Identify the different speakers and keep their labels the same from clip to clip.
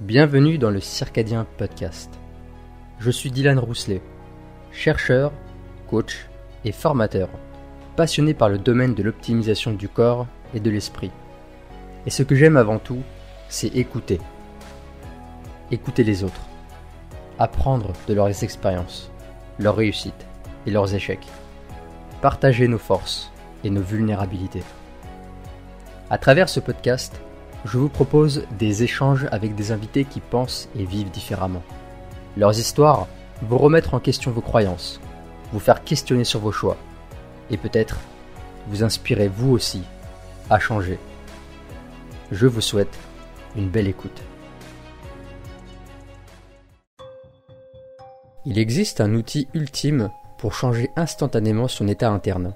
Speaker 1: Bienvenue dans le Circadien Podcast. Je suis Dylan Rousselet, chercheur, coach et formateur, passionné par le domaine de l'optimisation du corps et de l'esprit. Et ce que j'aime avant tout, c'est écouter. Écouter les autres. Apprendre de leurs expériences, leurs réussites et leurs échecs. Partager nos forces et nos vulnérabilités. À travers ce podcast, je vous propose des échanges avec des invités qui pensent et vivent différemment. Leurs histoires vont remettre en question vos croyances, vous faire questionner sur vos choix, et peut-être vous inspirer vous aussi à changer. Je vous souhaite une belle écoute. Il existe un outil ultime pour changer instantanément son état interne.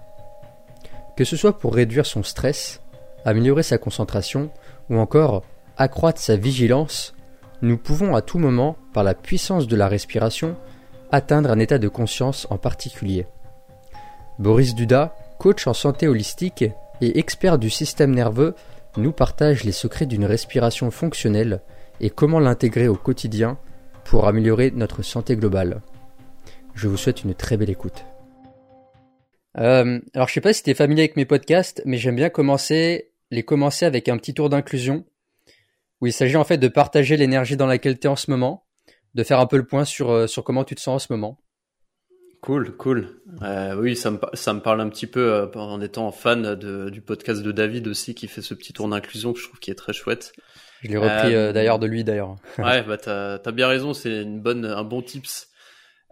Speaker 1: Que ce soit pour réduire son stress, améliorer sa concentration ou encore accroître sa vigilance, nous pouvons à tout moment, par la puissance de la respiration, atteindre un état de conscience en particulier. Boris Duda, coach en santé holistique et expert du système nerveux, nous partage les secrets d'une respiration fonctionnelle et comment l'intégrer au quotidien pour améliorer notre santé globale. Je vous souhaite une très belle écoute. Euh, alors je sais pas si tu es familier avec mes podcasts, mais j'aime bien commencer les commencer avec un petit tour d'inclusion où il s'agit en fait de partager l'énergie dans laquelle tu es en ce moment, de faire un peu le point sur, euh, sur comment tu te sens en ce moment.
Speaker 2: Cool, cool. Euh, oui, ça me, ça me parle un petit peu euh, en étant fan de, du podcast de David aussi qui fait ce petit tour d'inclusion que je trouve qui est très chouette.
Speaker 1: Je l'ai repris euh, d'ailleurs de lui d'ailleurs.
Speaker 2: ouais, bah t'as as bien raison, c'est une bonne, un bon tips.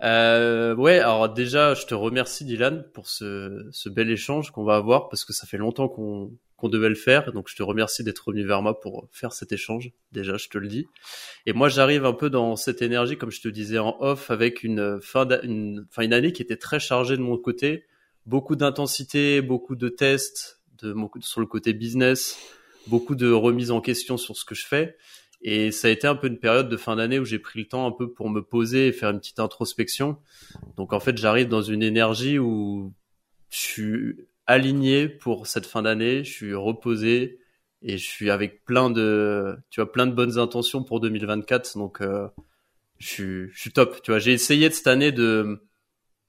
Speaker 2: Euh, ouais, alors déjà, je te remercie Dylan pour ce, ce bel échange qu'on va avoir parce que ça fait longtemps qu'on qu'on devait le faire. Donc je te remercie d'être revenu vers moi pour faire cet échange. Déjà, je te le dis. Et moi, j'arrive un peu dans cette énergie, comme je te disais en off, avec une fin, une, fin une année qui était très chargée de mon côté, beaucoup d'intensité, beaucoup de tests, de sur le côté business, beaucoup de remises en question sur ce que je fais. Et ça a été un peu une période de fin d'année où j'ai pris le temps un peu pour me poser et faire une petite introspection. Donc en fait, j'arrive dans une énergie où je suis aligné pour cette fin d'année. Je suis reposé et je suis avec plein de, tu vois, plein de bonnes intentions pour 2024. Donc, euh, je, suis, top. Tu vois, j'ai essayé cette année de,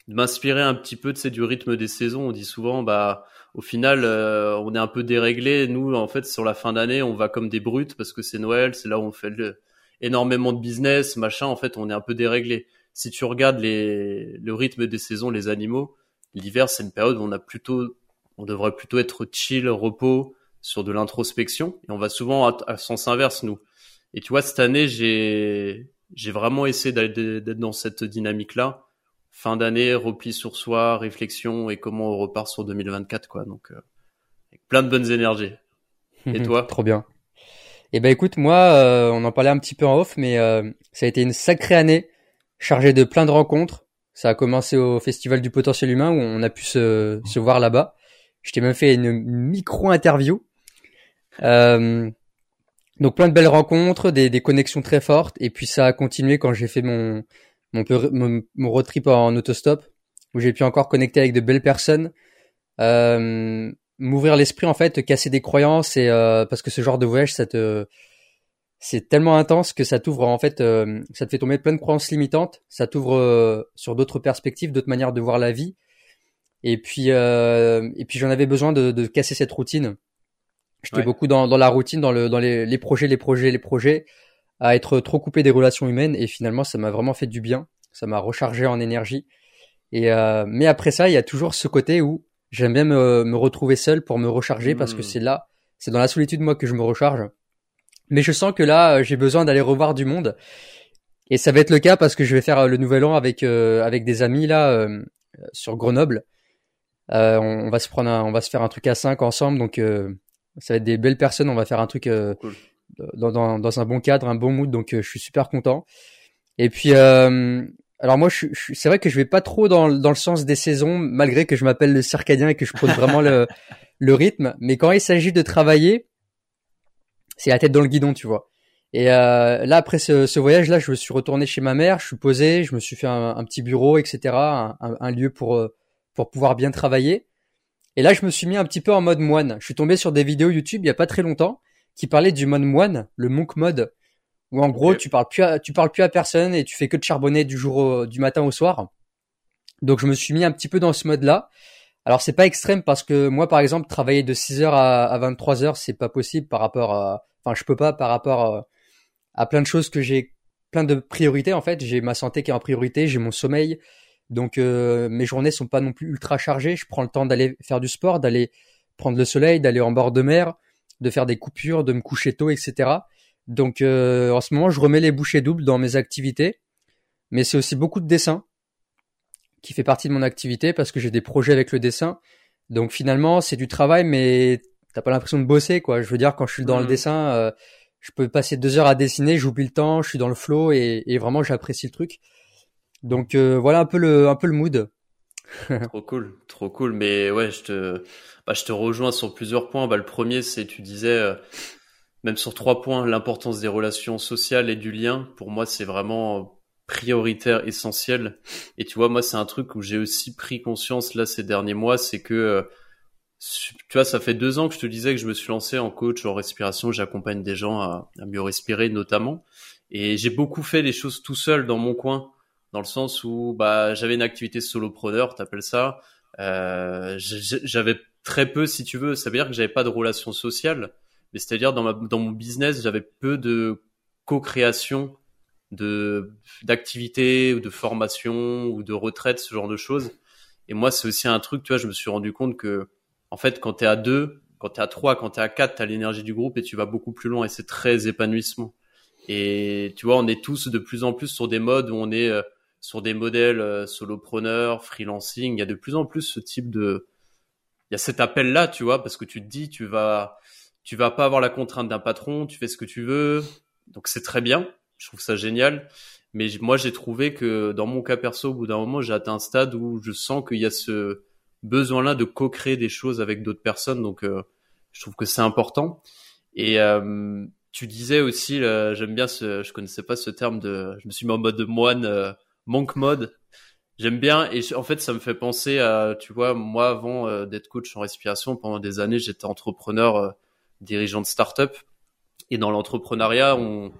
Speaker 2: m'inspirer un petit peu de du rythme des saisons. On dit souvent, bah, au final, euh, on est un peu déréglé. Nous, en fait, sur la fin d'année, on va comme des brutes parce que c'est Noël, c'est là où on fait énormément de business, machin. En fait, on est un peu déréglé. Si tu regardes le rythme des saisons, les animaux, l'hiver, c'est une période où on a plutôt on devrait plutôt être chill, repos, sur de l'introspection. Et on va souvent à, sens inverse, nous. Et tu vois, cette année, j'ai, j'ai vraiment essayé d'être dans cette dynamique-là. Fin d'année, repli sur soi, réflexion et comment on repart sur 2024, quoi. Donc, euh, avec plein de bonnes énergies. Et toi
Speaker 1: Trop bien. Eh ben écoute, moi, euh, on en parlait un petit peu en off, mais euh, ça a été une sacrée année, chargée de plein de rencontres. Ça a commencé au Festival du potentiel humain où on a pu se, se voir là-bas. Je t'ai même fait une micro-interview. Euh, donc plein de belles rencontres, des, des, connexions très fortes. Et puis ça a continué quand j'ai fait mon, mon, mon, road trip en autostop, où j'ai pu encore connecter avec de belles personnes. Euh, m'ouvrir l'esprit en fait, casser des croyances et euh, parce que ce genre de voyage ça te c'est tellement intense que ça t'ouvre en fait euh, ça te fait tomber plein de croyances limitantes, ça t'ouvre euh, sur d'autres perspectives, d'autres manières de voir la vie et puis, euh, et puis j'en avais besoin de, de, casser cette routine. J'étais beaucoup dans, dans, la routine, dans, le, dans les, les, projets, les projets, les projets, à être trop coupé des relations humaines. Et finalement, ça m'a vraiment fait du bien. Ça m'a rechargé en énergie. Et euh, mais après ça, il y a toujours ce côté où j'aime bien me, me, retrouver seul pour me recharger parce que mmh. c'est là, c'est dans la solitude moi que je me recharge. Mais je sens que là, j'ai besoin d'aller revoir du monde. Et ça va être le cas parce que je vais faire le nouvel an avec euh, avec des amis là euh, sur Grenoble. Euh, on, va se prendre, on va se faire un truc à 5 ensemble, donc euh, ça va être des belles personnes. On va faire un truc euh, dans, dans, dans, un bon cadre, un bon mood, donc je suis super content. Et puis, alors moi, je, je, c'est vrai que je vais pas trop dans, dans le sens des saisons, malgré que je m'appelle le circadien et que je prône vraiment le, le rythme. Mais quand il s'agit de travailler, c'est la tête dans le guidon, tu vois. Et euh, là, après ce, ce voyage-là, je me suis retourné chez ma mère, je suis posé, je me suis fait un, un petit bureau, etc., un, un, lieu pour pour pouvoir bien travailler. Et là, je me suis mis un petit peu en mode moine. Je suis tombé sur des vidéos YouTube il y a pas très longtemps qui parlaient du mode moine, le monk mode, où en gros tu parles plus à, tu parles plus à personne et tu fais que de charbonner du jour du matin au soir. Donc je me suis mis un petit peu dans ce mode-là. Alors c'est pas extrême parce que moi par exemple travailler de 6h à, à 23h c'est pas possible par rapport à enfin je peux pas par rapport à, plein de choses que j'ai plein de priorités en fait, j'ai ma santé qui est en priorité, j'ai mon sommeil. Donc euh, mes journées sont pas non plus ultra chargées, je prends le temps d'aller faire du sport, d'aller prendre le soleil, d'aller en bord de mer, de faire des coupures, de me coucher tôt, etc. Donc euh, en ce moment, je remets les bouchées doubles dans mes activités, mais c'est aussi beaucoup de dessin qui fait partie de mon activité parce que j'ai des projets avec le dessin. Donc finalement, c'est du travail, mais t'as pas l'impression de bosser, quoi. Je veux dire, quand je suis dans le mmh. dessin, euh, je peux passer deux heures à dessiner, j'oublie le temps, je suis dans le flow et, et vraiment j'apprécie le truc. Donc euh, voilà un peu le un peu le mood.
Speaker 2: trop cool, trop cool. Mais ouais, je te bah, je te rejoins sur plusieurs points. Bah, le premier, c'est tu disais euh, même sur trois points, l'importance des relations sociales et du lien. Pour moi, c'est vraiment prioritaire, essentiel. Et tu vois, moi, c'est un truc où j'ai aussi pris conscience là ces derniers mois, c'est que euh, tu vois, ça fait deux ans que je te disais que je me suis lancé en coach en respiration. J'accompagne des gens à, mieux respirer, notamment. Et j'ai beaucoup fait les choses tout seul dans mon coin, dans le sens où bah j'avais une activité solopreneur, t'appelles ça. Euh, j'avais très peu, si tu veux. Ça veut dire que j'avais pas de relation sociale, mais c'est-à-dire dans ma dans mon business, j'avais peu de co-création de d'activités ou de formation ou de retraite, ce genre de choses. Et moi, c'est aussi un truc, tu vois, je me suis rendu compte que, en fait, quand t'es à deux, quand t'es à trois, quand t'es à quatre, t'as l'énergie du groupe et tu vas beaucoup plus loin et c'est très épanouissement. Et tu vois, on est tous de plus en plus sur des modes où on est euh, sur des modèles euh, solopreneurs, freelancing. Il y a de plus en plus ce type de, il y a cet appel là, tu vois, parce que tu te dis, tu vas, tu vas pas avoir la contrainte d'un patron, tu fais ce que tu veux, donc c'est très bien je trouve ça génial. Mais moi, j'ai trouvé que dans mon cas perso, au bout d'un moment, j'ai atteint un stade où je sens qu'il y a ce besoin-là de co-créer des choses avec d'autres personnes. Donc, euh, je trouve que c'est important. Et euh, tu disais aussi, j'aime bien ce, je connaissais pas ce terme de, je me suis mis en mode de moine, euh, monk mode. J'aime bien et en fait, ça me fait penser à, tu vois, moi avant d'être coach en respiration, pendant des années, j'étais entrepreneur, dirigeant de start-up. Et dans l'entrepreneuriat, on,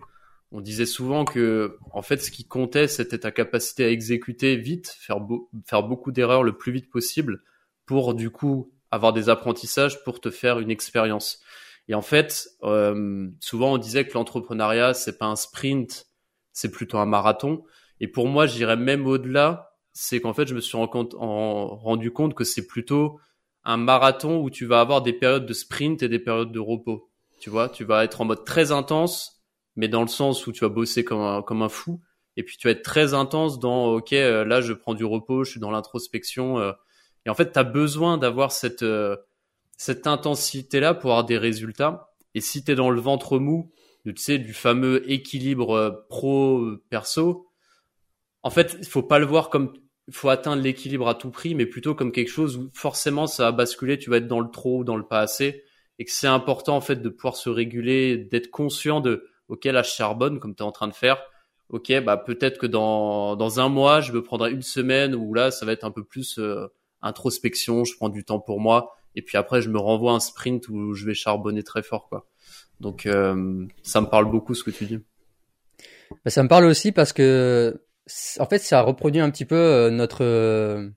Speaker 2: disait souvent que en fait ce qui comptait c'était ta capacité à exécuter vite, faire, faire beaucoup d'erreurs le plus vite possible pour du coup avoir des apprentissages pour te faire une expérience. Et en fait, euh, souvent on disait que l'entrepreneuriat c'est pas un sprint, c'est plutôt un marathon. Et pour moi, j'irais même au-delà, c'est qu'en fait je me suis rendu compte que c'est plutôt un marathon où tu vas avoir des périodes de sprint et des périodes de repos. Tu vois, tu vas être en mode très intense mais dans le sens où tu vas bosser comme un, fou. Et puis tu vas être très intense dans, ok, euh, là je prends du repos, je suis dans l'introspection. Euh. et en fait, tu as besoin d'avoir cette, euh, cette intensité-là pour avoir des résultats. Et si tu es dans le ventre mou, tu sais, du fameux équilibre pro-perso, en fait, il faut pas le voir comme faut atteindre l'équilibre à tout prix, mais plutôt comme quelque chose où forcément ça va basculer, tu vas être dans le trop ou dans le pas assez, et que c'est important en fait de pouvoir se réguler, d'être conscient de ok, là, je charbonne comme tu es en train de faire. Ok, bah peut-être que dans, dans un mois, je me prendrai une semaine où là, ça va être un peu plus euh, introspection, je prends du temps pour moi. Et puis après, je me renvoie un sprint où je vais charbonner très fort, quoi. Donc, euh, ça me parle beaucoup ce que tu dis.
Speaker 1: Bah, ça me parle aussi parce que, en fait, ça reproduit un petit peu euh, notre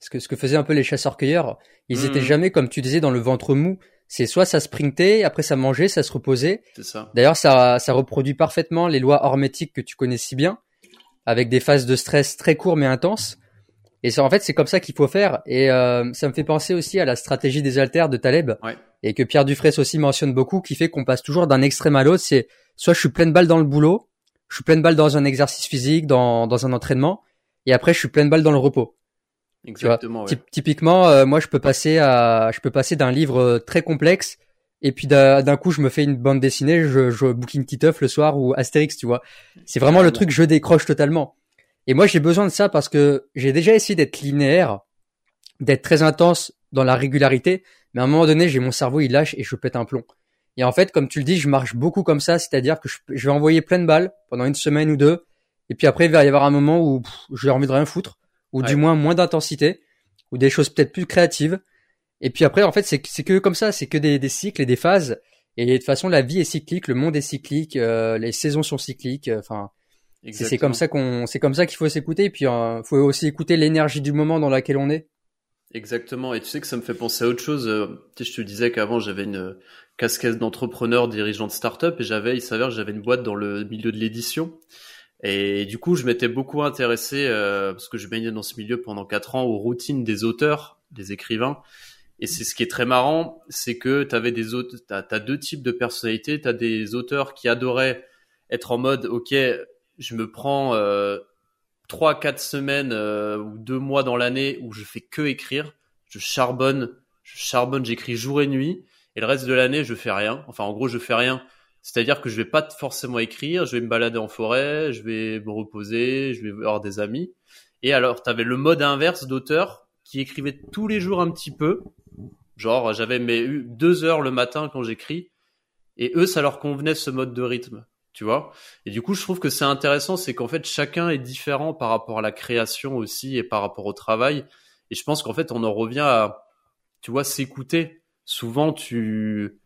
Speaker 1: ce que ce que faisaient un peu les chasseurs-cueilleurs. Ils mmh. étaient jamais, comme tu disais, dans le ventre mou c'est soit ça sprintait, après ça mangeait, ça se reposait.
Speaker 2: C'est ça.
Speaker 1: D'ailleurs, ça, ça reproduit parfaitement les lois hormétiques que tu connais si bien, avec des phases de stress très courtes mais intenses. Et ça, en fait, c'est comme ça qu'il faut faire. Et euh, ça me fait penser aussi à la stratégie des haltères de Taleb, et que Pierre Dufresne aussi mentionne beaucoup, qui fait qu'on passe toujours d'un extrême à l'autre. C'est soit je suis pleine balle dans le boulot, je suis pleine balle dans un exercice physique, dans, dans un entraînement, et après je suis pleine balle dans le repos.
Speaker 2: Exactement.
Speaker 1: Typiquement, euh, moi, je peux passer à, je peux passer d'un livre euh, très complexe et puis d'un coup, je me fais une bande dessinée, je, je booking Titeuf le soir ou Astérix, tu vois. C'est vraiment le truc, je décroche totalement. Et moi, j'ai besoin de ça parce que j'ai déjà essayé d'être linéaire, d'être très intense dans la régularité, mais à un moment donné, j'ai mon cerveau, il lâche et je pète un plomb. Et en fait, comme tu le dis, je marche beaucoup comme ça, c'est-à-dire que je, je, vais envoyer plein de balles pendant une semaine ou deux, et puis après, il va y avoir un moment où j'ai envie de rien foutre ou du moins moins d'intensité, ou des choses peut-être plus créatives. Et puis après, en fait, c'est que comme ça, c'est que des, des, cycles et des phases. Et de toute façon, la vie est cyclique, le monde est cyclique, euh, les saisons sont cycliques. euh, Enfin, c'est comme ça qu'on, c'est comme ça qu'il faut s'écouter. Et puis, il faut aussi écouter l'énergie du moment dans laquelle on est.
Speaker 2: Exactement. Et tu sais que ça me fait penser à autre chose. Euh, Tu je te disais qu'avant j'avais une casquette d'entrepreneur, dirigeant de start-up, et j'avais, il s'avère j'avais une boîte dans le milieu de l'édition. Et du coup, je m'étais beaucoup intéressé euh, parce que je baignais dans ce milieu pendant quatre ans aux routines des auteurs, des écrivains. Et c'est ce qui est très marrant, c'est que tu avais des auteurs, t'as, t'as deux types de personnalités. T'as des auteurs qui adoraient être en mode, ok, je me prends euh, trois, quatre semaines euh, ou deux mois dans l'année où je fais que écrire, je charbonne, je charbonne, j'écris jour et nuit, et le reste de l'année je fais rien. Enfin, en gros, je fais rien. C'est-à-dire que je vais pas forcément écrire, je vais me balader en forêt, je vais me reposer, je vais voir des amis. Et alors, tu avais le mode inverse d'auteur qui écrivait tous les jours un petit peu. Genre, j'avais mes deux heures le matin quand j'écris. Et eux, ça leur convenait ce mode de rythme, tu vois. Et du coup, je trouve que c'est intéressant, c'est qu'en fait, chacun est différent par rapport à la création aussi et par rapport au travail. Et je pense qu'en fait, on en revient à, tu vois, s'écouter. Souvent, tu,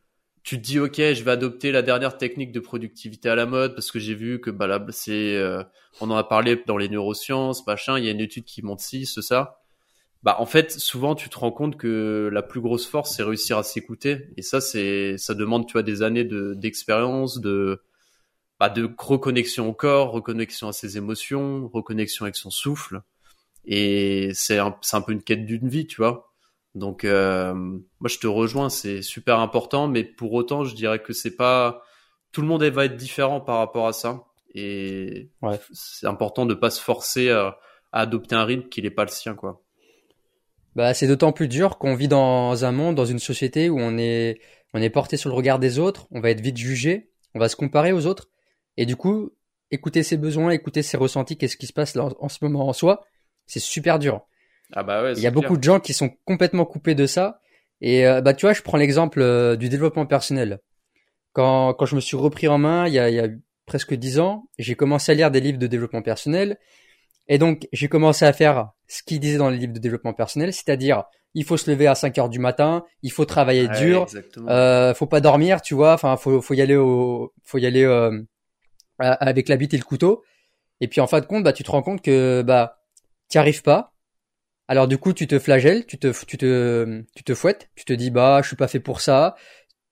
Speaker 2: tu te dis, OK, je vais adopter la dernière technique de productivité à la mode parce que j'ai vu que, bah là, c'est, euh, on en a parlé dans les neurosciences, machin, il y a une étude qui montre ci, ce, ça bah en fait souvent tu te rends compte que la plus grosse force c'est réussir à s'écouter et ça c'est ça demande tu vois des années de d'expérience de bah, de reconnexion au corps reconnexion à ses émotions reconnexion avec son souffle. Et c'est un, peu une quête d'une vie tu vois. Donc euh, moi je te rejoins c'est super important mais pour autant je dirais que c'est pas tout le monde va être différent par rapport à ça. Et
Speaker 1: Ouais.
Speaker 2: c'est important de pas se forcer à, à adopter un rythme qui n'est pas le sien quoi.
Speaker 1: Bah, c'est d'autant plus dur qu'on vit dans un monde, dans une société où on est, on est porté sur le regard des autres, on va être vite jugé, on va se comparer aux autres, et du coup, écouter ses besoins, écouter ses ressentis, qu'est-ce qui se passe là en, en ce moment en soi, c'est super dur.
Speaker 2: ah bah ouais
Speaker 1: Il y a beaucoup de gens qui sont complètement coupés de ça, et euh, bah tu vois, je prends l'exemple euh, du développement personnel. Quand, quand je me suis repris en main, il y a, il y a presque dix ans, j'ai commencé à lire des livres de développement personnel, et donc j'ai commencé à faire ce qu'ils disaient dans les livres de développement personnel, c'est-à-dire il faut se lever à 5 heures du matin, il faut travailler
Speaker 2: Ouais,
Speaker 1: dur, euh, faut pas dormir, tu vois. Enfin, faut faut y aller au, faut y aller euh, avec la bite et le couteau. Et puis en fin de compte, bah tu te rends compte que bah t'y arrives pas. Alors du coup, tu te flagelles, tu te tu te tu te fouettes, tu te dis bah je suis pas fait pour ça.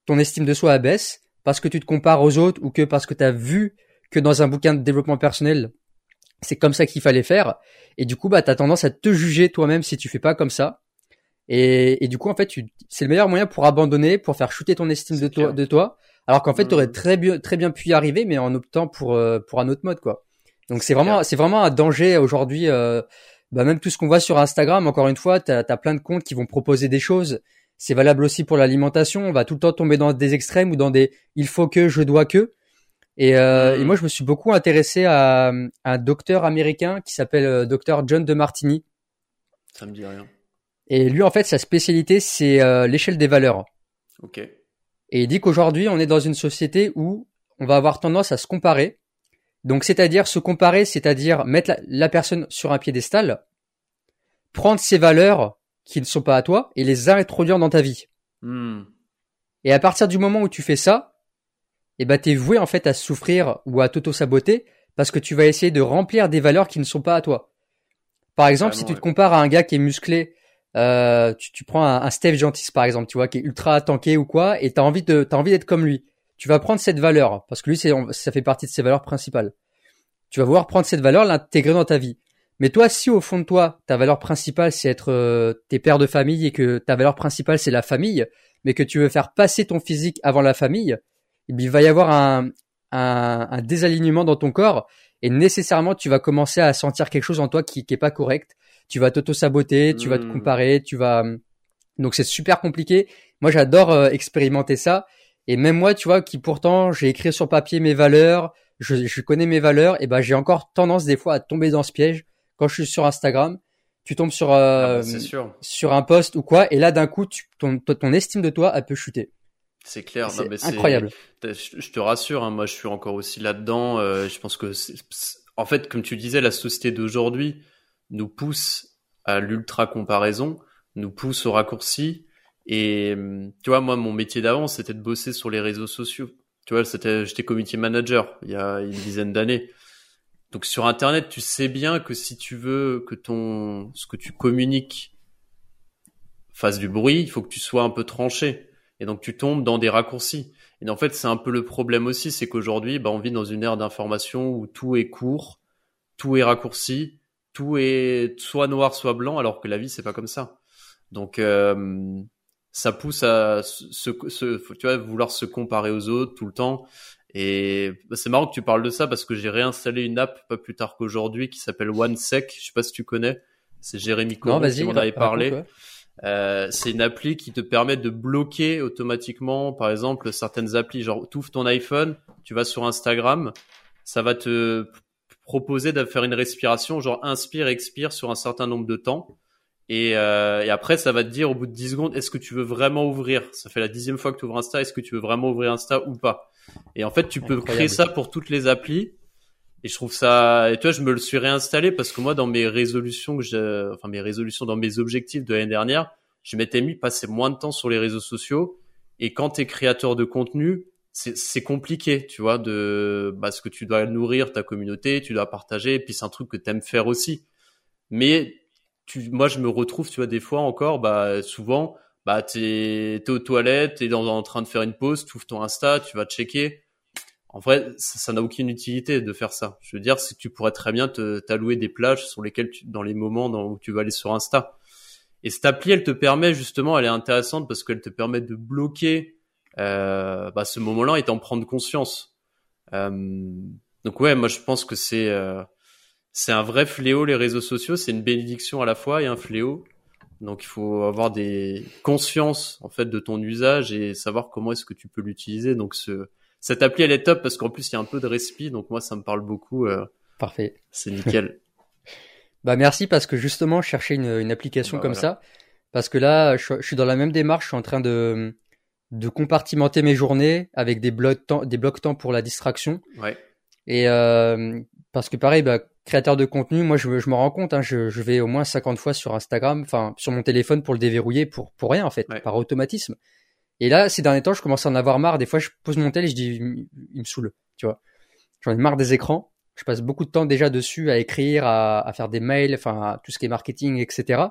Speaker 1: Ton estime de soi abaisse parce que tu te compares aux autres ou que parce que t'as vu que dans un bouquin de développement personnel c'est comme ça qu'il fallait faire. Et du coup, bah, t'as tendance à te juger toi-même si tu fais pas comme ça. Et, et du coup, en fait, tu, c'est le meilleur moyen pour abandonner, pour faire chuter ton estime de de toi. Alors qu'en fait,
Speaker 2: Mhm.
Speaker 1: t'aurais très bien, très bien pu y arriver, mais en optant pour, euh, pour un autre mode, quoi. Donc c'est vraiment, c'est vraiment un danger aujourd'hui. Euh, bah, même tout ce qu'on voit sur Instagram, encore une fois, t'as, t'as plein de comptes qui vont proposer des choses. C'est valable aussi pour l'alimentation. On va tout le temps tomber dans des extrêmes ou dans des il faut que, je dois que. Et, euh, et moi, je me suis beaucoup intéressé à, à un docteur américain qui s'appelle euh, docteur John de Martini.
Speaker 2: Ça me dit rien.
Speaker 1: Et lui, en fait, sa spécialité, c'est euh, l'échelle des valeurs.
Speaker 2: Ok.
Speaker 1: Et il dit qu'aujourd'hui, on est dans une société où on va avoir tendance à se comparer. Donc, c'est-à-dire se comparer, c'est-à-dire mettre la, la personne sur un piédestal, prendre ses valeurs qui ne sont pas à toi et les introduire dans ta vie.
Speaker 2: Hmm.
Speaker 1: Et à partir du moment où tu fais ça, eh ben, t'es voué, en fait, à souffrir ou à t'auto-saboter parce que tu vas essayer de remplir des valeurs qui ne sont pas à toi. Par exemple, si tu te compares à un gars qui est musclé, euh, tu, tu prends un, un Steve Gentis par exemple, tu vois, qui est ultra tanké ou quoi, et t'as envie de, t'as envie d'être comme lui. Tu vas prendre cette valeur parce que lui, c'est, ça fait partie de ses valeurs principales. Tu vas vouloir prendre cette valeur, l'intégrer dans ta vie. Mais toi, si au fond de toi, ta valeur principale c'est être euh, tes pères de famille et que ta valeur principale c'est la famille, mais que tu veux faire passer ton physique avant la famille, il va y avoir un, un, un désalignement dans ton corps et nécessairement tu vas commencer à sentir quelque chose en toi qui, qui est pas correct. Tu vas t'auto-saboter, tu vas te
Speaker 2: Hmm.
Speaker 1: comparer, tu vas donc c'est super compliqué. Moi j'adore euh, expérimenter ça et même moi tu vois qui pourtant j'ai écrit sur papier mes valeurs, je, je connais mes valeurs et ben j'ai encore tendance des fois à tomber dans ce piège quand je suis sur Instagram. Tu tombes sur
Speaker 2: Ah
Speaker 1: euh,
Speaker 2: bah, c'est sûr.
Speaker 1: sur un post ou quoi et là d'un coup tu, ton, ton estime de toi elle peut chuter.
Speaker 2: C'est clair. Non,
Speaker 1: C'est
Speaker 2: mais c'est-
Speaker 1: incroyable.
Speaker 2: Je je te rassure, hein, moi je suis encore aussi là-dedans. euh, je pense que, c'est- en fait, comme tu disais, la société d'aujourd'hui nous pousse à l'ultra comparaison, nous pousse au raccourci, Et tu vois, moi, mon métier d'avant, c'était de bosser sur les réseaux sociaux. Tu vois, j'étais community manager il y a une dizaine d'années. Donc sur Internet, tu sais bien que si tu veux que ton, ce que tu communiques fasse du bruit, il faut que tu sois un peu tranché. Et donc tu tombes dans des raccourcis. Et en fait, c'est un peu le problème aussi, c'est qu'aujourd'hui, bah, on vit dans une ère d'information où tout est court, tout est raccourci, tout est soit noir, soit blanc, alors que la vie, c'est pas comme ça. Donc, euh, ça pousse à se, tu vois, vouloir se comparer aux autres tout le temps. Et c'est marrant que tu parles de ça parce que j'ai réinstallé une app pas plus tard qu'aujourd'hui qui s'appelle OneSec. Je sais pas si tu connais. C'est Jérémy Coron qui m'en avait parlé. Euh, c'est une appli qui te permet de bloquer automatiquement, par exemple, certaines applis. Genre, tu ouvres ton iPhone, tu vas sur Instagram, ça va te proposer de faire une respiration, genre inspire, expire sur un certain nombre de temps. Et, euh, et, après, ça va te dire au bout de 10 secondes, est-ce que tu veux vraiment ouvrir? Ça fait la dixième fois que tu ouvres Insta, est-ce que tu veux vraiment ouvrir Insta ou pas? Et en fait, tu peux créer ça pour toutes les applis. Et je trouve ça, et toi, je me le suis réinstallé parce que moi, dans mes résolutions que j'ai, enfin, mes résolutions dans mes objectifs de l'année dernière, je m'étais mis passer moins de temps sur les réseaux sociaux. Et quand tu es créateur de contenu, c'est compliqué, tu vois, de, parce que tu dois nourrir ta communauté, tu dois partager, et puis c'est un truc que tu aimes faire aussi. Mais tu, moi, je me retrouve, tu vois, des fois encore, bah, souvent, bah, t'es, es aux toilettes, t'es dans, en train de faire une pause, tu ouvres ton Insta, tu vas checker en vrai, ça n'a aucune utilité de faire ça. Je veux dire, c'est que tu pourrais très bien t'allouer des plages sur lesquelles, tu, dans les moments dans, où tu vas aller sur Insta. Et cette appli, elle te permet justement, elle est intéressante parce qu'elle te permet de bloquer euh, bah, ce moment-là et d'en prendre conscience. Euh, donc ouais, moi je pense que c'est euh, c'est un vrai fléau les réseaux sociaux. C'est une bénédiction à la fois et un fléau. Donc il faut avoir des conscience en fait de ton usage et savoir comment est-ce que tu peux l'utiliser. Donc ce cette appli, elle est top parce qu'en plus, il y a un peu de respi, donc moi, ça me parle beaucoup. Euh,
Speaker 1: Parfait.
Speaker 2: C'est nickel.
Speaker 1: bah merci parce que justement, je cherchais une, une application bah, comme ça. Parce que là, je, suis dans la même démarche, je suis en train de, de compartimenter mes journées avec des blocs temps, des blocs temps pour la distraction.
Speaker 2: Ouais.
Speaker 1: Et euh, parce que pareil, bah, créateur de contenu, moi je, je me rends compte, hein, je, je, vais au moins 50 fois sur Instagram, enfin sur mon téléphone pour le déverrouiller, pour pour rien en fait, par automatisme. Et là, ces derniers temps, je commence à en avoir marre. Des fois, je pose mon tel et je dis, il me saoule, tu vois. J'en ai marre des écrans. Je passe beaucoup de temps déjà dessus à écrire, à, faire des mails, enfin, tout ce qui est marketing, etc.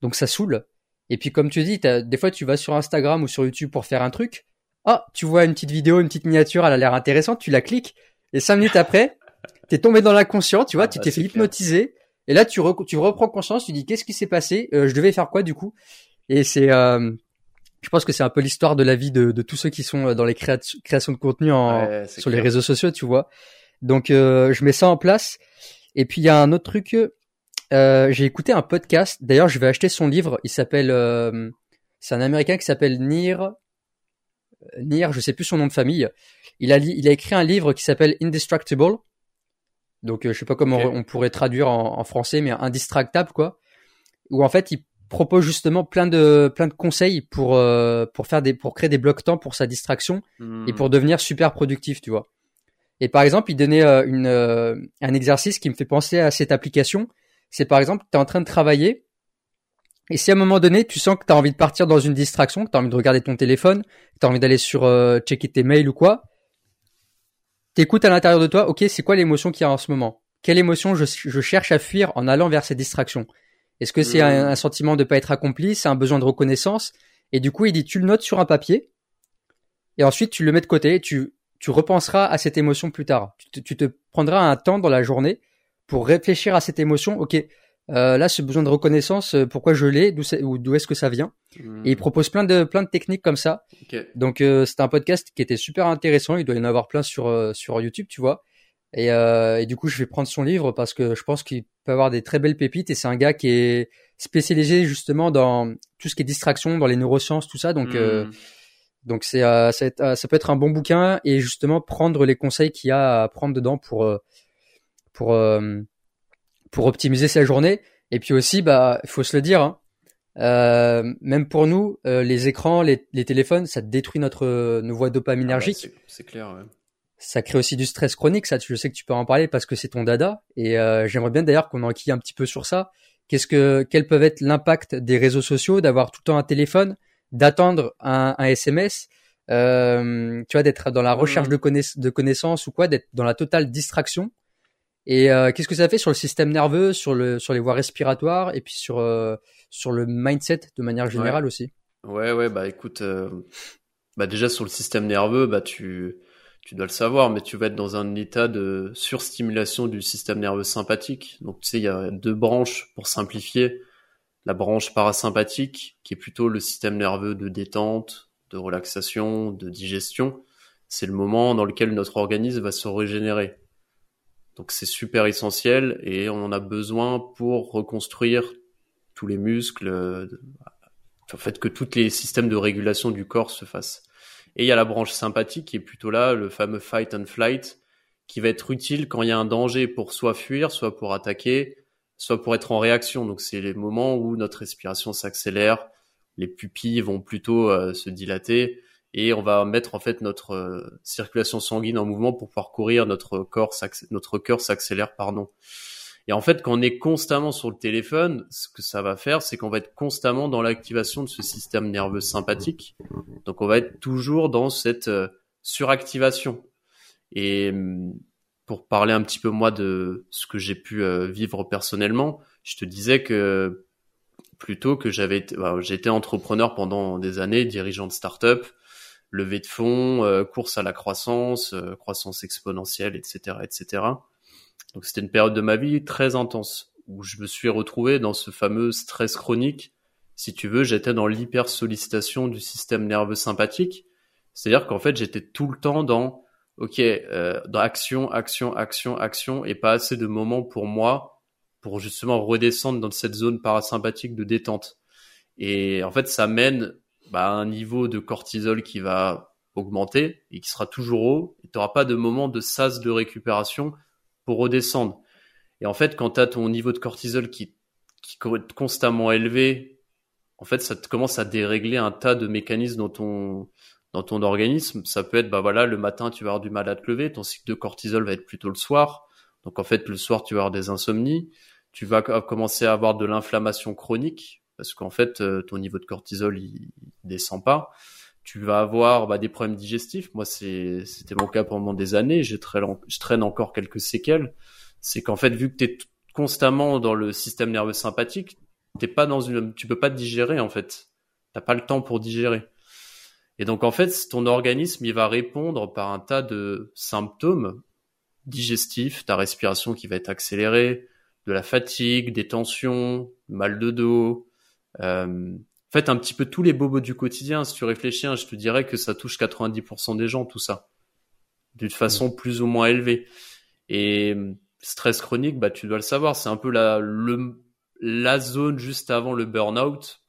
Speaker 1: Donc ça saoule. Et puis, comme tu dis, des fois, tu vas sur Instagram ou sur YouTube pour faire un truc. Ah, tu vois une petite vidéo, une petite miniature, elle a l'air intéressante, tu la cliques. Et cinq minutes après, t'es tombé dans l'inconscient, tu vois, ah tu bah, t'es fait hypnotiser. Et là, tu, tu reprends conscience, tu dis, qu'est-ce qui s'est passé? Euh, Je devais faire quoi du coup? Et c'est euh, je pense que c'est un peu l'histoire de la vie de, de, tous ceux qui sont euh, dans les créations de contenu en, sur les réseaux sociaux, tu vois. Donc euh, je mets ça en place. Et puis il y a un autre truc. Euh, j'ai écouté un podcast. D'ailleurs, je vais acheter son livre. Il s'appelle. Euh, c'est un Américain qui s'appelle Nir. Nir, je sais plus son nom de famille. Il a, il a écrit un livre qui s'appelle Indestructible. Donc je sais pas comment on pourrait traduire en, en, français, mais indistractable quoi. Où en fait il propose justement plein de plein de conseils pour euh, pour faire des pour créer des blocs temps pour sa distraction hmm. et pour devenir super productif, tu vois. Et par exemple, il donnait euh, une euh, un exercice qui me fait penser à cette application. C'est par exemple, tu es en train de travailler et si à un moment donné, tu sens que tu as envie de partir dans une distraction, que tu as envie de regarder ton téléphone, que tu as envie d'aller sur checker tes mails ou quoi, t'écoutes à l'intérieur de toi, OK, c'est quoi l'émotion qu'il y a en ce moment? Quelle émotion je, je cherche à fuir en allant vers cette distraction est-ce que c'est un, un, sentiment de pas être accompli? C'est un besoin de reconnaissance? Et du coup, il dit tu le notes sur un papier et ensuite tu le mets de côté. Tu tu repenseras à cette émotion plus tard. Tu te, tu te prendras un temps dans la journée pour réfléchir à cette émotion. Ok, euh, là, ce besoin de reconnaissance, euh, pourquoi je l'ai, d'où d'où est-ce que ça vient Et il propose plein de plein de techniques comme ça. Donc euh, c'est un podcast qui était super intéressant. Il doit y en avoir plein sur euh, sur YouTube, tu vois. Et, et, du coup, je vais prendre son livre parce que je pense qu'il peut avoir des très belles pépites. Et c'est un gars qui est spécialisé justement dans tout ce qui est distraction, dans les neurosciences, tout ça. Donc, hmm. donc c'est ça, ça, peut être un bon bouquin et justement prendre les conseils qu'il y a à prendre dedans pour euh, pour pour optimiser sa journée. Et puis aussi, bah, il faut se le dire. Hein, euh, même pour nous, les écrans, les, les, téléphones, ça détruit notre nos voies dopaminergiques.
Speaker 2: Ah bah c'est clair. Ouais
Speaker 1: ça crée aussi du stress chronique. Ça, je sais que tu peux en parler parce que c'est ton dada. Et euh, j'aimerais bien d'ailleurs qu'on enquille un petit peu sur ça. Qu'est-ce que, quels peuvent être l'impact des réseaux sociaux, d'avoir tout le temps un téléphone, d'attendre un, un, SMS, euh, tu vois, d'être dans la recherche mmh. de, de connaissances ou quoi, d'être dans la totale distraction? Et euh, qu'est-ce que ça fait sur le système nerveux, sur le sur les voies respiratoires et puis sur euh, sur le mindset de manière générale aussi?
Speaker 2: Ouais ouais bah écoute, euh, bah déjà sur le système nerveux, bah tu tu dois le savoir, mais tu vas être dans un état de surstimulation du système nerveux sympathique. Donc tu sais, il y a deux branches pour simplifier. La branche parasympathique, qui est plutôt le système nerveux de détente, de relaxation, de digestion. C'est le moment dans lequel notre organisme va se régénérer. Donc c'est super essentiel et on en a besoin pour reconstruire tous les muscles, euh, en fait que tous les systèmes de régulation du corps se fassent. Et il y a la branche sympathique qui est plutôt là, le fameux fight and flight, qui va être utile quand il y a un danger pour soit fuir, soit pour attaquer, soit pour être en réaction. Donc c'est les moments où notre respiration s'accélère, les pupilles vont plutôt euh, se dilater et on va mettre en fait notre euh, circulation sanguine en mouvement pour pouvoir courir, notre corps, notre cœur s'accélère, pardon. Et en fait, quand on est constamment sur le téléphone, ce que ça va faire, c'est qu'on va être constamment dans l'activation de ce système nerveux sympathique. Donc, on va être toujours dans cette euh, suractivation. Et hum, pour parler un petit peu moi de ce que j'ai pu euh, vivre personnellement, je te disais que plutôt que j'avais, bah, j'étais entrepreneur pendant des années, dirigeant de start-up, levée de fonds, euh, course à la croissance, croissance exponentielle, etc., etc. Donc c'était une période de ma vie très intense où je me suis retrouvé dans ce fameux stress chronique. Si tu veux, j'étais dans l'hyper sollicitation du système nerveux sympathique. C'est-à-dire qu'en fait, j'étais tout le temps dans OK, euh, dans action, action, action, action et pas assez de moments pour moi pour justement redescendre dans cette zone parasympathique de détente. Et en fait, ça mène bah, un niveau de cortisol qui va augmenter et qui sera toujours haut. Et tu n'auras pas de moment de sas de récupération pour redescendre. Et en fait, quand tu as ton niveau de cortisol qui, qui est constamment élevé, en fait, ça te commence à dérégler un tas de mécanismes dans ton, dans ton organisme. Ça peut être, bah voilà, le matin, tu vas avoir du mal à te lever, ton cycle de cortisol va être plutôt le soir. Donc, en fait, le soir, tu vas avoir des insomnies. Tu vas commencer à avoir de l'inflammation chronique parce qu'en fait, euh, ton niveau de cortisol, il, descend pas tu vas avoir bah, des problèmes digestifs. Moi, c'était mon cas pendant des années. Je traîne, je traîne encore quelques séquelles. C'est qu'en fait, vu que tu es constamment dans le système nerveux sympathique, t'es pas peux pas digérer en fait. T'as pas le temps pour digérer. Et donc en fait, ton organisme, va répondre par un tas de symptômes digestifs, ta respiration qui va être accélérée, de la fatigue, des tensions, mal de dos, euh, en fait, un petit peu tous les bobos du quotidien, si tu réfléchis, hein, je te dirais que ça touche 90% des gens, tout ça. D'une façon mm. plus ou moins élevée. Et stress chronique, bah, tu dois le savoir, c'est un peu la, le, la zone juste avant le burn-out,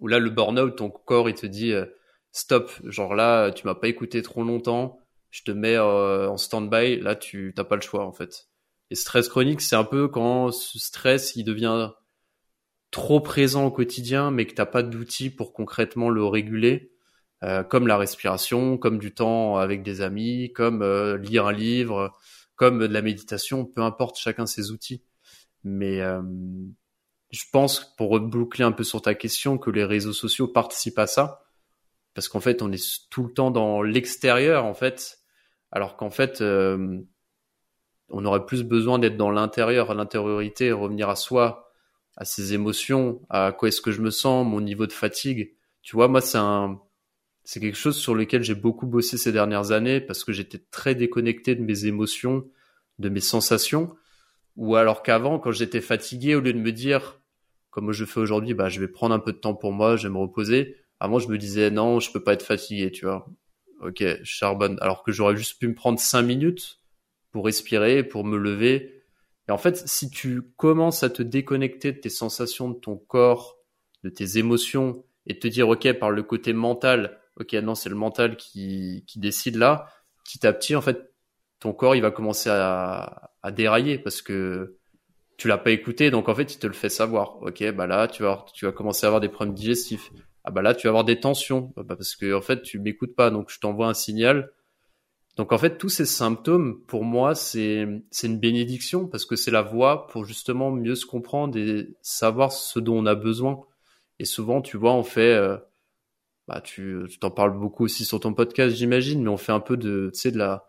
Speaker 2: où là, le burn-out, ton corps, il te dit, euh, stop, genre là, tu m'as pas écouté trop longtemps, je te mets euh, en stand-by, là, tu t'as pas le choix, en fait. Et stress chronique, c'est un peu quand ce stress, il devient trop présent au quotidien, mais que t'as pas d'outils pour concrètement le réguler, euh, comme la respiration, comme du temps avec des amis, comme euh, lire un livre, comme de la méditation, peu importe chacun ses outils. Mais euh, je pense, pour reboucler un peu sur ta question, que les réseaux sociaux participent à ça, parce qu'en fait, on est tout le temps dans l'extérieur, en fait, alors qu'en fait, on aurait plus besoin d'être dans l'intérieur, à l'intériorité, revenir à soi, à ses émotions, à quoi est-ce que je me sens, mon niveau de fatigue. Tu vois, moi, c'est un, c'est quelque chose sur lequel j'ai beaucoup bossé ces dernières années parce que j'étais très déconnecté de mes émotions, de mes sensations. Ou alors qu'avant, quand j'étais fatigué, au lieu de me dire, comme je fais aujourd'hui, bah, je vais prendre un peu de temps pour moi, je vais me reposer. Avant, je me disais, non, je peux pas être fatigué, tu vois. Ok, charbonne. Alors que j'aurais juste pu me prendre cinq minutes pour respirer, pour me lever, et en fait, si tu commences à te déconnecter de tes sensations, de ton corps, de tes émotions, et te dire, OK, par le côté mental, OK, non, c'est le mental qui, qui décide là, petit à petit, en fait, ton corps, il va commencer à, dérailler parce que tu l'as pas écouté, donc en fait, il te le fait savoir. OK, bah là, tu vas, tu vas commencer à avoir des problèmes digestifs. Ah bah là, tu vas avoir des tensions, bah parce que en fait, tu m'écoutes pas, donc je t'envoie un signal donc en fait, tous ces symptômes, pour moi, c'est une bénédiction parce que c'est la voie pour justement mieux se comprendre et savoir ce dont on a besoin. Et souvent, tu vois, on fait, euh, bah tu t'en parles beaucoup aussi sur ton podcast, j'imagine, mais on fait un peu de, tu sais, de la,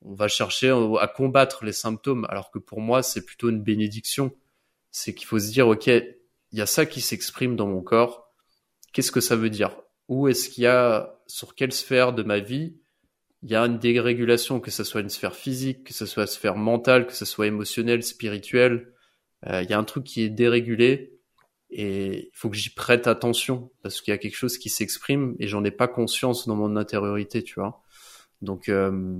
Speaker 2: on va chercher à combattre les symptômes, alors que pour moi, c'est plutôt une bénédiction. C'est qu'il faut se dire, ok, il y a ça qui s'exprime dans mon corps. Qu'est-ce que ça veut dire? Où est-ce qu'il y a, sur quelle sphère de ma vie, il y a une dérégulation, que ce soit une sphère physique, que ce soit une sphère mentale, que ce soit émotionnelle, spirituelle. Euh, il y a un truc qui est dérégulé et il faut que j'y prête attention parce qu'il y a quelque chose qui s'exprime et j'en ai pas conscience dans mon intériorité, tu vois. Donc, euh,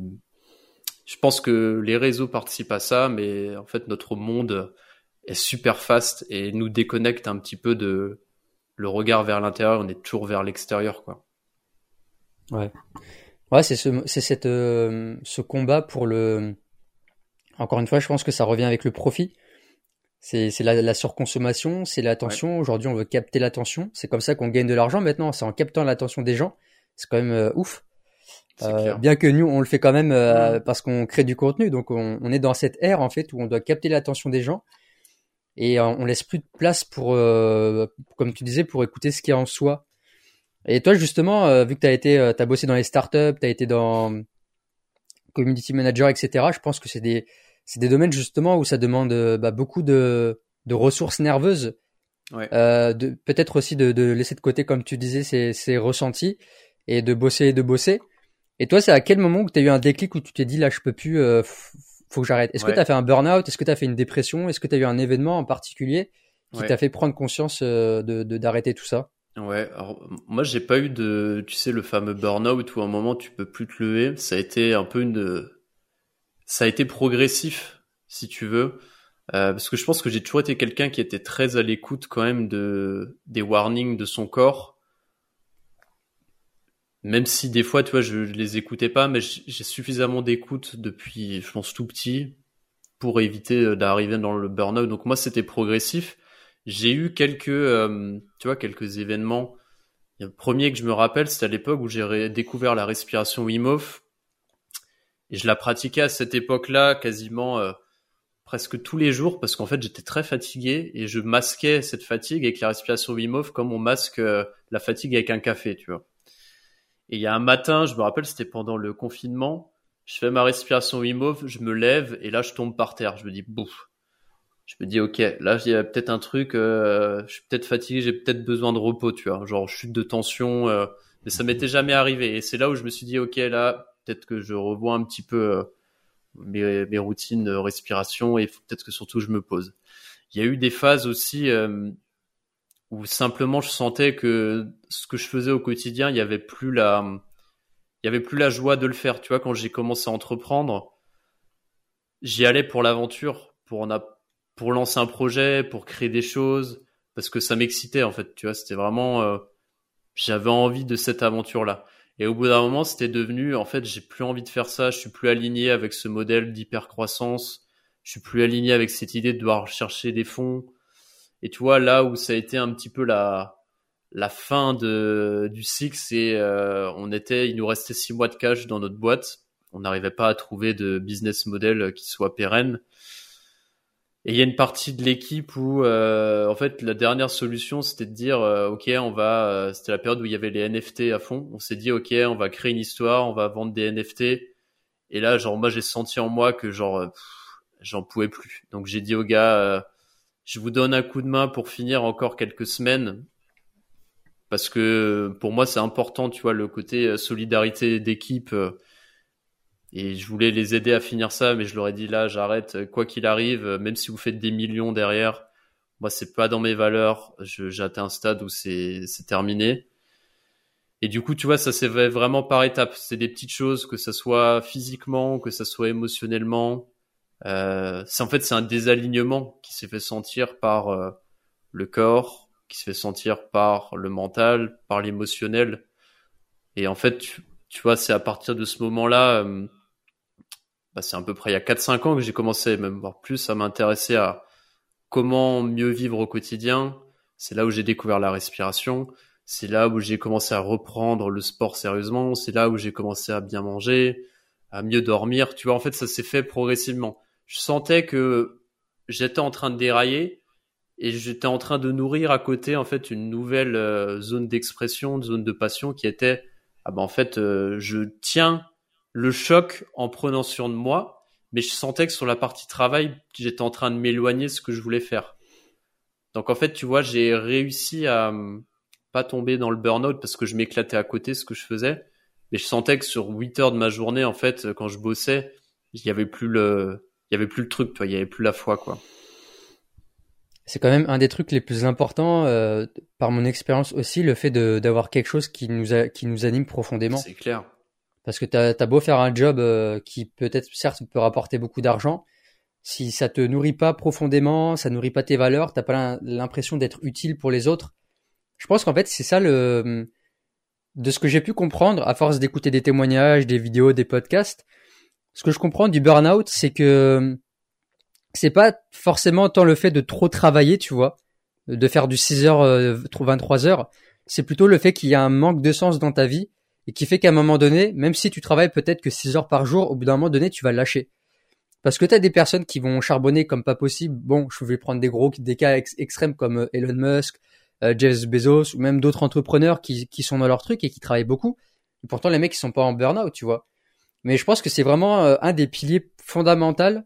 Speaker 2: je pense que les réseaux participent à ça, mais en fait, notre monde est super fast et nous déconnecte un petit peu de le regard vers l'intérieur. On est toujours vers l'extérieur, quoi.
Speaker 1: Ouais. Ouais, c'est ce, c'est cette, euh, ce combat pour le. Encore une fois, je pense que ça revient avec le profit. C'est la, la, surconsommation, c'est l'attention. Aujourd'hui, on veut capter l'attention. C'est comme ça qu'on gagne de l'argent maintenant. C'est en captant l'attention des gens. C'est quand même euh, ouf. Euh, bien que nous, on le fait quand même parce qu'on crée du contenu. Donc, on, on, est dans cette ère en fait où on doit capter l'attention des gens et on, laisse plus de place pour, comme tu disais, pour écouter ce qu'il y a en soi. Et toi, justement, vu que tu as été, t'as bossé dans les startups, tu as été dans community manager, etc. Je pense que c'est des c'est des domaines justement où ça demande euh, bah, beaucoup de, de, ressources nerveuses. Ouais. Euh, de, peut-être aussi de, de, laisser de côté, comme tu disais, ces, ces ressentis et de bosser et de bosser. Et toi, c'est à quel moment que tu as eu un déclic où tu t'es dit là, je peux plus, euh, faut que j'arrête? Est-ce que tu as fait un burn-out? Est-ce que tu as fait une dépression? Est-ce que tu as eu un événement en particulier qui t'a fait prendre conscience euh, de d'arrêter tout ça?
Speaker 2: Ouais, alors moi j'ai pas eu de, tu sais, le fameux burn-out où à un moment tu peux plus te lever. Ça a été un peu une, ça a été progressif, si tu veux, euh, parce que je pense que j'ai toujours été quelqu'un qui était très à l'écoute quand même de des warnings de son corps, même si des fois, tu vois, je, les écoutais pas, mais j'ai suffisamment d'écoute depuis, je pense, tout petit pour éviter euh, d'arriver dans le burn-out. Donc moi, c'était progressif. J'ai eu quelques, euh, tu vois, quelques événements. Le premier que je me rappelle, c'était à l'époque où j'ai découvert la respiration Wim Hof et je la pratiquais à cette époque-là quasiment euh, presque tous les jours parce qu'en fait j'étais très fatigué et je masquais cette fatigue avec la respiration Wim Hof comme on masque euh, la fatigue avec un café, tu vois. Et il y a un matin, je me rappelle, c'était pendant le confinement, je fais ma respiration Wim Hof, je me lève et là je tombe par terre. Je me dis bouf. Je me dis ok, là il y a peut-être un truc, euh, je suis peut-être fatigué, j'ai peut-être besoin de repos, tu vois, genre chute de tension. mais ça m'était jamais arrivé et c'est là où je me suis dit ok là peut-être que je revois un petit peu euh, mes, routines de respiration et peut-être que surtout je me pose. Il y a eu des phases aussi euh, où simplement je sentais que ce que je faisais au quotidien, il y avait plus la, il y avait plus la joie de le faire. Tu vois, quand j'ai commencé à entreprendre, j'y allais pour l'aventure, pour en a, pour lancer un projet, pour créer des choses, parce que ça m'excitait en fait. Tu vois, c'était vraiment, euh, j'avais envie de cette aventure là. Et au bout d'un moment, c'était devenu, en fait, j'ai plus envie de faire ça, je suis plus aligné avec ce modèle d'hypercroissance, je suis plus aligné avec cette idée de devoir chercher des fonds. Et tu vois, là où ça a été un petit peu la, la fin de, du cycle, c'est, euh, on était, il nous restait six mois de cash dans notre boîte. On n'arrivait pas à trouver de business model qui soit pérenne. Et il y a une partie de l'équipe où, euh, en fait, la dernière solution, c'était de dire, euh, ok, on va, euh, c'était la période où il y avait les NFT à fond. On s'est dit, ok, on va créer une histoire, on va vendre des NFT. Et là, genre, moi, j'ai senti en moi que, genre, j'en pouvais plus. Donc, j'ai dit aux gars, je vous donne un coup de main pour finir encore quelques semaines, parce que pour moi, c'est important, tu vois, le côté solidarité d'équipe et je voulais les aider à finir ça, mais je leur ai dit là, j'arrête, quoi qu'il arrive, même si vous faites des millions derrière, moi c'est pas dans mes valeurs. J'ai atteint un stade où c'est terminé. Et du coup, tu vois, ça s'est vraiment par étapes. C'est des petites choses, que ça soit physiquement, que ça soit émotionnellement. Euh, c'est en fait c'est un désalignement qui s'est fait sentir par euh, le corps, qui se fait sentir par le mental, par l'émotionnel. Et en fait, tu, tu vois, c'est à partir de ce moment-là. Euh, bah, c'est à peu près il y a 4-5 ans que j'ai commencé, même voir plus, à m'intéresser à comment mieux vivre au quotidien. C'est là où j'ai découvert la respiration. C'est là où j'ai commencé à reprendre le sport sérieusement. C'est là où j'ai commencé à bien manger, à mieux dormir. Tu vois, en fait, ça s'est fait progressivement. Je sentais que j'étais en train de dérailler et j'étais en train de nourrir à côté en fait une nouvelle euh, zone d'expression, une zone de passion qui était ah ben en fait euh, je tiens le choc en prenant sur de moi, mais je sentais que sur la partie travail j'étais en train de m'éloigner de ce que je voulais faire. Donc en fait tu vois j'ai réussi à pas tomber dans le burn-out parce que je m'éclatais à côté ce que je faisais, mais je sentais que sur 8 heures de ma journée en fait quand je bossais il y avait plus le il y avait plus le truc toi il y avait plus la foi quoi
Speaker 1: c'est quand même un des trucs les plus importants, euh, par mon expérience aussi, le fait d'avoir quelque chose qui nous, a, qui nous anime profondément.
Speaker 2: C'est clair.
Speaker 1: Parce que t'as as beau faire un job euh, qui peut-être, certes, peut rapporter beaucoup d'argent, si ça te nourrit pas profondément, ça nourrit pas tes valeurs, t'as pas l'impression d'être utile pour les autres. Je pense qu'en fait, c'est ça le, de ce que j'ai pu comprendre à force d'écouter des témoignages, des vidéos, des podcasts. Ce que je comprends du burn-out, c'est que c'est pas forcément tant le fait de trop travailler, tu vois, de faire du 6 h 23 heures. C'est plutôt le fait qu'il y a un manque de sens dans ta vie et qui fait qu'à un moment donné, même si tu travailles peut-être que 6 heures par jour, au bout d'un moment donné, tu vas lâcher. Parce que tu as des personnes qui vont charbonner comme pas possible. Bon, je vais prendre des gros des cas extrêmes comme euh, Elon Musk, euh, Jeff Bezos ou même d'autres entrepreneurs qui, sont dans leur truc et qui travaillent beaucoup. Et pourtant, les mecs, ils sont pas en burn-out, tu vois. Mais je pense que c'est vraiment euh, un des piliers fondamentaux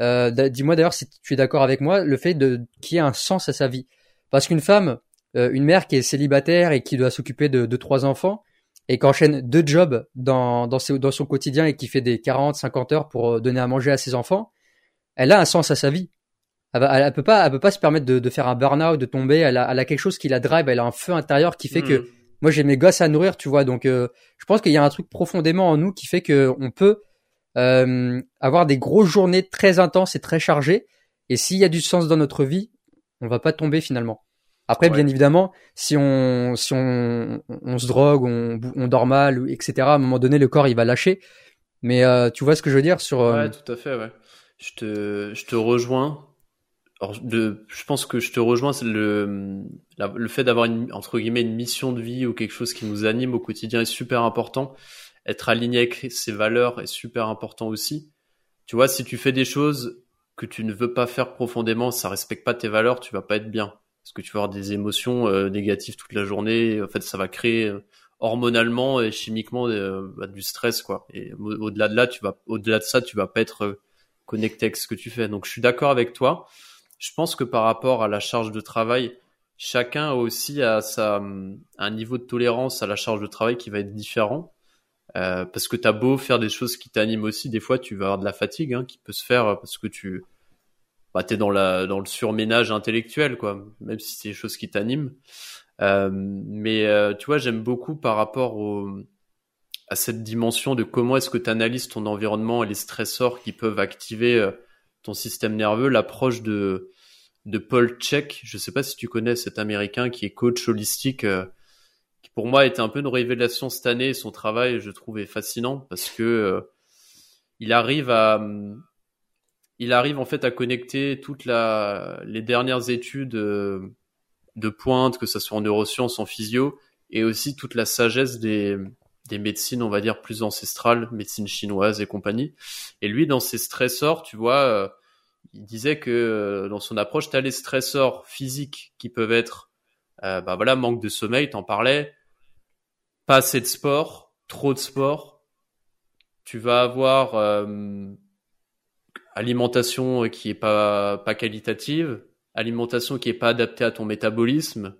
Speaker 1: euh, Dis-moi d'ailleurs si tu es d'accord avec moi, le fait de qu'il y ait un sens à sa vie. Parce qu'une femme, une mère qui est célibataire et qui doit s'occuper de, de, trois enfants et qui enchaîne deux jobs dans, dans, dans, son quotidien et qui fait des 40, 50 heures pour euh, donner à manger à ses enfants, elle a un sens à sa vie. Elle, elle, peut pas, elle peut pas se permettre de, de faire un burn-out, de tomber. Elle a, elle a, quelque chose qui la drive. Elle a un feu intérieur qui fait que hmm. moi j'ai mes gosses à nourrir, tu vois. Donc euh, je pense qu'il y a un truc profondément en nous qui fait que on peut euh, avoir des grosses journées très intenses et très chargées. Et s'il y a du sens dans notre vie, on va pas tomber finalement. Après, bien évidemment, si on si on, on se drogue, on, on dort mal, etc. À un moment donné, le corps il va lâcher. Mais euh, tu vois ce que je veux dire sur.
Speaker 2: Euh... Ouais, tout à fait. Ouais. Je te je te rejoins. Alors, de, je pense que je te rejoins, c'est le le fait d'avoir une entre guillemets une mission de vie ou quelque chose qui nous anime au quotidien est super important être aligné avec ses valeurs est super important aussi. Tu vois, si tu fais des choses que tu ne veux pas faire profondément, ça respecte pas tes valeurs, tu vas pas être bien. Parce que tu vas avoir des émotions euh, négatives toute la journée. En fait, ça va créer euh, hormonalement et chimiquement euh, bah, du stress, quoi. Et au-delà de là, tu vas, au-delà de ça, tu vas pas être connecté avec ce que tu fais. Donc, je suis d'accord avec toi. Je pense que par rapport à la charge de travail, chacun a aussi à sa, un niveau de tolérance à la charge de travail qui va être différent. Parce que t'as beau faire des choses qui t'animent aussi, des fois tu vas avoir de la fatigue hein, qui peut se faire parce que tu bah, t'es dans la dans le surménage intellectuel quoi, même si c'est des choses qui t'animent. Euh, mais euh, tu vois, j'aime beaucoup par rapport au, à cette dimension de comment est-ce que tu analyses ton environnement et les stressors qui peuvent activer euh, ton système nerveux, l'approche de de Paul Check. Je sais pas si tu connais cet Américain qui est coach holistique. Euh, qui pour moi était un peu une révélation cette année. Son travail, je trouvais fascinant parce que euh, il arrive à, il arrive en fait à connecter toutes les dernières études euh, de pointe, que ce soit en neurosciences, en physio, et aussi toute la sagesse des, médecines, on va dire, plus ancestrales, médecine chinoise et compagnie. Et lui, dans ses stressors, tu vois, euh, il disait que dans son approche, tu as les stressors physiques qui peuvent être euh, bah voilà, manque de sommeil, t'en parlais, pas assez de sport, trop de sport. Tu vas avoir euh, alimentation qui est pas pas qualitative, alimentation qui est pas adaptée à ton métabolisme.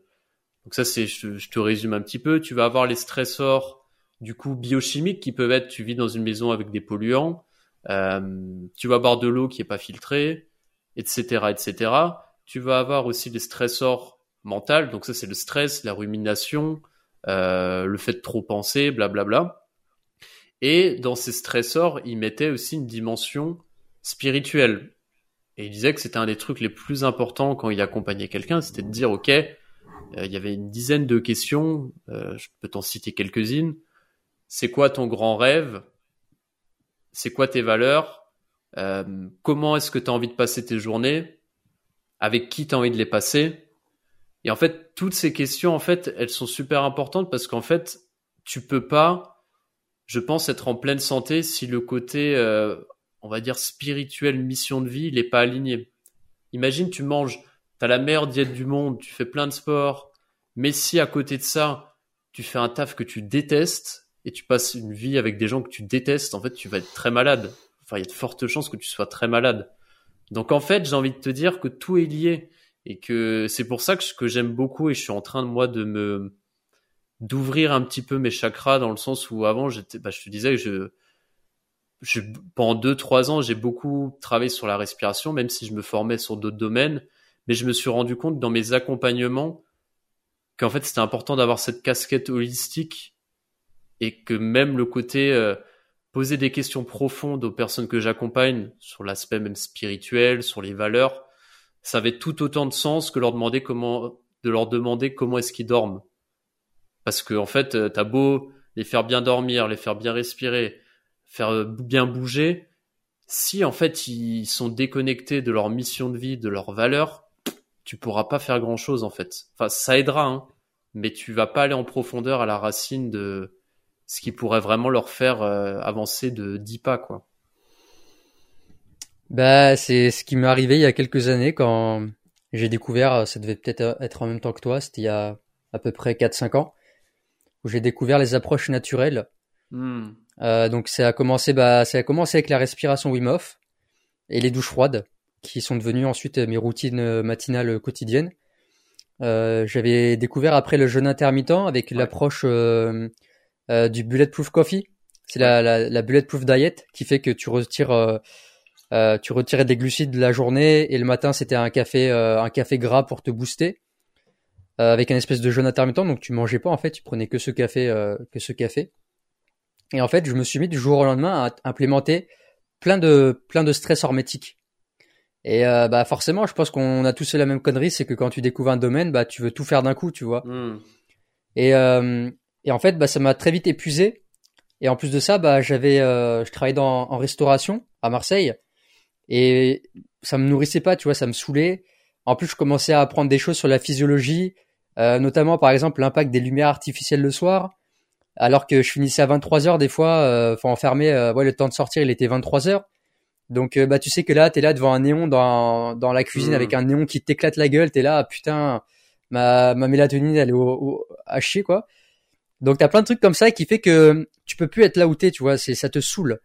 Speaker 2: Donc ça c'est je, te résume un petit peu, tu vas avoir les stressors du coup biochimiques qui peuvent être tu vis dans une maison avec des polluants, euh, tu vas boire de l'eau qui est pas filtrée, etc., etc. Tu vas avoir aussi les stressors mental. Donc ça, c'est le stress, la rumination, euh, le fait de trop penser, blablabla. Et dans ces stressors, il mettait aussi une dimension spirituelle. Et il disait que c'était un des trucs les plus importants quand il accompagnait quelqu'un, c'était de dire, OK, euh, il y avait une dizaine de questions, euh, je peux t'en citer quelques-unes. C'est quoi ton grand rêve? C'est quoi tes valeurs? Comment est-ce que tu as envie de passer tes journées? Avec qui tu as envie de les passer? Et en fait, toutes ces questions, en fait, elles sont super importantes parce qu'en fait, tu peux pas, je pense, être en pleine santé si le côté, euh, on va dire, spirituel, mission de vie, il est pas aligné. Imagine, tu manges t'as la meilleure diète du monde, tu fais plein de sport, mais si à côté de ça, tu fais un taf que tu détestes et tu passes une vie avec des gens que tu détestes, en fait, tu vas être très malade. Enfin, il y a de fortes chances que tu sois très malade. Donc en fait, j'ai envie de te dire que tout est lié et que c'est pour ça que, que j'aime beaucoup et je suis en train moi de me d'ouvrir un petit peu mes chakras dans le sens où avant bah, je te disais je je, pendant deux, trois ans, j'ai beaucoup travaillé sur la respiration, même si je me formais sur d'autres domaines. Mais je me suis rendu compte dans mes accompagnements qu'en fait, c'était important d'avoir cette casquette holistique et que même le côté euh, poser des questions profondes aux personnes que j'accompagne sur l'aspect même spirituel, sur les valeurs, ça avait tout autant de sens que leur demander comment, de leur demander comment est-ce qu'ils dorment. Parce que en fait, euh, t'as beau les faire bien dormir, les faire bien respirer, faire euh, bien bouger, si en fait ils sont déconnectés de leur mission de vie, de leurs valeurs, tu pourras pas faire grand chose en fait. Enfin, ça aidera, hein, mais tu vas pas aller en profondeur à la racine de ce qui pourrait vraiment leur faire euh, avancer de 10 pas, quoi.
Speaker 1: Bah, c'est ce qui m'est arrivé il y a quelques années quand j'ai découvert, ça devait peut-être être en même temps que toi, c'était il y a à peu près 4-5 ans, où j'ai découvert les approches naturelles. Hmm. Euh, donc ça a commencé, bah, ça a commencé avec la respiration Wim Hof et les douches froides, qui sont devenues ensuite mes routines matinales quotidiennes. Euh, J'avais découvert après le jeûne intermittent avec l'approche euh, euh, du bulletproof coffee. C'est la, la, la, bulletproof diet qui fait que tu retires, euh, euh, tu retirais des glucides de la journée et le matin c'était un café, un café gras pour te booster avec un espèce de jeûne intermittent. Donc tu mangeais pas en fait, tu prenais que ce café, que ce café. Et en fait, je me suis mis du jour au lendemain à implémenter plein de plein de stress hormétique. Et euh, bah forcément, je pense qu'on a tous fait la même connerie, c'est que quand tu découvres un domaine, bah tu veux tout faire d'un coup, tu vois. Hmm. Et euh, et en fait, bah ça m'a très vite épuisé. Et en plus de ça, bah j'avais euh, je travaillais dans en restauration à Marseille et ça me nourrissait pas, tu vois, ça me saoulait. En plus, je commençais à apprendre des choses sur la physiologie, notamment par exemple l'impact des lumières artificielles le soir alors que je finissais à 23 heures des fois, euh, enfin enfermé, euh, ouais, le temps de sortir il était 23 heures. Donc euh, bah tu sais que là t'es là devant un néon dans dans la cuisine avec mmh. un néon qui t'éclate la gueule, t'es là ah, putain ma ma mélatonine elle est au, au à chier quoi. Donc t'as plein de trucs comme ça qui fait que tu peux plus être là où t'es, tu vois, c'est ça te saoule.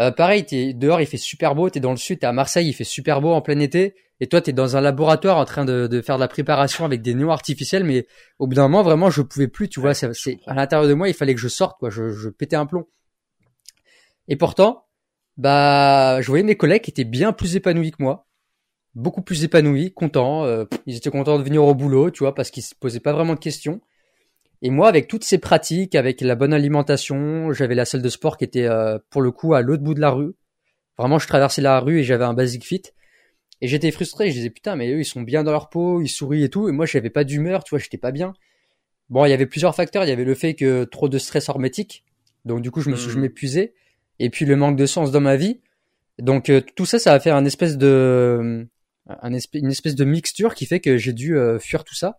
Speaker 1: Euh, pareil, t'es dehors, il fait super beau, t'es dans le sud, t'es à Marseille, il fait super beau en plein été, et toi t'es dans un laboratoire en train de, de, faire de la préparation avec des néons artificiels, mais au bout d'un moment vraiment je pouvais plus, tu vois, c'est à l'intérieur de moi il fallait que je sorte, quoi, je, je pétais un plomb. Et pourtant, bah, je voyais mes collègues qui étaient bien plus épanouis que moi, beaucoup plus épanouis, contents, euh, ils étaient contents de venir au boulot, tu vois, parce qu'ils se posaient pas vraiment de questions. Et moi, avec toutes ces pratiques, avec la bonne alimentation, j'avais la salle de sport qui était euh, pour le coup à l'autre bout de la rue. Vraiment, je traversais la rue et j'avais un basic fit. Et j'étais frustré. Je disais putain, mais eux, ils sont bien dans leur peau, ils sourient et tout. Et moi, j'avais pas d'humeur, tu vois, j'étais pas bien. Bon, il y avait plusieurs facteurs. Il y avait le fait que trop de stress hormétique. Donc du coup, je me suis, je mmh. m'épuisais. Et puis le manque de sens dans ma vie. Donc euh, tout ça, ça a fait un espèce de, un espèce, une espèce de mixture qui fait que j'ai dû euh, fuir tout ça.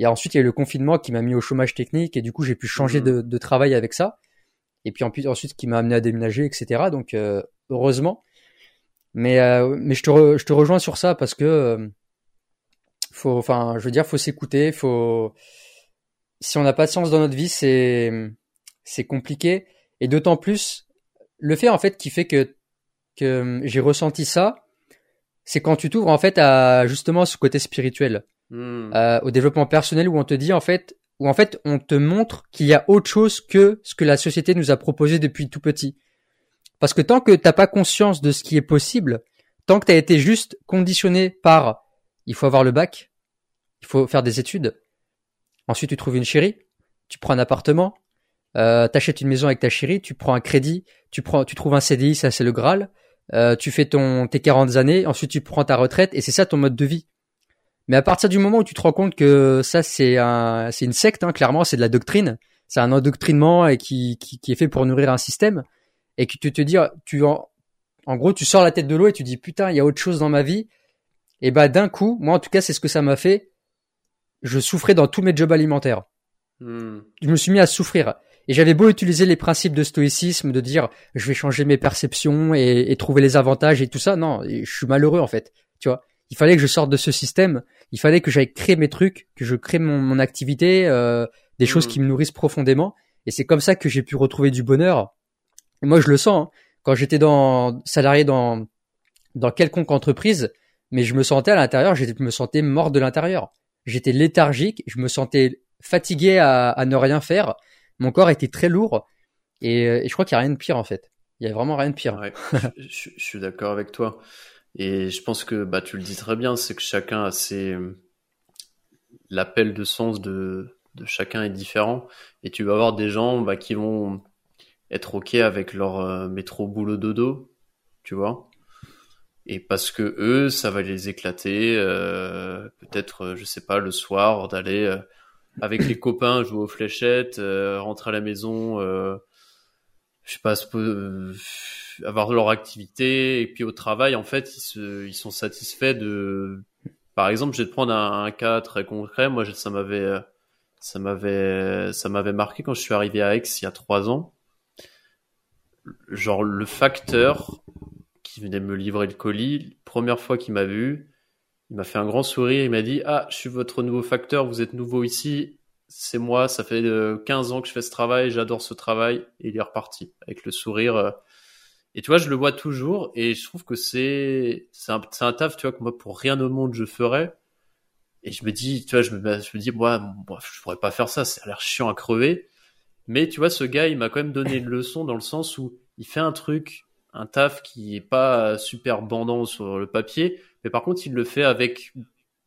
Speaker 1: Et ensuite, il y a eu le confinement qui m'a mis au chômage technique et du coup, j'ai pu changer mmh. de, travail avec ça. Et puis ensuite, qui m'a amené à déménager, etc. Donc, euh, heureusement. Mais, euh, mais je te, je te rejoins sur ça parce que euh, faut, enfin, je veux dire, faut s'écouter. Faut, si on n'a pas de sens dans notre vie, c'est, c'est compliqué. Et d'autant plus, le fait en fait qui fait que que j'ai ressenti ça, c'est quand tu t'ouvres en fait à justement ce côté spirituel. Hmm. Euh, au développement personnel où on te dit en fait, où en fait on te montre qu'il y a autre chose que ce que la société nous a proposé depuis tout petit. Parce que tant que t'as pas conscience de ce qui est possible, tant que t'as été juste conditionné par il faut avoir le bac, il faut faire des études, ensuite tu trouves une chérie, tu prends un appartement, euh, t'achètes une maison avec ta chérie, tu prends un crédit, tu prends, tu trouves un CDI, ça c'est le Graal, euh, tu fais ton tes 40 années, ensuite tu prends ta retraite et c'est ça ton mode de vie. Mais à partir du moment où tu te rends compte que ça c'est un, c'est une secte, hein, clairement c'est de la doctrine, c'est un endoctrinement et qui, qui, qui, est fait pour nourrir un système, et que tu te dis, tu en, en gros tu sors la tête de l'eau et tu dis putain il y a autre chose dans ma vie, et bah d'un coup, moi en tout cas c'est ce que ça m'a fait, je souffrais dans tous mes jobs alimentaires. Hmm. Je me suis mis à souffrir. Et j'avais beau utiliser les principes de stoïcisme, de dire je vais changer mes perceptions et, et trouver les avantages et tout ça, non, je suis malheureux en fait, tu vois il fallait que je sorte de ce système il fallait que j'aille créer mes trucs, que je crée mon, mon activité, euh, des choses
Speaker 2: Mhm.
Speaker 1: qui me nourrissent profondément. Et c'est comme ça que j'ai pu retrouver du bonheur. Et moi, je le sens. hein. Quand j'étais dans salarié dans dans quelconque entreprise, mais je me sentais à l'intérieur, je me sentais mort de l'intérieur. J'étais léthargique, je me sentais fatigué à, à ne rien faire. Mon corps était très lourd. Et, euh, et je crois qu'il y a rien de pire en fait. Il y a vraiment rien de pire.
Speaker 2: Ouais, je, je- je suis d'accord avec toi. Et je pense que bah tu le dis très bien, c'est que chacun a ses l'appel de sens de de chacun est différent. Et tu vas avoir des gens bah, qui vont être ok avec leur euh, métro boulot dodo, tu vois. Et parce que eux, ça va les éclater. euh, Peut-être, euh, je sais pas, le soir d'aller euh, avec les copains jouer aux fléchettes, euh, rentrer à la maison. je sais pas, se avoir leur activité et puis au travail, en fait, ils, sont satisfaits de. Par exemple, je vais te prendre un, cas très concret. Moi, ça m'avait, euh, ça m'avait, ça m'avait marqué quand je suis arrivé à Aix il y a trois ans. Genre le facteur qui venait me livrer le colis, première fois qu'il m'a vu, il m'a fait un grand sourire. Il m'a dit Ah, je suis votre nouveau facteur. Vous êtes nouveau ici c'est moi, ça fait euh, 15 ans que je fais ce travail, j'adore ce travail, et il est reparti avec le sourire. Et tu vois, je le vois toujours, et je trouve que c'est c'est un, un taf, tu vois, que moi, pour rien au monde, je ferais. Et je me dis, tu vois, je me, je me dis, moi, moi, je pourrais pas faire ça, ça a l'air chiant à crever. Mais tu vois, ce gars, il m'a quand même donné une leçon dans le sens où il fait un truc, un taf qui est pas super bandant sur le papier, mais par contre, il le fait avec,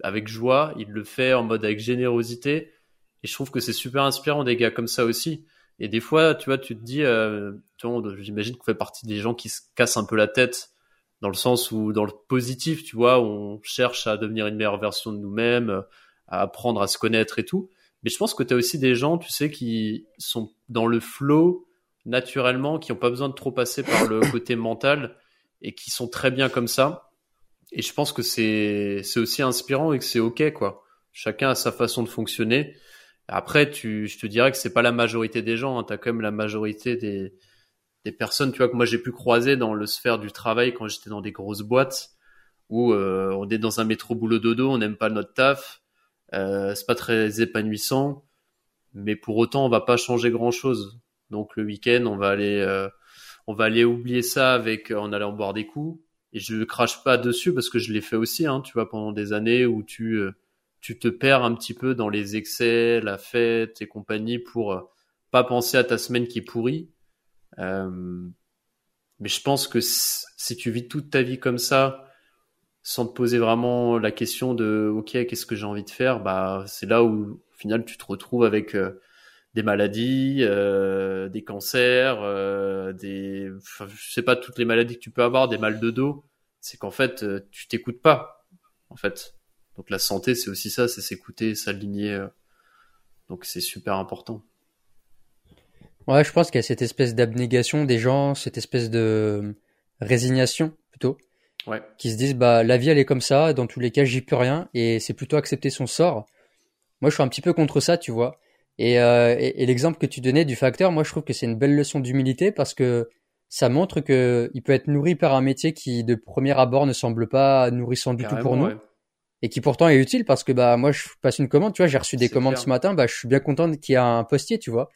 Speaker 2: avec joie, il le fait en mode avec générosité. Et je trouve que c'est super inspirant des gars comme ça aussi. Et des fois, tu vois, tu te dis, euh, j'imagine qu'on fait partie des gens qui se cassent un peu la tête dans le sens où, dans le positif, tu vois, on cherche à devenir une meilleure version de nous-mêmes, à apprendre à se connaître et tout. Mais je pense que tu as aussi des gens, tu sais, qui sont dans le flow naturellement, qui n'ont pas besoin de trop passer par le côté mental et qui sont très bien comme ça. Et je pense que c'est aussi inspirant et que c'est ok quoi. Chacun a sa façon de fonctionner. Après, tu, je te dirais que c'est pas la majorité des gens. Hein. Tu as quand même la majorité des, des personnes, tu vois, que moi j'ai pu croiser dans le sphère du travail quand j'étais dans des grosses boîtes où euh, on est dans un métro boulot dodo, on n'aime pas notre taf, euh, c'est pas très épanouissant, mais pour autant on va pas changer grand chose. Donc le week-end, on va aller, euh, on va aller oublier ça avec en allant boire des coups. Et je crache pas dessus parce que je l'ai fait aussi, hein, tu vois, pendant des années où tu euh, tu te perds un petit peu dans les excès, la fête et compagnie pour euh, pas penser à ta semaine qui est pourrie. Euh, mais je pense que si tu vis toute ta vie comme ça, sans te poser vraiment la question de ok qu'est-ce que j'ai envie de faire, bah c'est là où au final tu te retrouves avec euh, des maladies, euh, des cancers, euh, des, je sais pas toutes les maladies que tu peux avoir, des mal de dos. C'est qu'en fait euh, tu t'écoutes pas, en fait. Donc la santé c'est aussi ça, c'est s'écouter, s'aligner. euh. donc c'est super important.
Speaker 1: Ouais, je pense qu'il y a cette espèce d'abnégation des gens, cette espèce de résignation plutôt,
Speaker 2: Ouais.
Speaker 1: qui se disent bah la vie elle est comme ça, dans tous les cas j'y peux rien et c'est plutôt accepter son sort. Moi je suis un petit peu contre ça, tu vois. Et, euh, et, et l'exemple que tu donnais du facteur, moi je trouve que c'est une belle leçon d'humilité parce que ça montre que il peut être nourri par un métier qui de premier abord ne semble pas nourrissant du tout pour nous
Speaker 2: ouais.
Speaker 1: Et qui pourtant est utile parce que bah moi je passe une commande, tu vois, j'ai reçu des commandes
Speaker 2: clair.
Speaker 1: ce matin, bah je suis bien content qu'il y ait un postier, tu vois.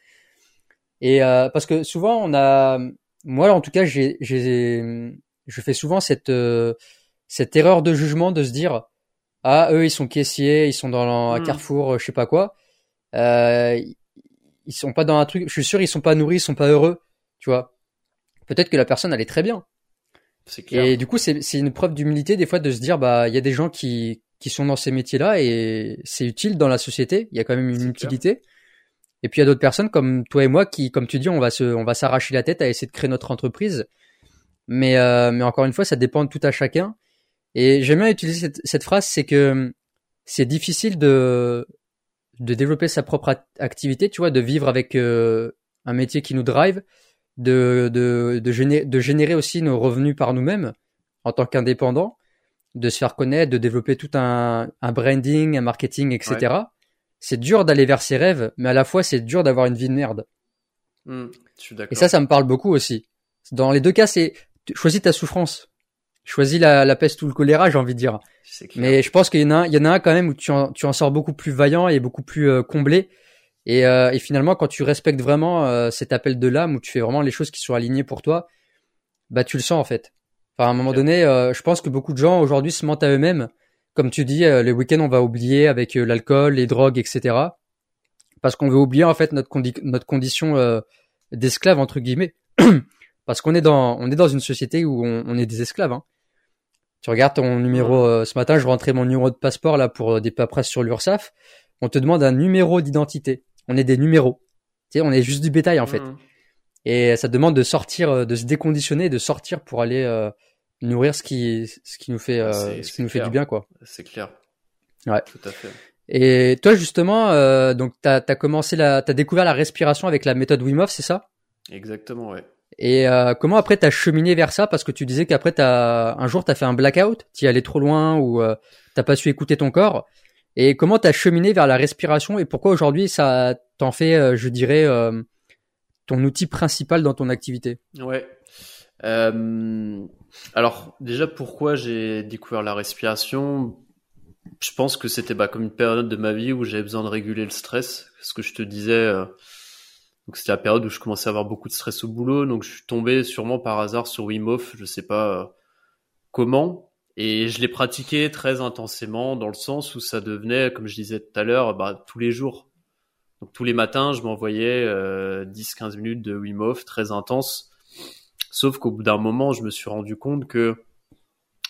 Speaker 1: Et euh, parce que souvent on a, moi en tout cas j'ai, j'ai, je fais souvent cette euh, cette erreur de jugement de se dire ah eux ils sont caissiers, ils sont dans un
Speaker 2: Mm.
Speaker 1: Carrefour, euh, je sais pas quoi, euh, ils sont pas dans un truc, je suis sûr ils sont pas nourris, ils sont pas heureux, tu vois. Peut-être que la personne elle est très bien.
Speaker 2: C'est clair.
Speaker 1: Et du coup, c'est c'est une preuve d'humilité des fois de se dire bah il y a des gens qui qui sont dans ces métiers-là et c'est utile dans la société. Il y a quand même une
Speaker 2: clair.
Speaker 1: utilité. Et puis il y a d'autres personnes comme toi et moi qui, comme tu dis, on va se on va s'arracher la tête à essayer de créer notre entreprise. Mais euh, mais encore une fois, ça dépend de tout à chacun. Et j'aime bien utiliser cette, cette phrase, c'est que c'est difficile de de développer sa propre act- activité, tu vois, de vivre avec euh, un métier qui nous drive, de de de, géné- de générer aussi nos revenus par nous-mêmes en tant qu'indépendant, de se faire connaître, de développer tout un, un branding, un marketing, etc. C'est dur d'aller vers ses rêves, mais à la fois c'est dur d'avoir une vie de merde.
Speaker 2: Hmm, je suis d'accord.
Speaker 1: Et ça, ça me parle beaucoup aussi. Dans les deux cas, c'est choisis ta souffrance. choisis la, la peste ou le choléra, j'ai envie de dire. Mais je pense qu'il y en a, un, il y en a un quand même où tu en, tu en sors beaucoup plus vaillant et beaucoup plus euh, comblé. Et, euh, et, finalement, quand tu respectes vraiment euh, cet appel de l'âme, où tu fais vraiment les choses qui sont alignées pour toi, bah tu le sens en fait. Enfin, à un moment donné, je pense que beaucoup de gens aujourd'hui se mentent à eux-mêmes. Comme tu dis, les week-ends, on va oublier avec l'alcool, les drogues, etc. Parce qu'on veut oublier en fait notre, notre condition d'esclave entre guillemets. Parce qu'on est dans, on est dans une société où on, on est des esclaves. Hein. Tu regardes ton numéro, euh, ce matin, je rentrais mon numéro de passeport là pour euh, des paperasses sur l'URSSAF. On te demande un numéro d'identité. On est des numéros. Tu sais, on est juste du bétail en fait. Mmh. Et ça demande de sortir, euh, de se déconditionner, de sortir pour aller nourrir ce qui, ce qui nous fait, ce qui nous fait du bien quoi.
Speaker 2: C'est clair.
Speaker 1: Ouais.
Speaker 2: Tout à fait.
Speaker 1: Et toi justement, euh, donc t'as as commencé la, t'as découvert la respiration avec la méthode Wim Hof, c'est ça?
Speaker 2: Exactement, ouais.
Speaker 1: Et euh, comment après t'as cheminé vers ça? Parce que tu disais qu'après t'as un jour t'as fait un blackout, t'y allais trop loin ou euh, t'as pas su écouter ton corps. Et comment t'as cheminé vers la respiration et pourquoi aujourd'hui ça t'en fait, euh, je dirais, euh, ton outil principal dans ton activité?
Speaker 2: Ouais. Alors déjà pourquoi j'ai découvert la respiration? Je pense que c'était bah, comme une période de ma vie où j'avais besoin de réguler le stress. Ce que je te disais donc c'était la période où je commençais à avoir beaucoup de stress au boulot, donc je suis tombé sûrement par hasard sur Wim Hof, je sais pas euh, comment, et je l'ai pratiqué très intensément dans le sens où ça devenait, comme je disais tout à l'heure, bah, tous les jours. Donc tous les matins, je m'envoyais euh, 10-15 minutes de Wim Hof très intense. Sauf qu'au bout d'un moment, je me suis rendu compte que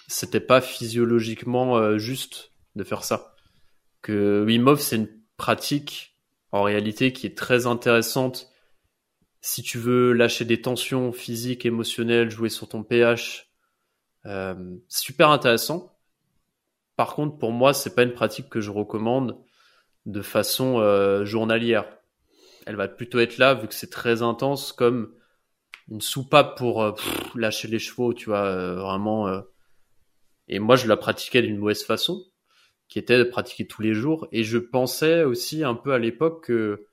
Speaker 2: c'était pas physiologiquement euh, juste de faire ça. Que Wim Hof, c'est une pratique en réalité qui est très intéressante si tu veux lâcher des tensions physiques, émotionnelles, jouer sur ton pH. Euh, super intéressant. Par contre, pour moi, c'est pas une pratique que je recommande de façon euh, journalière. Elle va plutôt être là, vu que c'est très intense, comme une soupape pour euh, lâcher les chevaux, tu vois, euh, vraiment. Euh. Et moi, je la pratiquais d'une mauvaise façon qui était de pratiquer tous les jours. Et je pensais aussi un peu à l'époque que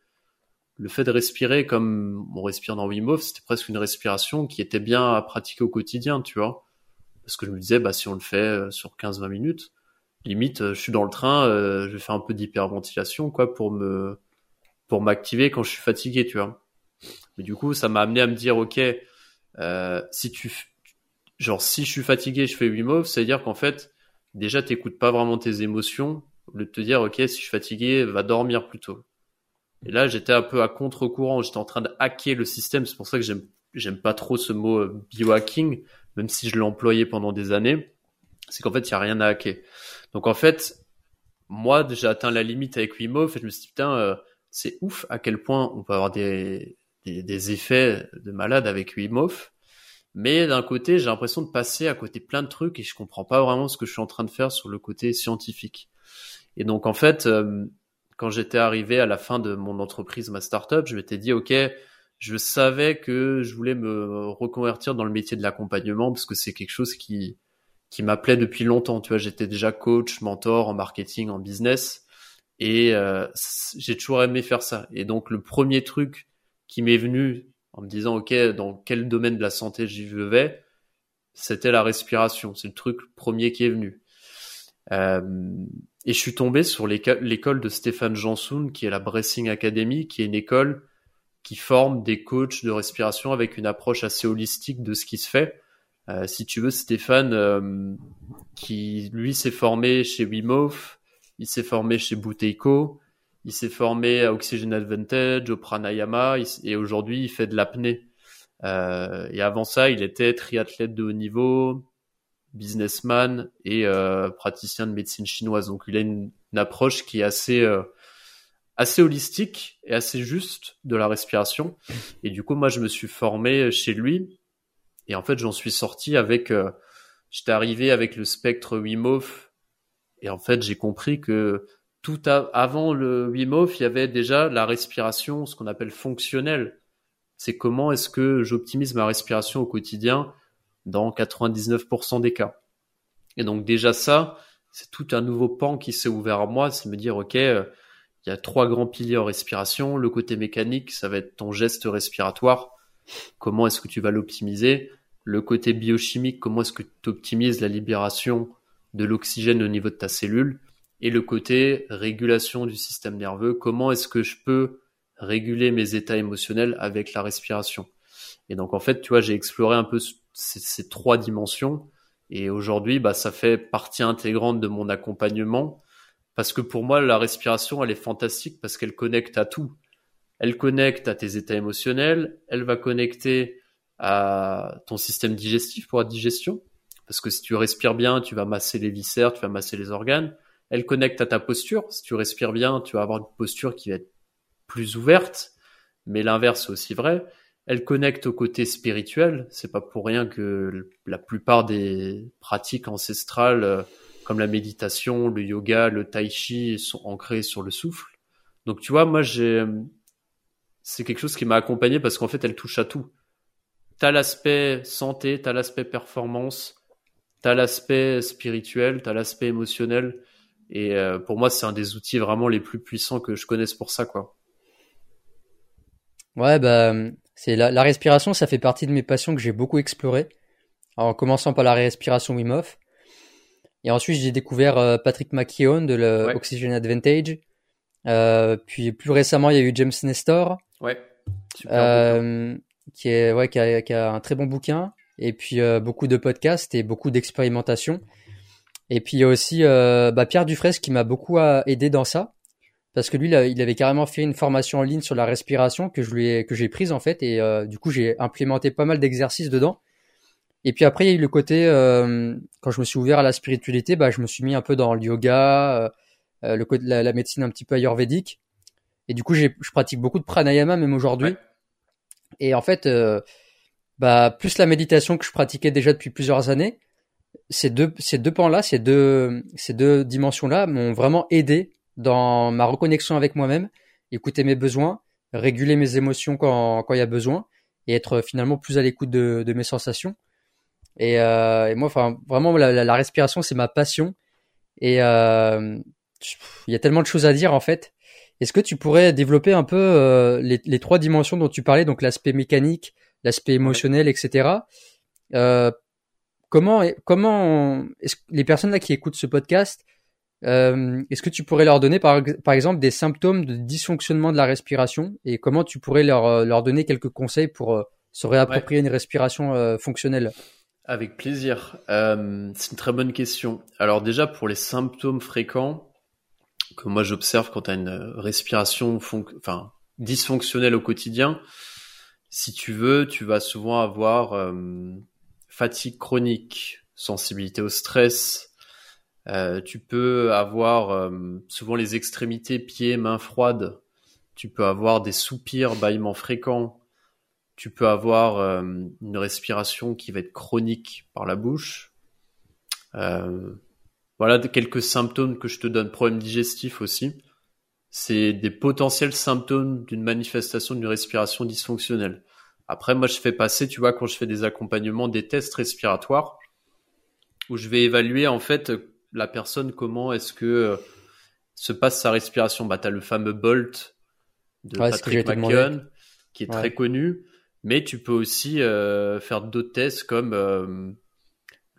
Speaker 2: le fait de respirer comme on respire dans Wim c'était presque une respiration qui était bien à pratiquer au quotidien, tu vois. Parce que je me disais, bah, si on le fait sur 15-20 minutes, limite, je suis dans le train, je vais faire un peu d'hyperventilation, quoi, pour me, pour m'activer quand je suis fatigué, tu vois. Mais du coup, ça m'a amené à me dire, ok, euh, si tu, genre, si je suis fatigué, je fais Wim Hof, c'est à dire qu'en fait, déjà t'écoutes pas vraiment tes émotions, au lieu de te dire ok si je suis fatigué, va dormir plutôt. Et là j'étais un peu à contre-courant, j'étais en train de hacker le système, c'est pour ça que j'aime j'aime pas trop ce mot euh, biohacking, même si je l'ai employé pendant des années, c'est qu'en fait il y a rien à hacker. Donc en fait moi j'ai atteint la limite avec Wim Hof et je me suis dit putain euh, c'est ouf à quel point on peut avoir des, des, des effets de malade avec Wim Hof mais d'un côté, j'ai l'impression de passer à côté plein de trucs et je comprends pas vraiment ce que je suis en train de faire sur le côté scientifique. Et donc en fait, euh, quand j'étais arrivé à la fin de mon entreprise, ma startup, je m'étais dit ok, je savais que je voulais me reconvertir dans le métier de l'accompagnement parce que c'est quelque chose qui qui m'appelait depuis longtemps. Tu vois, j'étais déjà coach, mentor en marketing, en business et euh, j'ai toujours aimé faire ça. Et donc le premier truc qui m'est venu en me disant ok dans quel domaine de la santé j'y vais c'était la respiration. C'est le truc premier qui est venu. Euh, et je suis tombé sur l'école de Stéphane Jansoun qui est la Bressing Academy qui est une école qui forme des coachs de respiration avec une approche assez holistique de ce qui se fait. Euh, si tu veux Stéphane euh, qui lui s'est formé chez Wim Hof il s'est formé chez Bouteiko il s'est formé à Oxygen Advantage, au pranayama, et aujourd'hui il fait de l'apnée. Euh, et avant ça, il était triathlète de haut niveau, businessman et euh, praticien de médecine chinoise. Donc il a une, approche qui est assez euh, assez holistique et assez juste de la respiration. Et du coup, moi, je me suis formé chez lui. Et en fait, j'en suis sorti avec. Euh, j'étais arrivé avec le spectre Wim Hof. Et en fait, j'ai compris que tout avant le Wim Hof, il y avait déjà la respiration, ce qu'on appelle fonctionnelle. C'est comment est-ce que j'optimise ma respiration au quotidien dans 99% des cas. Et donc déjà ça, c'est tout un nouveau pan qui s'est ouvert à moi, c'est me dire ok, euh, il y a trois grands piliers en respiration. Le côté mécanique, ça va être ton geste respiratoire. Comment est-ce que tu vas l'optimiser? Le côté biochimique, comment est-ce que tu optimises la libération de l'oxygène au niveau de ta cellule, et le côté régulation du système nerveux, comment est-ce que je peux réguler mes états émotionnels avec la respiration? Et donc en fait, tu vois, j'ai exploré un peu ces, trois dimensions, et aujourd'hui, bah, ça fait partie intégrante de mon accompagnement, parce que pour moi, la respiration, elle est fantastique parce qu'elle connecte à tout. Elle connecte à tes états émotionnels, elle va connecter à ton système digestif pour la digestion. Parce que si tu respires bien, tu vas masser les viscères, tu vas masser les organes. Elle connecte à ta posture. Si tu respires bien, tu vas avoir une posture qui va être plus ouverte. Mais l'inverse est aussi vrai. Elle connecte au côté spirituel. C'est pas pour rien que la plupart des pratiques ancestrales, euh, comme la méditation, le yoga, le tai chi, sont ancrées sur le souffle. Donc tu vois, moi j'ai, c'est quelque chose qui m'a accompagné parce qu'en fait elle touche à tout t'as l'aspect santé, t'as l'aspect performance, t'as l'aspect spirituel, t'as l'aspect émotionnel. Et euh, pour moi, c'est un des outils vraiment les plus puissants que je connaisse pour ça, quoi.
Speaker 1: Ouais, bah, c'est la, respiration, ça fait partie de mes passions que j'ai beaucoup explorées. En commençant par la respiration Wim Hof. Et ensuite, j'ai découvert euh, Patrick McKeown de l'Oxygen Advantage. Euh, puis plus récemment, il y a eu James Nestor.
Speaker 2: Ouais.
Speaker 1: Super qui est ouais qui a, qui a un très bon bouquin et puis euh, beaucoup de podcasts et beaucoup d'expérimentation. Et puis il y a aussi euh, bah, Pierre Dufresne qui m'a beaucoup euh, aidé dans ça parce que lui il avait carrément fait une formation en ligne sur la respiration que je lui ai, que j'ai prise en fait et du coup j'ai implémenté pas mal d'exercices dedans. Et puis après il y a eu le côté quand je me suis ouvert à la spiritualité, bah je me suis mis un peu dans le yoga, le côté la, la, médecine un petit peu ayurvédique. Et du coup je pratique beaucoup de pranayama même aujourd'hui. Et en fait, euh, bah, plus la méditation que je pratiquais déjà depuis plusieurs années, ces deux, ces deux pans-là, ces deux, ces deux dimensions-là m'ont vraiment aidé dans ma reconnexion avec moi-même, écouter mes besoins, réguler mes émotions quand, quand il y a besoin et être finalement plus à l'écoute de, de mes sensations. Et, euh, et moi, enfin, vraiment, la, la, respiration, c'est ma passion. Et euh, il y a tellement de choses à dire en fait. Est-ce que tu pourrais développer un peu euh, les, les, trois dimensions dont tu parlais, donc l'aspect mécanique, l'aspect émotionnel, etc. Euh, comment comment est-ce, les personnes là qui écoutent ce podcast, euh, est-ce que tu pourrais leur donner par, par exemple des symptômes de dysfonctionnement de la respiration et comment tu pourrais leur, euh, leur donner quelques conseils pour euh, se réapproprier une respiration fonctionnelle?
Speaker 2: Avec plaisir. c'est une très bonne question. Alors déjà pour les symptômes fréquents, que moi j'observe quand tu as une respiration enfin, dysfonctionnelle au quotidien, si tu veux, tu vas souvent avoir fatigue chronique, sensibilité au stress, euh, tu peux avoir euh, souvent les extrémités, pieds, mains froides, tu peux avoir des soupirs, bâillements fréquents, tu peux avoir une respiration qui va être chronique par la bouche. Voilà quelques symptômes que je te donne. Problème digestif aussi. C'est des potentiels symptômes d'une manifestation d'une respiration dysfonctionnelle. Après, moi, je fais passer, tu vois, quand je fais des accompagnements, des tests respiratoires où je vais évaluer en fait la personne comment est-ce que euh, se passe sa respiration. Bah, t'as le fameux Bolt de Patrick McKeown qui est très connu, mais tu peux aussi euh, faire d'autres tests comme euh,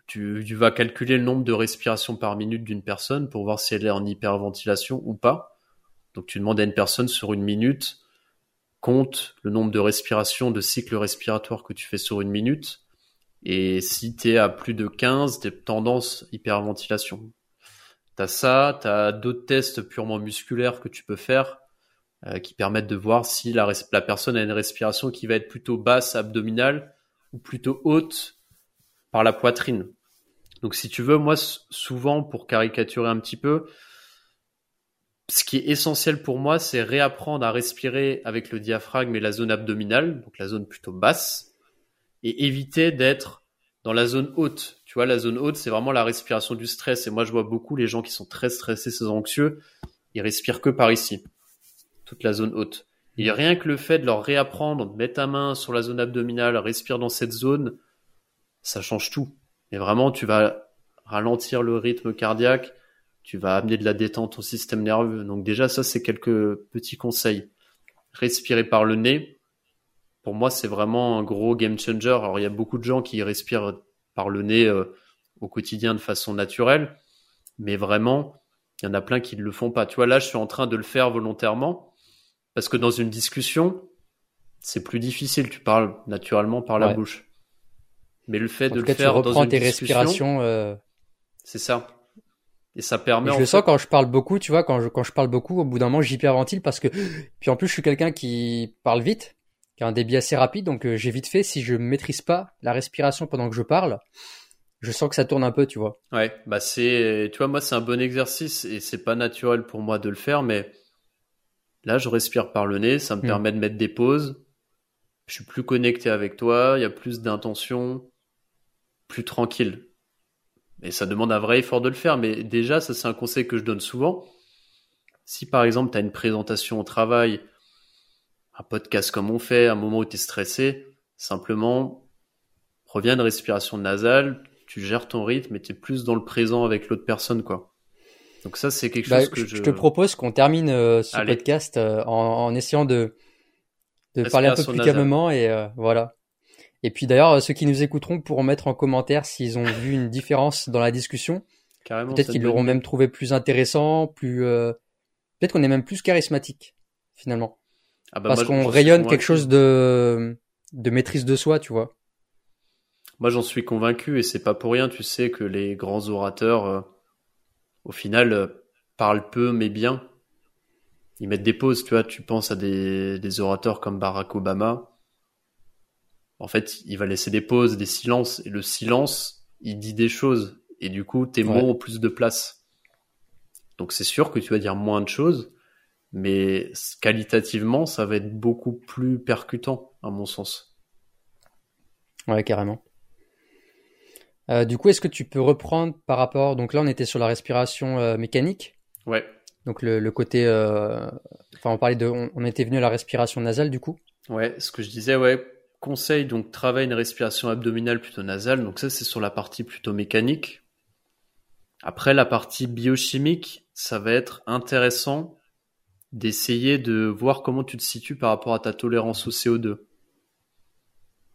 Speaker 2: tu, vas calculer le nombre de respirations par minute d'une personne pour voir si elle est en hyperventilation ou pas. Donc tu demandes à une personne sur une minute, compte le nombre de respirations, de cycles respiratoires que tu fais sur une minute. Et si tu es à plus de 15, tu tendance hyperventilation. Tu as ça, tu as d'autres tests purement musculaires que tu peux faire euh, qui permettent de voir si la, la personne a une respiration qui va être plutôt basse abdominale ou plutôt haute par la poitrine. Donc si tu veux, moi souvent pour caricaturer un petit peu, ce qui est essentiel pour moi, c'est réapprendre à respirer avec le diaphragme et la zone abdominale, donc la zone plutôt basse, et éviter d'être dans la zone haute. Tu vois, la zone haute, c'est vraiment la respiration du stress. Et moi, je vois beaucoup les gens qui sont très stressés, très anxieux, ils respirent que par ici, toute la zone haute. Et rien que le fait de leur réapprendre, de mettre ta main sur la zone abdominale, respire dans cette zone, ça change tout. Et vraiment, tu vas ralentir le rythme cardiaque, tu vas amener de la détente au système nerveux. Donc déjà, ça, c'est quelques petits conseils. Respirer par le nez, pour moi, c'est vraiment un gros game changer. Alors, il y a beaucoup de gens qui respirent par le nez euh, au quotidien de façon naturelle, mais vraiment, il y en a plein qui ne le font pas. Tu vois, là, je suis en train de le faire volontairement parce que dans une discussion, c'est plus difficile. Tu parles naturellement par la bouche. Mais le fait de le faire dans une tes respirations, euh...
Speaker 1: c'est
Speaker 2: ça. Et ça permet.
Speaker 1: je le sens quand je parle beaucoup, tu vois, quand je quand je parle beaucoup, au bout d'un moment, j'hyperventile parce que puis en plus, je suis quelqu'un qui parle vite qui a un débit assez rapide, donc euh, j'ai vite fait, si je maîtrise pas la respiration pendant que je parle, je sens que ça tourne un peu, tu vois.
Speaker 2: Ouais, bah c'est, tu vois, moi c'est un bon exercice et c'est pas naturel pour moi de le faire, mais là je respire par le nez, ça me hmm. permet de mettre des pauses, je suis plus connecté avec toi, il y a plus d'intention, plus tranquille. Et ça demande un vrai effort de le faire, mais déjà ça c'est un conseil que je donne souvent. Si par exemple tu as une présentation au travail, un podcast comme on fait, un moment où tu es stressé, simplement reviens de respiration nasale, tu gères ton rythme et tu es plus dans le présent avec l'autre personne quoi. Donc ça c'est quelque bah, chose que je...
Speaker 1: je te propose qu'on termine euh, ce podcast euh, en, essayant de de parler un peu plus calmement et euh, voilà. Et puis d'ailleurs ceux qui nous écouteront pourront mettre en commentaire s'ils ont vu une différence dans la discussion. Peut-être qu'ils l'auront même trouvé plus intéressant, plus peut-être qu'on est même plus charismatique finalement. Ah bah Parce qu'on rayonne quelque chose de, de maîtrise de soi, tu vois.
Speaker 2: Moi, j'en suis convaincu et c'est pas pour rien. Tu sais que les grands orateurs, euh, au final, euh, parlent peu mais bien. Ils mettent des pauses, tu vois. Tu penses à des, des orateurs comme Barack Obama. En fait, il va laisser des pauses, des silences. Et le silence, il dit des choses. Et du coup, tes mots ont plus de place. Donc c'est sûr que tu vas dire moins de choses, mais qualitativement, ça va être beaucoup plus percutant, à mon sens.
Speaker 1: Ouais, carrément. Euh, du coup, est-ce que tu peux reprendre par rapport Donc là, on était sur la respiration euh, mécanique.
Speaker 2: Ouais.
Speaker 1: Donc le, le côté, euh... enfin, on parlait de, on, était venu à la respiration nasale, du coup.
Speaker 2: Ouais, ce que je disais, ouais. Conseil donc travaille une respiration abdominale plutôt nasale. Donc ça, c'est sur la partie plutôt mécanique. Après, la partie biochimique, ça va être intéressant d'essayer de voir comment tu te situes par rapport à ta tolérance au CO2.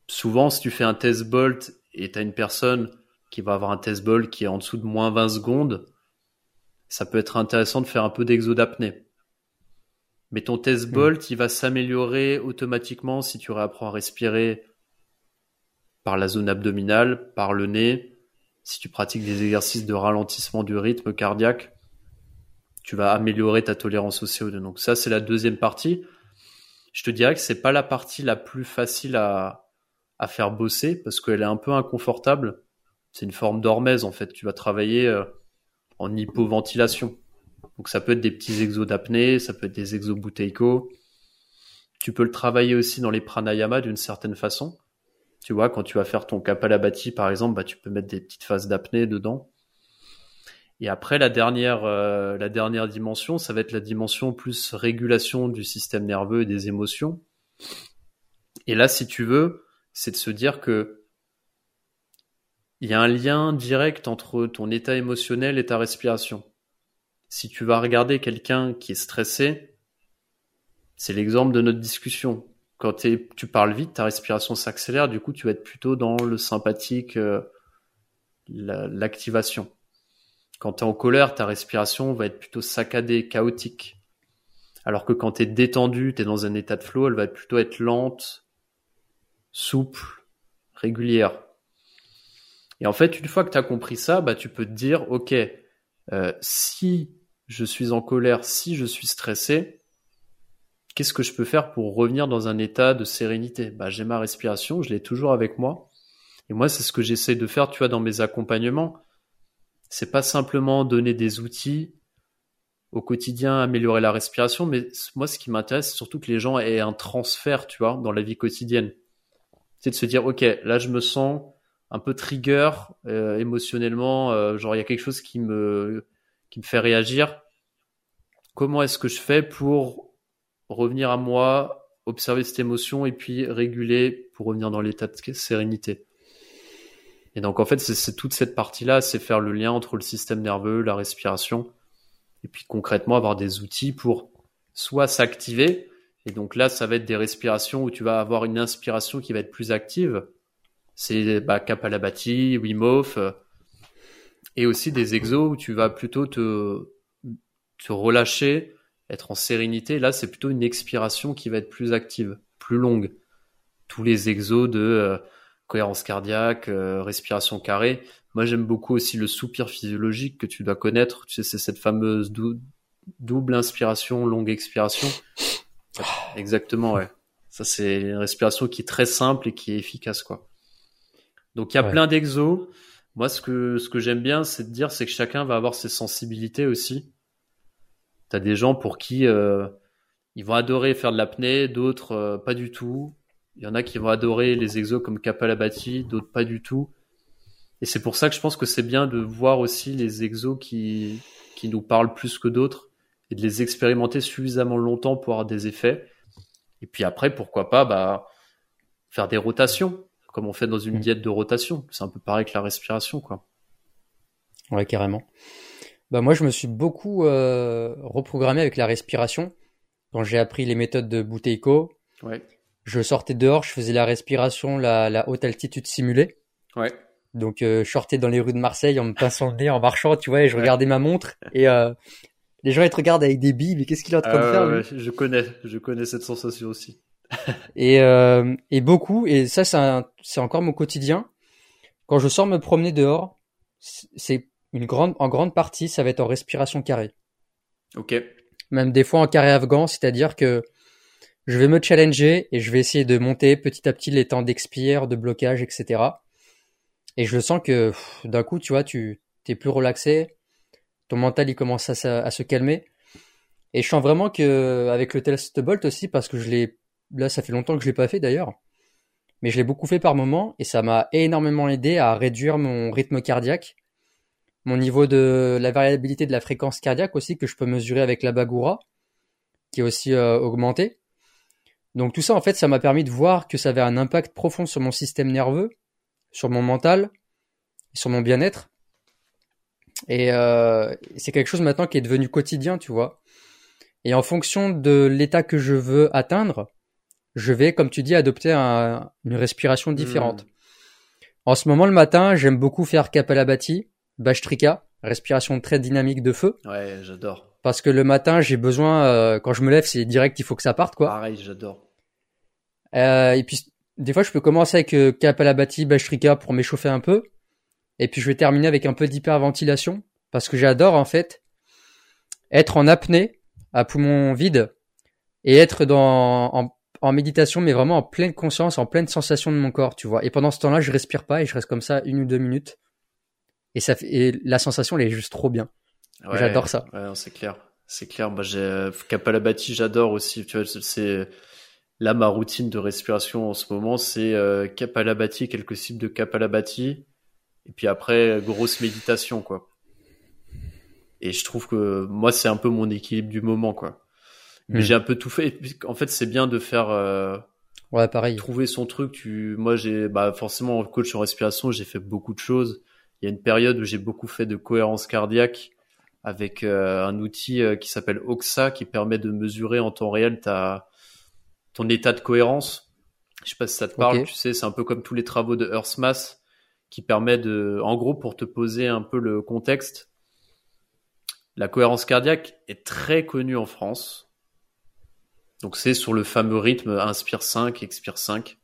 Speaker 2: Souvent, si tu fais un test Bolt et tu as une personne qui va avoir un test Bolt qui est en dessous de moins 20 secondes, ça peut être intéressant de faire un peu d'exo d'apnée. Mais ton test hmm. Bolt, il va s'améliorer automatiquement si tu réapprends à respirer par la zone abdominale, par le nez, si tu pratiques des exercices de ralentissement du rythme cardiaque tu vas améliorer ta tolérance au CO2. Donc ça, c'est la deuxième partie. Je te dirais que c'est pas la partie la plus facile à, à faire bosser parce qu'elle est un peu inconfortable. C'est une forme d'hormèse en fait. Tu vas travailler euh, en hypoventilation. Donc ça peut être des petits exos d'apnée, ça peut être des exos Tu peux le travailler aussi dans les pranayamas d'une certaine façon. Tu vois, quand tu vas faire ton kapalabhati par exemple, bah, tu peux mettre des petites phases d'apnée dedans. Et après, la dernière, euh, la dernière dimension, ça va être la dimension plus régulation du système nerveux et des émotions. Et là, si tu veux, c'est de se dire que il y a un lien direct entre ton état émotionnel et ta respiration. Si tu vas regarder quelqu'un qui est stressé, c'est l'exemple de notre discussion. Quand tu parles vite, ta respiration s'accélère, du coup, tu vas être plutôt dans le sympathique, euh, l'activation. Quand tu es en colère, ta respiration va être plutôt saccadée, chaotique. Alors que quand tu es détendu, tu es dans un état de flow, elle va plutôt être lente, souple, régulière. Et en fait, une fois que tu as compris ça, bah, tu peux te dire, OK, euh, si je suis en colère, si je suis stressé, qu'est-ce que je peux faire pour revenir dans un état de sérénité? Bah, J'ai ma respiration, je l'ai toujours avec moi. Et moi, c'est ce que j'essaie de faire, tu vois, dans mes accompagnements c'est pas simplement donner des outils au quotidien, améliorer la respiration, mais moi, ce qui m'intéresse, c'est surtout que les gens aient un transfert, tu vois, dans la vie quotidienne. C'est de se dire, ok, là, je me sens un peu trigger euh, émotionnellement, euh, genre il y a quelque chose qui me qui me fait réagir. Comment est-ce que je fais pour revenir à moi, observer cette émotion et puis réguler pour revenir dans l'état de sérénité? Et donc en fait, c'est toute cette partie-là, c'est faire le lien entre le système nerveux, la respiration, et puis concrètement avoir des outils pour soit s'activer, Et donc là, ça va être des respirations où tu vas avoir une inspiration qui va être plus active. C'est bah, Kapalabhati, Wim euh, et aussi des exos où tu vas plutôt te, te relâcher, être en sérénité. Là, c'est plutôt une expiration qui va être plus active, plus longue. Tous les exos de euh, cohérence cardiaque, euh, respiration carrée. Moi, j'aime beaucoup aussi le soupir physiologique que tu dois connaître. Tu sais, c'est cette fameuse double inspiration, longue expiration. Exactement, ouais. Ça, c'est une respiration qui est très simple et qui est efficace, quoi. Donc, il y a plein d'exos. Moi, ce que, ce que j'aime bien, c'est de dire, c'est que chacun va avoir ses sensibilités aussi. T'as des gens pour qui euh, ils vont adorer faire de l'apnée, d'autres euh, pas du tout. Il y en a qui vont adorer les exos comme Kapalabhati, d'autres pas du tout. Et c'est pour ça que je pense que c'est bien de voir aussi les exos qui, qui nous parlent plus que d'autres et de les expérimenter suffisamment longtemps pour avoir des effets. Et puis après, pourquoi pas bah, faire des rotations, comme on fait dans une mm. diète de rotation. C'est un peu pareil que la respiration, quoi.
Speaker 1: Ouais, carrément. Bah moi, je me suis beaucoup euh, reprogrammé avec la respiration. Quand j'ai appris les méthodes de Bouteiko,
Speaker 2: ouais.
Speaker 1: je sortais dehors, je faisais la respiration, la, la haute altitude simulée.
Speaker 2: Ouais.
Speaker 1: Donc, euh, je sortais dans les rues de Marseille en me pinçant le nez, en marchant, tu vois, et je regardais ma montre. Et euh, les gens, ils te regardent avec des billes, mais qu'est-ce qu'il est en train de faire
Speaker 2: Je connais, je connais cette sensation aussi.
Speaker 1: Et, euh, et beaucoup, et ça, c'est encore mon quotidien. Quand je sors me promener dehors, c'est une grande, en grande partie, ça va être en respiration carrée.
Speaker 2: Ok.
Speaker 1: Même des fois en carré afghan, c'est-à-dire que je vais me challenger et je vais essayer de monter petit à petit les temps d'expire, de blocage, etc. Et je sens que d'un coup, tu vois, tu t'es plus relaxé, ton mental il commence à, à, se calmer. Et je sens vraiment que avec le test Bolt aussi, parce que je l'ai, là, ça fait longtemps que je l'ai pas fait d'ailleurs, mais je l'ai beaucoup fait par moment et ça m'a énormément aidé à réduire mon rythme cardiaque mon niveau de la variabilité de la fréquence cardiaque aussi que je peux mesurer avec la Bagura, qui est aussi euh, augmenté. Donc tout ça, en fait, ça m'a permis de voir que ça avait un impact profond sur mon système nerveux, sur mon mental, sur mon bien-être. Et euh, c'est quelque chose maintenant qui est devenu quotidien, tu vois. Et en fonction de l'état que je veux atteindre, je vais, comme tu dis, adopter une respiration différente. Hmm. En ce moment, le matin, j'aime beaucoup faire Kapalabhati Bashtrika, respiration très dynamique de feu.
Speaker 2: Ouais, j'adore.
Speaker 1: Parce que le matin, j'ai besoin, euh, quand je me lève, c'est direct, il faut que ça parte, quoi.
Speaker 2: Pareil, j'adore.
Speaker 1: Euh, et puis, des fois, je peux commencer avec euh, Kapalabhati, Bashtrika pour m'échauffer un peu. Et puis, je vais terminer avec un peu d'hyperventilation. Parce que j'adore, en fait, être en apnée, à poumon vide, et être dans, en, en méditation, mais vraiment en pleine conscience, en pleine sensation de mon corps, tu vois. Et pendant ce temps-là, je respire pas et je reste comme ça une ou deux minutes et ça fait, et la sensation elle est juste trop bien. j'adore ça.
Speaker 2: Ouais, c'est clair. C'est clair. Moi, j'ai Kapalabhati, j'adore aussi. Tu vois, c'est là ma routine de respiration en ce moment, c'est euh, Kapalabhati, quelques cibles de Kapalabhati, et puis après grosse méditation, quoi. Et je trouve que moi, c'est un peu mon équilibre du moment, quoi. Mais hmm. j'ai un peu tout fait. En fait, c'est bien de faire. Euh,
Speaker 1: ouais, pareil.
Speaker 2: Trouver son truc. Tu, moi, j'ai, bah, forcément, coach en respiration, j'ai fait beaucoup de choses il y a une période où j'ai beaucoup fait de cohérence cardiaque avec euh, un outil euh, qui s'appelle OXA qui permet de mesurer en temps réel ta ton état de cohérence. Je sais pas si ça te parle, tu sais, c'est un peu comme tous les travaux de Earthmas qui permet de en gros pour te poser un peu le contexte. La cohérence cardiaque est très connue en France. Donc c'est sur le fameux rythme inspire 5, expire 5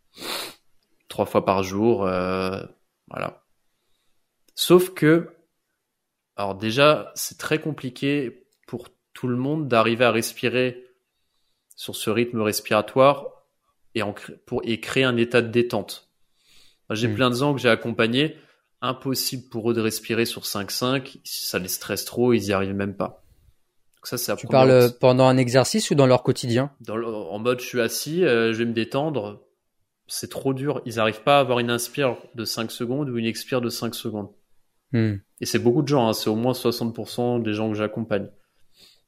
Speaker 2: trois fois par jour euh, voilà. Sauf que, alors déjà, c'est très compliqué pour tout le monde d'arriver à respirer sur ce rythme respiratoire et, pour, et créer un état de détente. J'ai hmm. plein de gens que j'ai accompagnés, impossible pour eux de respirer sur 5-5, ça les stresse trop, ils y arrivent même pas.
Speaker 1: Ça, c'est tu parles pendant un exercice ou dans leur quotidien
Speaker 2: En mode, je suis assis, euh, je vais me détendre, c'est trop dur, ils n'arrivent pas à avoir une inspire de 5 secondes ou une expire de 5 secondes.
Speaker 1: Hmm.
Speaker 2: Et c'est beaucoup de gens, hein, c'est au moins 60% des gens que j'accompagne.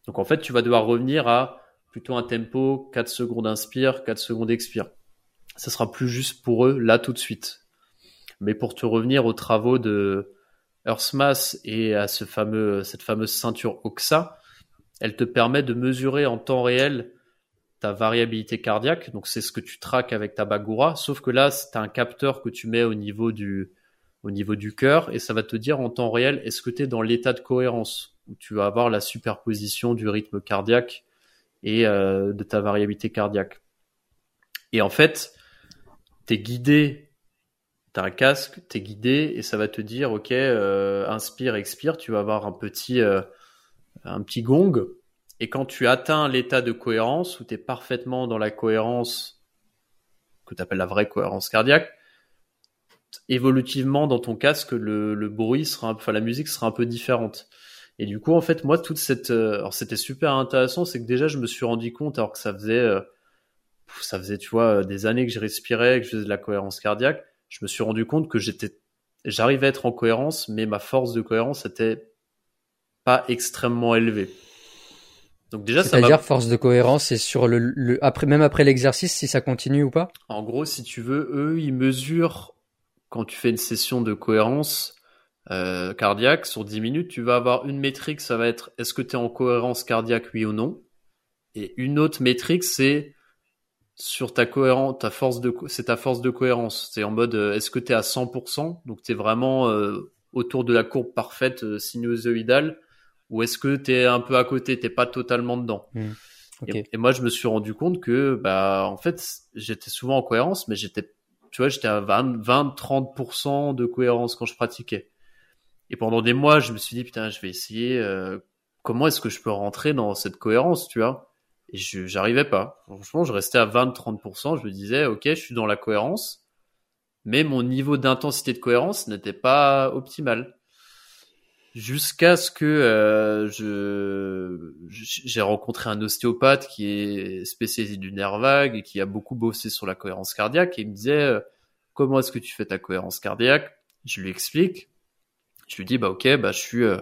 Speaker 2: Donc en fait, tu vas devoir revenir à plutôt un tempo 4 secondes inspire, 4 secondes expire. Ça sera plus juste pour eux là tout de suite. Mais pour te revenir aux travaux de Earthmas et à ce fameux, cette fameuse ceinture OXA, elle te permet de mesurer en temps réel ta variabilité cardiaque. Donc c'est ce que tu traques avec ta Bagura, sauf que là, c'est un capteur que tu mets au niveau du au cœur et ça va te dire en temps réel est-ce que tu es dans l'état de cohérence où tu vas avoir la superposition du rythme cardiaque et euh, de ta variabilité cardiaque. Et en fait, tu es guidé, tu as un casque, tu es guidé et ça va te dire OK, euh, inspire, expire, tu vas avoir un petit euh, un petit gong et quand tu atteins l'état de cohérence, où tu es parfaitement dans la cohérence que tu appelles la vraie cohérence cardiaque, évolutivement dans ton casque, le, bruit sera, enfin la musique sera un peu différente. Et du coup, en fait, moi, toute cette, euh, alors c'était super intéressant, c'est que déjà je me suis rendu compte, alors que ça faisait, euh, ça faisait, tu vois, des années que je respirais, que je faisais de la cohérence cardiaque, je me suis rendu compte que j'étais, j'arrivais à être en cohérence, mais ma force de cohérence était pas extrêmement élevée.
Speaker 1: Donc déjà, ça C'est-à-dire force de cohérence, c'est sur le, le, après même après l'exercice si ça continue ou pas?
Speaker 2: En gros, si tu veux, eux, ils mesurent quand tu fais une session de cohérence euh, cardiaque sur 10 minutes, tu vas avoir une métrique, ça va être est-ce que tu es en cohérence cardiaque oui ou non, et une autre métrique c'est sur ta cohérence, ta force de c'est ta force de cohérence. C'est en mode euh, est-ce que tu es à 100%, donc tu es vraiment euh, autour de la courbe parfaite sinusoïdale ou est-ce que tu es un peu à côté, t'es pas totalement dedans. Hmm. Et, moi, je me suis rendu compte que, bah, en fait, j'étais souvent en cohérence, mais j'étais, tu vois, j'étais à 20, 20, 30% de cohérence quand je pratiquais. Et pendant des mois, je me suis dit, putain, je vais essayer, euh, comment est-ce que je peux rentrer dans cette cohérence, tu vois? Et je, j'arrivais pas. Franchement, je restais à 20, 30%. Je me disais, OK, je suis dans la cohérence, mais mon niveau d'intensité de cohérence n'était pas optimal jusqu'à ce que euh, je j'ai rencontré un ostéopathe qui est spécialisé du nerf vague et qui a beaucoup bossé sur la cohérence cardiaque et il me disait euh, comment est-ce que tu fais ta cohérence cardiaque? Je lui explique. Je lui dis bah ok bah je suis euh,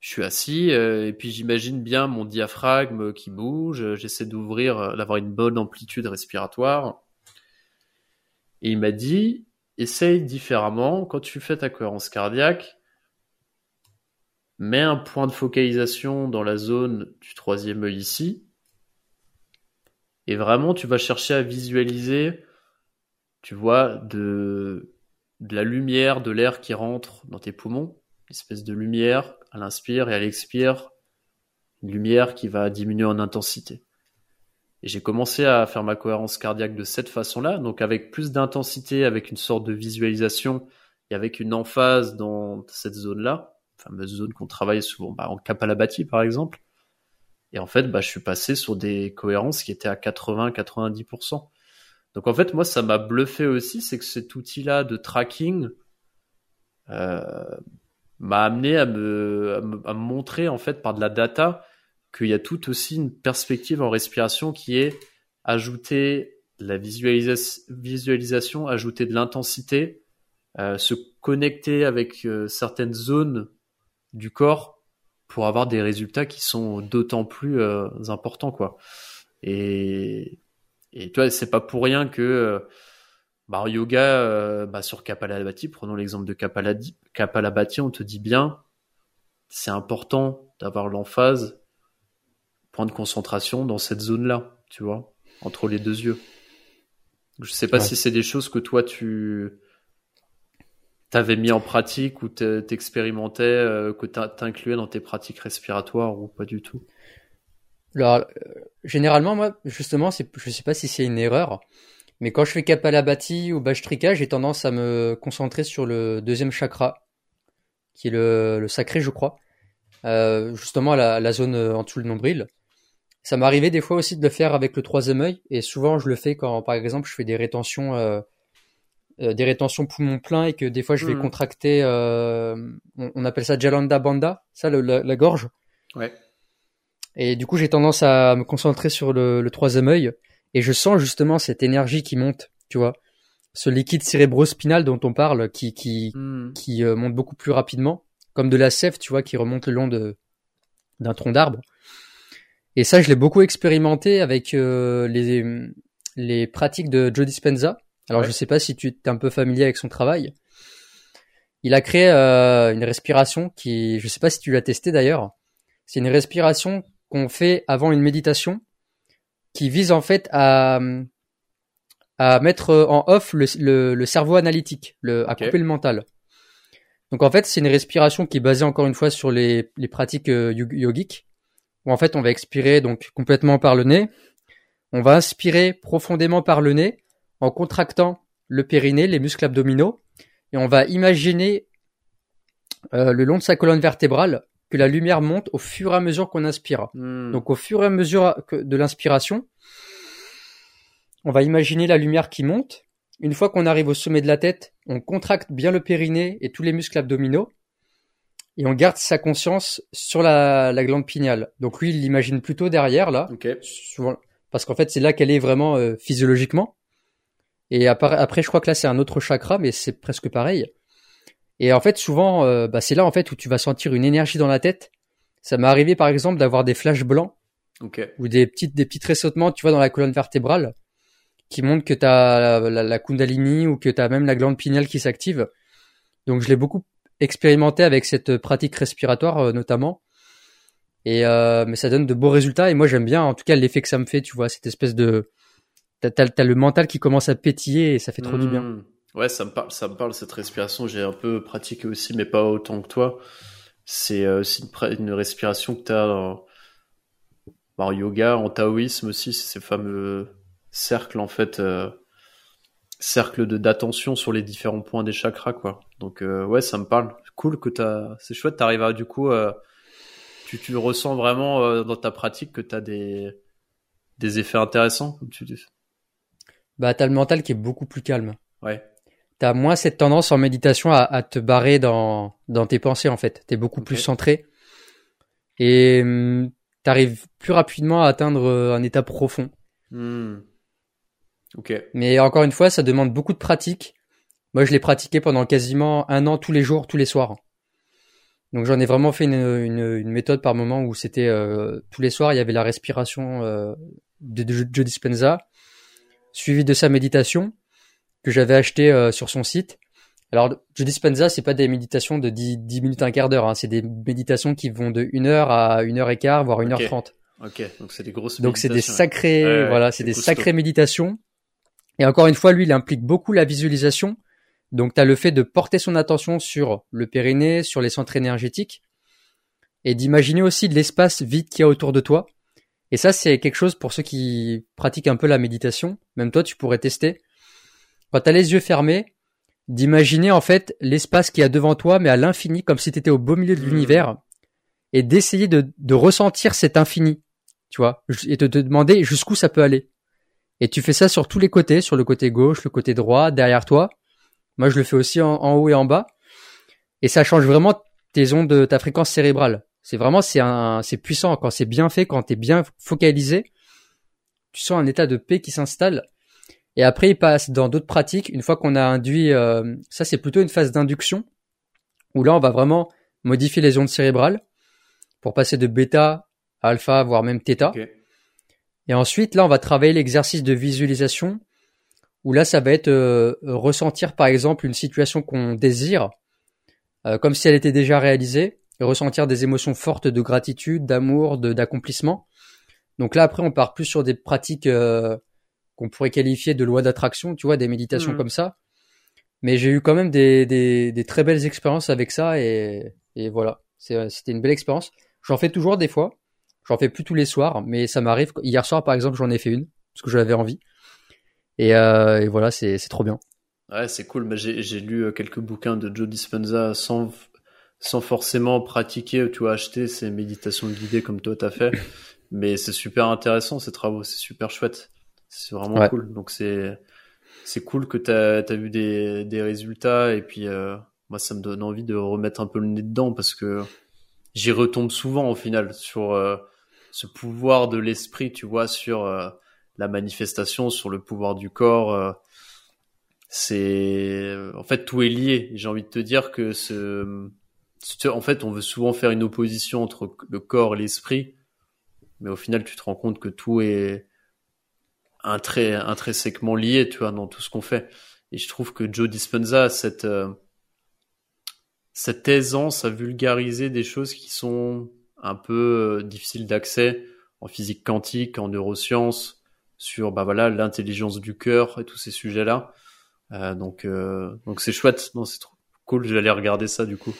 Speaker 2: je suis assis et puis j'imagine bien mon diaphragme qui bouge j'essaie d'ouvrir d'avoir une bonne amplitude respiratoire. Et il m'a dit essaye différemment. Quand tu fais ta cohérence cardiaque mets un point de focalisation dans la zone du troisième œil ici. Et vraiment, tu vas chercher à visualiser, tu vois, de, la lumière, de l'air qui rentre dans tes poumons, une espèce de lumière à l'inspire et à l'expire, une lumière qui va diminuer en intensité. Et j'ai commencé à faire ma cohérence cardiaque de cette façon-là, donc avec plus d'intensité, avec une sorte de visualisation et avec une emphase dans cette zone-là fameuse zone qu'on travaille souvent bah, en Kapalabhati par exemple. Et en fait, bah, je suis passé sur des cohérences qui étaient à 80-90%. Donc en fait, moi, ça m'a bluffé aussi, c'est que cet outil-là de tracking euh, m'a amené à me, à montrer en fait par de la data qu'il y a tout aussi une perspective en respiration qui est ajouter la visualisation, ajouter de l'intensité, euh, se connecter avec euh, certaines zones du corps pour avoir des résultats qui sont d'autant plus euh, importants quoi. Et et tu vois, c'est pas pour rien que euh, bah, yoga euh, bah, sur Kapalabhati, prenons l'exemple de Kapalabhati, Kapalabhati, on te dit bien c'est important d'avoir l'emphase point de concentration dans cette zone-là, tu vois, entre les deux yeux. Je sais pas si c'est des choses que toi tu t'avais mis en pratique ou t'expérimentais, euh, que t'incluais dans tes pratiques respiratoires ou pas du tout?
Speaker 1: Alors, euh, généralement, moi, justement, je sais pas si c'est une erreur, mais quand je fais Kapalabhati ou Bajtrika, j'ai tendance à me concentrer sur le deuxième chakra, qui est le, sacré, je crois, euh, justement la, zone en dessous le nombril. Ça m'arrivait des fois aussi de le faire avec le troisième œil, et souvent je le fais quand, par exemple, je fais des rétentions euh, des rétentions poumons pleins et que des fois je vais hmm. contracter, euh, on, appelle ça Jalanda Banda, ça la, gorge.
Speaker 2: Ouais.
Speaker 1: Et du coup j'ai tendance à me concentrer sur le, le troisième œil et je sens justement cette énergie qui monte, tu vois, ce liquide cérébrospinal dont on parle qui qui hmm. qui euh, monte beaucoup plus rapidement, comme de la sève, tu vois, qui remonte le long de d'un tronc d'arbre. Et ça, je l'ai beaucoup expérimenté avec les les pratiques de Joe Dispenza alors je sais pas si tu es un peu familier avec son travail. Il a créé euh, une respiration qui, je sais pas si tu l'as testé d'ailleurs. C'est une respiration qu'on fait avant une méditation qui vise en fait à, à mettre en off le, le, le cerveau analytique, le, à couper le mental. Donc en fait, c'est une respiration qui est basée encore une fois sur les, les pratiques euh, yogiques, où en fait on va expirer donc complètement par le nez, on va inspirer profondément par le nez en contractant le périnée, les muscles abdominaux, et on va imaginer euh, le long de sa colonne vertébrale que la lumière monte au fur et à mesure qu'on inspire. Hmm. Donc au fur et à mesure de l'inspiration, on va imaginer la lumière qui monte. Une fois qu'on arrive au sommet de la tête, on contracte bien le périnée et tous les muscles abdominaux et on garde sa conscience sur la, glande pinéale. Donc lui, il l'imagine plutôt derrière là, parce qu'en fait c'est là qu'elle est vraiment euh, physiologiquement. Et après, je crois que là c'est un autre chakra, mais c'est presque pareil. Et en fait, souvent, euh, bah, c'est là en fait où tu vas sentir une énergie dans la tête. Ça m'est arrivé par exemple d'avoir des flashs blancs ou des petites des petits tressautements, tu vois, dans la colonne vertébrale, qui montrent que tu as la, Kundalini ou que tu as même la glande pinéale qui s'active. Donc je l'ai beaucoup expérimenté avec cette pratique respiratoire euh, notamment. Et euh, mais ça donne de beaux résultats et moi j'aime bien en tout cas l'effet que ça me fait, tu vois, cette espèce de t'as as, le mental qui commence à pétiller et ça fait trop du bien. Hmm.
Speaker 2: Ouais, ça me parle, ça me parle cette respiration. J'ai un peu pratiqué aussi, mais pas autant que toi. C'est euh, aussi une, respiration que tu as en, en, yoga, en taoïsme aussi, ces fameux cercles en fait, euh, cercles de d'attention sur les différents points des chakras quoi. Donc euh, ouais, ça me parle. Cool que t'as, c'est chouette. T'arrives à du coup, euh, tu tu ressens vraiment euh, dans ta pratique que t'as des des effets intéressants comme tu dis.
Speaker 1: Bah t'as le mental qui est beaucoup plus calme.
Speaker 2: Ouais
Speaker 1: t'as moins cette tendance en méditation à, te barrer dans, dans tes pensées en fait. T'es beaucoup plus centré et hum, t'arrives plus rapidement à atteindre euh, un état profond.
Speaker 2: Hmm. Ok.
Speaker 1: Mais encore une fois, ça demande beaucoup de pratique. Moi, je l'ai pratiqué pendant quasiment un an tous les jours, tous les soirs. Donc j'en ai vraiment fait une, une, méthode par moment où c'était euh, tous les soirs, il y avait la respiration euh, de, de Joe Dispenza, suivi de sa méditation que j'avais acheté euh, sur son site. Alors, Joe Dispenza, c'est pas des méditations de 10, 10 minutes, un quart d'heure. Hein. C'est des méditations qui vont de 1 heure à 1 heure et quart, voire 1 heure 30.
Speaker 2: Ok, donc c'est des grosses
Speaker 1: Donc c'est des sacrées, voilà, c'est des sacrées méditations. Et encore une fois, lui, il implique beaucoup la visualisation. Donc tu as le fait de porter son attention sur le périnée, sur les centres énergétiques, et d'imaginer aussi de l'espace vide qu'il y a autour de toi. Et ça, c'est quelque chose pour ceux qui pratiquent un peu la méditation. Même toi, tu pourrais tester quand tu as les yeux fermés, d'imaginer en fait l'espace qui a devant toi, mais à l'infini, comme si tu étais au beau milieu de mmh. l'univers, et d'essayer de, ressentir cet infini, tu vois, et de te demander jusqu'où ça peut aller. Et tu fais ça sur tous les côtés, sur le côté gauche, le côté droit, derrière toi. Moi, je le fais aussi en, haut et en bas. Et ça change vraiment tes ondes, ta fréquence cérébrale. C'est vraiment, c'est un, c'est puissant quand c'est bien fait, quand t'es bien focalisé. Tu sens un état de paix qui s'installe et après, il passe dans d'autres pratiques. Une fois qu'on a induit, euh, ça c'est plutôt une phase d'induction, où là on va vraiment modifier les ondes cérébrales pour passer de bêta à alpha, voire même theta. Et ensuite, là, on va travailler l'exercice de visualisation, où là, ça va être euh, ressentir par exemple une situation qu'on désire, euh, comme si elle était déjà réalisée, ressentir des émotions fortes de gratitude, d'amour, d'accomplissement. Donc là, après, on part plus sur des pratiques qu'on pourrait qualifier de loi d'attraction, tu vois, des méditations mm. comme ça. Mais j'ai eu quand même des, des, des, très belles expériences avec ça et, et voilà, c'était une belle expérience. J'en fais toujours des fois, j'en fais plus tous les soirs, mais ça m'arrive. Hier soir, par exemple, j'en ai fait une parce que j'avais envie. Et, euh, et voilà, c'est trop bien.
Speaker 2: Ouais, c'est cool. Mais j'ai lu euh, quelques bouquins de Joe Dispenza sans sans forcément pratiquer, tu vois, acheter ces méditations guidées comme toi t'as fait. Mais c'est super intéressant ces travaux, c'est super chouette. C'est vraiment cool. Donc c'est c'est cool que tu as, vu des, des résultats et puis euh, moi ça me donne envie de remettre un peu le nez dedans parce que j'y retombe souvent au final sur euh, ce pouvoir de l'esprit, tu vois, sur euh, la manifestation, sur le pouvoir du corps. c'est en fait tout est lié. J'ai envie de te dire que ce en fait on veut souvent faire une opposition entre le corps et l'esprit, mais au final tu te rends compte que tout est intrinsèquement lié, tu vois, dans tout ce qu'on fait. Et je trouve que Joe Dispenza a cette, euh, cette aisance à vulgariser des choses qui sont un peu euh, difficiles d'accès en physique quantique, en neurosciences, sur bah l'intelligence du cœur et tous ces sujets-là. Donc euh, donc c'est chouette, non c'est trop cool. J'allais regarder ça du coup.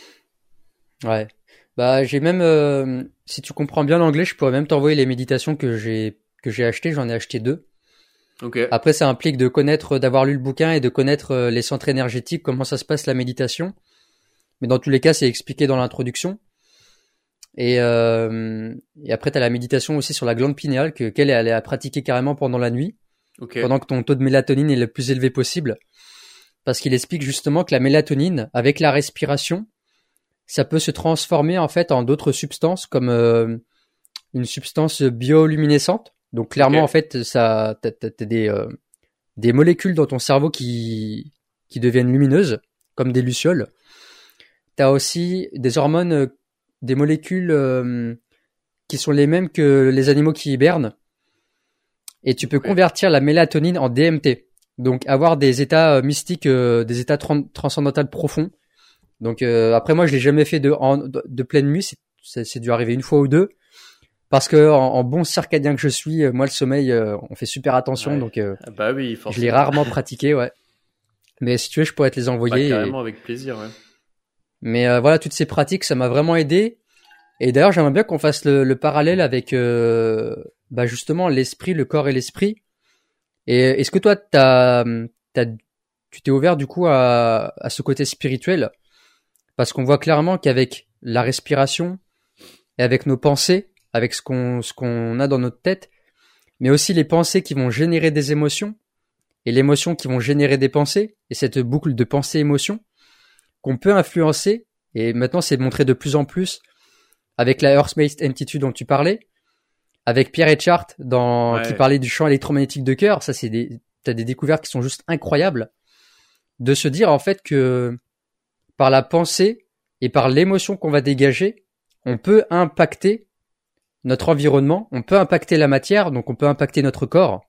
Speaker 1: Ouais. Bah j'ai même euh, si tu comprends bien l'anglais, je pourrais même t'envoyer les méditations que j'ai que j'ai achetées. J'en ai acheté deux.
Speaker 2: Ok.
Speaker 1: Après, ça implique de connaître, d'avoir lu le bouquin et de connaître les centres énergétiques, comment ça se passe la méditation. Mais dans tous les cas, c'est expliqué dans l'introduction. Et, euh, et après, tu as la méditation aussi sur la glande pinéale, que qu'elle est à pratiquer carrément pendant la nuit, pendant que ton taux de mélatonine est le plus élevé possible. Parce qu'il explique justement que la mélatonine, avec la respiration, ça peut se transformer en fait en d'autres substances, comme euh, une substance bioluminescente. Donc clairement, en fait, ça, t'as, t'as- t'as des euh, des molécules dans ton cerveau qui qui deviennent lumineuses, comme des lucioles. T'as aussi des hormones, euh, des molécules euh, qui sont les mêmes que les animaux qui hibernent. Et tu peux convertir la mélatonine en DMT. Donc avoir des états mystiques, des états tran- transcendantaux profonds. Donc euh, après moi je l'ai jamais fait de, en- de, de pleine nuit, c'est- dû arriver une fois ou deux. Parce que en, en bon circadien que je suis, euh, moi le sommeil, euh, on fait super attention,
Speaker 2: Ouais.
Speaker 1: donc euh,
Speaker 2: Ah bah oui,
Speaker 1: je l'ai
Speaker 2: forcément.
Speaker 1: rarement pratiqué, ouais. Mais si tu veux, je pourrais te les
Speaker 2: Bah,
Speaker 1: envoyer. et-
Speaker 2: carrément avec plaisir. Ouais.
Speaker 1: mais voilà, toutes ces pratiques, ça m'a vraiment aidé. Et d'ailleurs, j'aimerais bien qu'on fasse le, le parallèle avec bah justement l'esprit, le corps et l'esprit. Et est-ce que toi, t'as, tu t'es ouvert du coup à, à ce côté spirituel? Parce qu'on voit clairement qu'avec la respiration et avec nos pensées, avec ce qu'on ce qu'on a dans notre tête, mais aussi les pensées qui vont générer des émotions et l'émotion qui vont générer des pensées et cette boucle de pensée-émotion qu'on peut influencer, et maintenant c'est montré de plus en plus avec la Earth-Based Entity dont tu parlais, avec Pierre Etchart dans,
Speaker 2: Ouais.
Speaker 1: qui parlait du champ électromagnétique de cœur, ça c'est des, t'as des découvertes qui sont juste incroyables, de se dire en fait que par la pensée et par l'émotion qu'on va dégager, on peut impacter notre environnement, on peut impacter la matière, donc on peut impacter notre corps,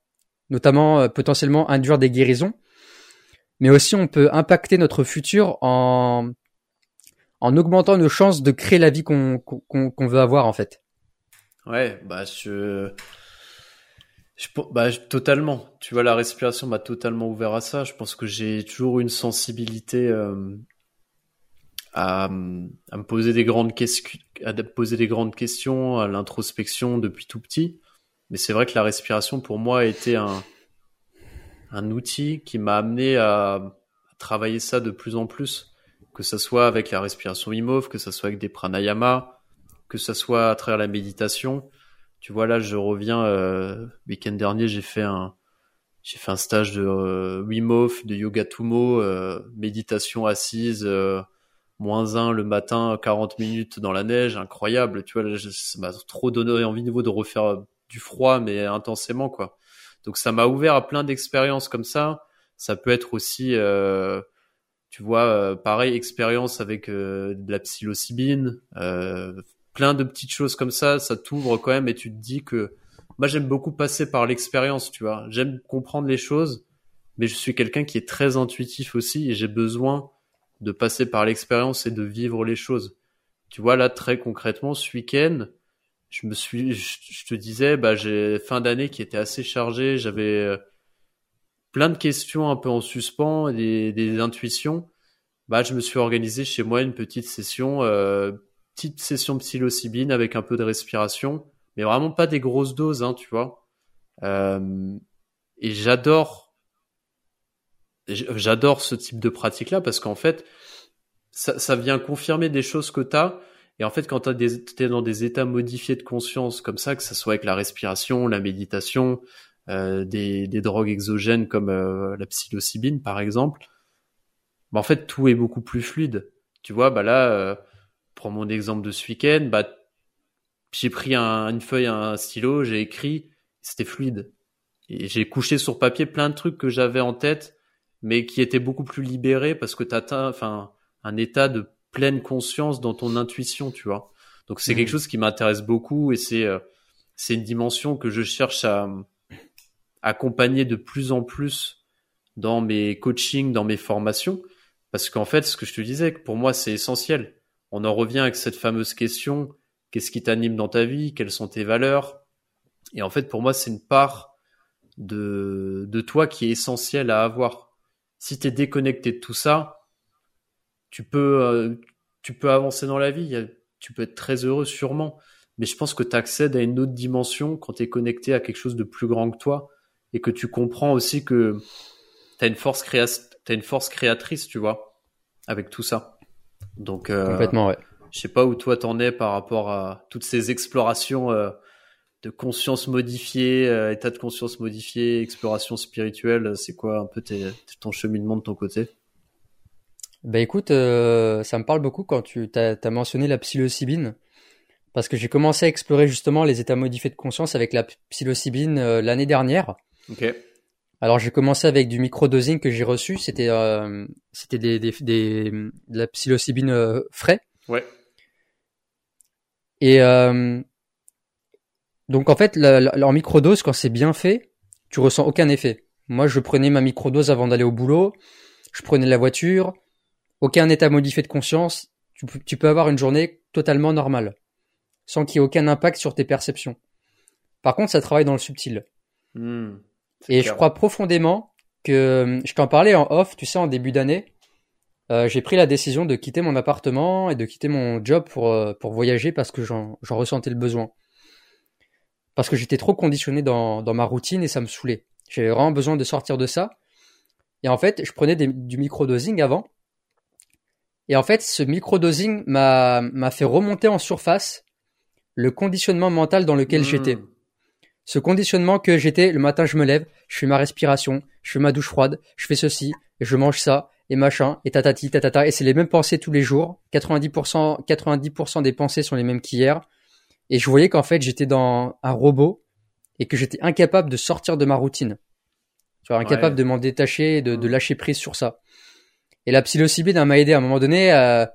Speaker 1: notamment euh, potentiellement induire des guérisons, mais aussi on peut impacter notre futur en en augmentant nos chances de créer la vie qu'on veut avoir en fait.
Speaker 2: Ouais, bah je, je, bah totalement. Tu vois, la respiration m'a totalement ouvert à ça. Je pense que j'ai toujours une sensibilité euh, à, à me poser des grandes questions, à l'introspection depuis tout petit. Mais c'est vrai que la respiration pour moi a été un un outil qui m'a amené à, travailler ça de plus en plus, que ça soit avec la respiration IMOV, que ça soit avec des pranayamas, que ça soit à travers la méditation. Tu vois là, je reviens euh, week-end dernier, j'ai fait un j'ai fait un stage de euh, Wim de yoga Tumo, euh, méditation assise, euh, moins un le matin, 40 minutes dans la neige, incroyable. Tu vois, ça m'a trop donné envie de refaire du froid, mais intensément quoi. Donc ça m'a ouvert à plein d'expériences comme ça. Ça peut être aussi, euh, tu vois, euh, pareil, expérience avec euh, de la psilocybine, euh, plein de petites choses comme ça. Ça t'ouvre quand même et tu te dis que moi j'aime beaucoup passer par l'expérience, tu vois. J'aime comprendre les choses, mais je suis quelqu'un qui est très intuitif aussi et j'ai besoin de passer par l'expérience et de vivre les choses. Tu vois là très concrètement ce week-end, je me suis, je, te disais, bah j'ai fin d'année qui était assez chargée, j'avais euh, plein de questions un peu en suspens, des, des intuitions. Bah je me suis organisé chez moi une petite session, euh, petite session psilocybine avec un peu de respiration, mais vraiment pas des grosses doses, hein, tu vois. Euh, et j'adore, j'adore ce type de pratique-là parce qu'en fait, ça, ça vient confirmer des choses que t'as. Et en fait, quand tu es dans des états modifiés de conscience comme ça, que ça soit avec la respiration, la méditation, euh, des, des drogues exogènes comme euh, la psilocybine par exemple, bah, en fait tout est beaucoup plus fluide. Tu vois, bah là, euh, mon exemple de ce week-end, bah j'ai pris un, une feuille, un stylo, j'ai écrit, c'était fluide. Et j'ai couché sur papier plein de trucs que j'avais en tête, mais qui étaient beaucoup plus libérés parce que tu atteins enfin, un état de pleine conscience dans ton intuition, tu vois. Donc c'est quelque chose qui m'intéresse beaucoup et c'est euh, c'est une dimension que je cherche à accompagner de plus en plus dans mes coachings, dans mes formations, parce qu'en fait, ce que je te disais, pour moi, c'est essentiel. On en revient avec cette fameuse question qu'est-ce qui t'anime dans ta vie? Quelles sont tes valeurs? Et en fait, pour moi, c'est une part de, de toi qui est essentiel à avoir. Si tu es déconnecté de tout ça, tu peux, euh, tu peux avancer dans la vie, tu peux être très heureux sûrement, mais je pense que tu accèdes à une autre dimension quand tu es connecté à quelque chose de plus grand que toi et que tu comprends aussi que tu as une force créa as une force créatrice, tu vois, avec tout ça. Donc
Speaker 1: euh, complètement ouais.
Speaker 2: Je sais pas où toi t'en es par rapport à toutes ces explorations euh, de conscience modifiée, euh, état de conscience modifié, exploration spirituelle. C'est quoi un peu ton cheminement de ton côté?
Speaker 1: Ben écoute, euh, ça me parle beaucoup quand tu as, as mentionné la psilocybine parce que j'ai commencé à explorer justement les états modifiés de conscience avec la psilocybine l'année dernière.
Speaker 2: Ok.
Speaker 1: Alors j'ai commencé avec du microdosing que j'ai reçu, c'était c'était des, des, des, de la psilocybine frais.
Speaker 2: Ouais.
Speaker 1: Et euh, donc en fait, leur microdose, quand c'est bien fait, tu ressens aucun effet. Moi, je prenais ma microdose avant d'aller au boulot, je prenais la voiture, aucun état modifié de conscience. Tu, peux avoir une journée totalement normale, sans qu'il y ait aucun impact sur tes perceptions. Par contre, ça travaille dans le subtil.
Speaker 2: Hmm,
Speaker 1: et je crois profondément que, je t'en parlais en off, tu sais, en début d'année, euh, j'ai pris la décision de quitter mon appartement et de quitter mon job pour, euh, pour voyager parce que j'en ressentais le besoin. Parce que j'étais trop conditionné dans, dans ma routine et ça me saoulait. J'avais vraiment besoin de sortir de ça. Et en fait, je prenais des, du microdosing avant. Et en fait, ce microdosing m'a fait remonter en surface le conditionnement mental dans lequel mmh. j'étais. Ce conditionnement que j'étais, le matin je me lève, je fais ma respiration, je fais ma douche froide, je fais ceci, et je mange ça, et machin, et tatati, tatata, et c'est les mêmes pensées tous les jours. 90%, 90% des pensées sont les mêmes qu'hier. Et je voyais qu'en fait, j'étais dans un robot et que j'étais incapable de sortir de ma routine. Tu vois, incapable de m'en détacher, de, de, mmh. lâcher prise sur ça. Et la psilocybine m'a aidé à un moment donné. Euh,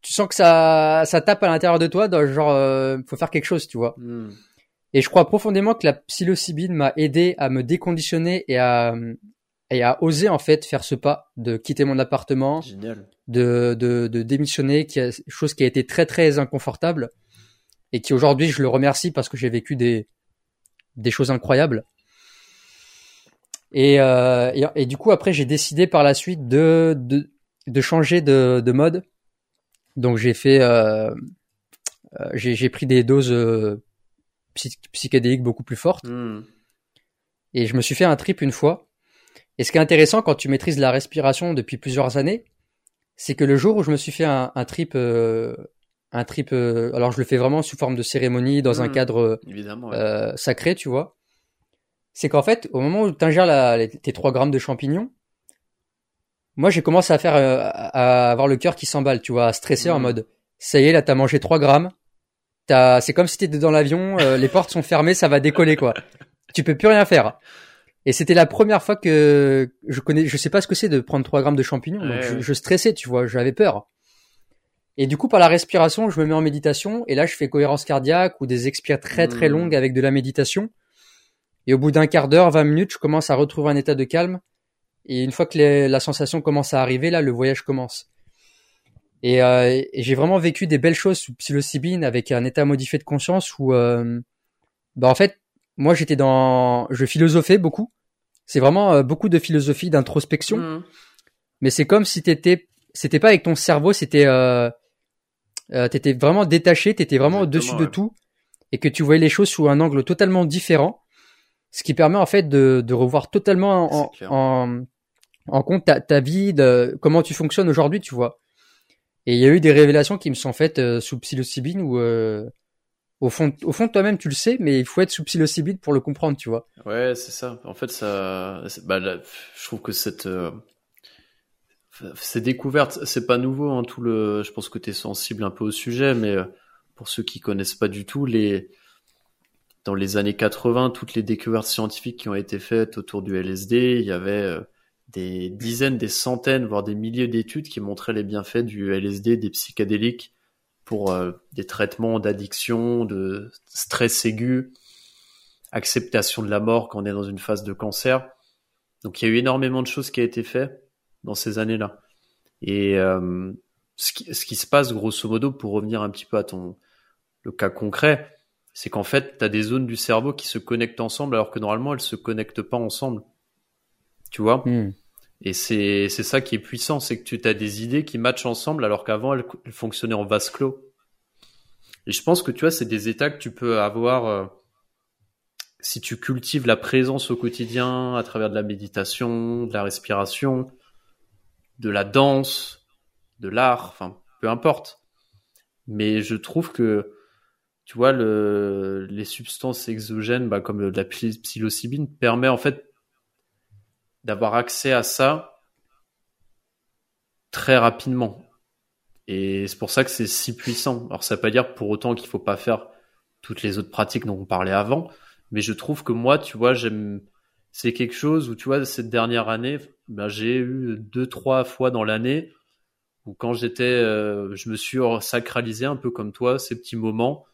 Speaker 1: tu sens que ça, ça tape à l'intérieur de toi, genre, euh, faut faire quelque chose, tu vois.
Speaker 2: Mmh.
Speaker 1: Et je crois profondément que la psilocybine m'a aidé à me déconditionner et à, et à oser en fait faire ce pas de quitter mon appartement, de, de, de démissionner, qui a, chose qui a été très très inconfortable et qui aujourd'hui je le remercie parce que j'ai vécu des des choses incroyables. Et, euh, et, et, du coup après j'ai décidé par la suite de de, de changer de, de mode. Donc j'ai fait euh, euh j'ai pris des doses euh, psychédéliques beaucoup plus fortes.
Speaker 2: Hmm.
Speaker 1: Et je me suis fait un trip une fois et ce qui est intéressant quand tu maîtrises la respiration depuis plusieurs années, c'est que le jour où je me suis fait un, un trip, euh, un trip, euh, alors je le fais vraiment sous forme de cérémonie dans un mmh. cadre euh, sacré, tu vois. C'est qu'en fait, au moment où tu ingères tes 3 grammes de champignons, moi j'ai commencé à faire, à avoir le cœur qui s'emballe, tu vois, à stresser en mmh. mode, ça y est, là t'as mangé 3 grammes, c'est comme si t'étais dans l'avion, les portes sont fermées, ça va décoller quoi. tu peux plus rien faire. Et c'était la première fois que je connais, je sais pas ce que c'est de prendre 3 grammes de champignons. donc je, stressais, tu vois, j'avais peur. Et du coup, par la respiration, je me mets en méditation. Et là, je fais cohérence cardiaque ou des expires très très mmh. longues avec de la méditation. Et au bout d'un quart d'heure, 20 minutes, je commence à retrouver un état de calme. Et une fois que la sensation commence à arriver, là, le voyage commence. Et, euh, j'ai vraiment vécu des belles choses sous psilocybine avec un état modifié de conscience où, euh, bah en fait, moi j'étais dans, je philosophais beaucoup. C'est vraiment euh, beaucoup de philosophie, d'introspection. Mmh. Mais c'est comme si t'étais, c'était pas avec ton cerveau, c'était, euh, t'étais vraiment détaché, t'étais vraiment au-dessus de tout, et que tu voyais les choses sous un angle totalement différent, ce qui permet en fait de, de revoir totalement en, en, en, compte ta, ta, vie, de comment tu fonctionnes aujourd'hui, tu vois. Et il y a eu des révélations qui me sont faites euh, sous psilocybine où euh, au fond, au fond de toi-même, tu le sais, mais il faut être sous psilocybine pour le comprendre, tu vois.
Speaker 2: Ouais, c'est ça. En fait, ça, bah, je trouve que cette, euh, ces découvertes, c'est pas nouveau, hein, tout le, je pense que tu es sensible un peu au sujet, mais euh, pour ceux qui connaissent pas du tout, les, dans les années 80, toutes les découvertes scientifiques qui ont été faites autour du LSD, il y avait euh, des dizaines, des centaines, voire des milliers d'études qui montraient les bienfaits du LSD, des psychédéliques pour euh, des traitements d'addiction, de stress aigu, acceptation de la mort quand on est dans une phase de cancer. Donc il y a eu énormément de choses qui ont été faites dans ces années-là. Et euh, ce, qui, ce, qui, se passe grosso modo, pour revenir un petit peu à ton le cas concret, c'est qu'en fait, tu as des zones du cerveau qui se connectent ensemble alors que normalement, elles se connectent pas ensemble. Tu vois?
Speaker 1: Hmm.
Speaker 2: Et c'est c'est ça qui est puissant, c'est que tu as des idées qui matchent ensemble alors qu'avant, elles, elles fonctionnaient en vase clos. Et je pense que tu vois, c'est des états que tu peux avoir euh, si tu cultives la présence au quotidien à travers de la méditation, de la respiration, de la danse, de l'art, enfin, peu importe. Mais je trouve que, tu vois, le, les substances exogènes, bah, comme la psi- psilocybine, permet en fait d'avoir accès à ça très rapidement. Et c'est pour ça que c'est si puissant. Alors ça veut pas dire pour autant qu'il faut pas faire toutes les autres pratiques dont on parlait avant, mais je trouve que moi, tu vois, j'aime, c'est quelque chose où tu vois cette dernière année, ben, j'ai eu deux trois fois dans l'année où quand j'étais, euh, je me suis sacralisé un peu comme toi ces petits moments.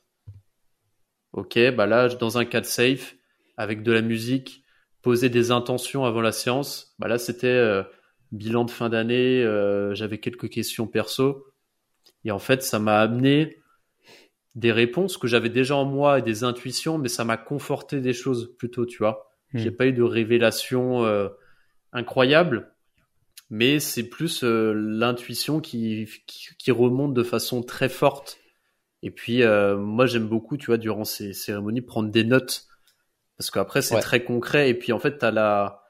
Speaker 2: Ok, bah là, dans un cadre safe, avec de la musique, poser des intentions avant la séance. Bah là, c'était euh, bilan de fin d'année. euh, J'avais quelques questions perso. Et en fait, ça m'a amené des réponses que j'avais déjà en moi et des intuitions, mais ça m'a conforté des choses plutôt, tu vois.
Speaker 1: Hmm.
Speaker 2: J'ai pas eu de révélation euh, incroyable, mais c'est plus euh, l'intuition qui, qui, qui remonte de façon très forte. Et puis, euh, moi, j'aime beaucoup, tu vois, durant ces cérémonies, prendre des notes. Parce qu'après, c'est
Speaker 1: Ouais.
Speaker 2: très concret. Et puis, en fait, t'as la...